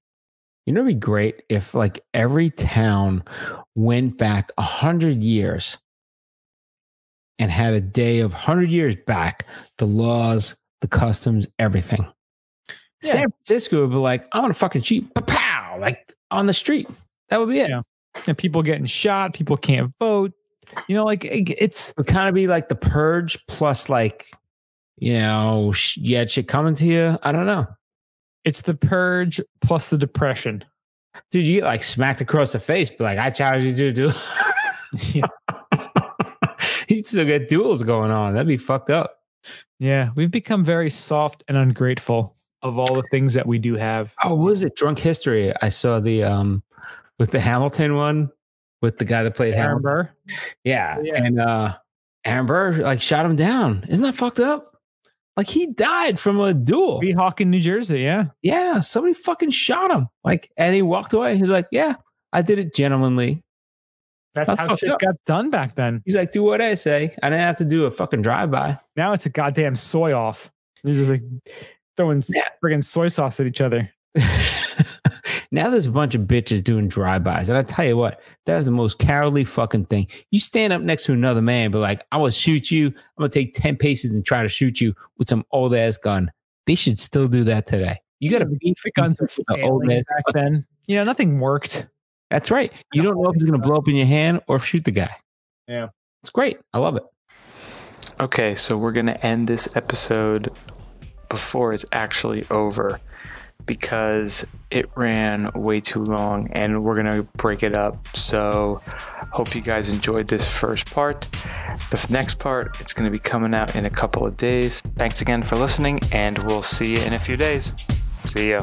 You know, it'd be great if like every town went back a hundred years and had a day of hundred years back, the laws, the customs, everything. Yeah. San Francisco would be like, I want to fucking shoot pow, like on the street. That would be it. Yeah. And people getting shot, people can't vote. You know, like it's It kind of be like the purge plus like, you know, sh- you shit coming to you. I don't know. it's the purge plus the depression. Dude, you get like smacked across the face, but like, I challenge you to do. [laughs] Yeah. you still get duels going on. That'd be fucked up. Yeah, we've become very soft and ungrateful of all the things that we do have. Oh, what was it? Drunk History. I saw the um with the Hamilton one with the guy that played Aaron. Burr. Yeah. Yeah. And uh Aaron Burr like shot him down. Isn't that fucked up? Like he died from a duel. Weehawken, in New Jersey. Yeah. Yeah, somebody fucking shot him. Like and he walked away. He's like, Yeah, I did it gentlemanly. That's That's how shit up. got done back then. He's like, do what I say. I didn't have to do a fucking drive-by. Now it's a goddamn soy off. You're just like throwing Yeah. friggin' soy sauce at each other. [laughs] now there's a bunch of bitches doing drive-bys. And I tell you what, that is the most cowardly fucking thing. You stand up next to another man, but like, I will shoot you. I'm gonna take 10 paces and try to shoot you with some old ass gun. They should still do that today. You gotta beat Guns were the old failing ass. back then. You know, nothing worked. That's right. You don't know if it's gonna blow up in your hand or shoot the guy. Yeah. It's great. I love it. Okay, so we're going to end this episode before it's actually over because it ran way too long and we're going to break it up. So Hope you guys enjoyed this first part. The next part, it's going to be coming out in a couple of days. Thanks again for listening, and we'll see you in a few days. See ya.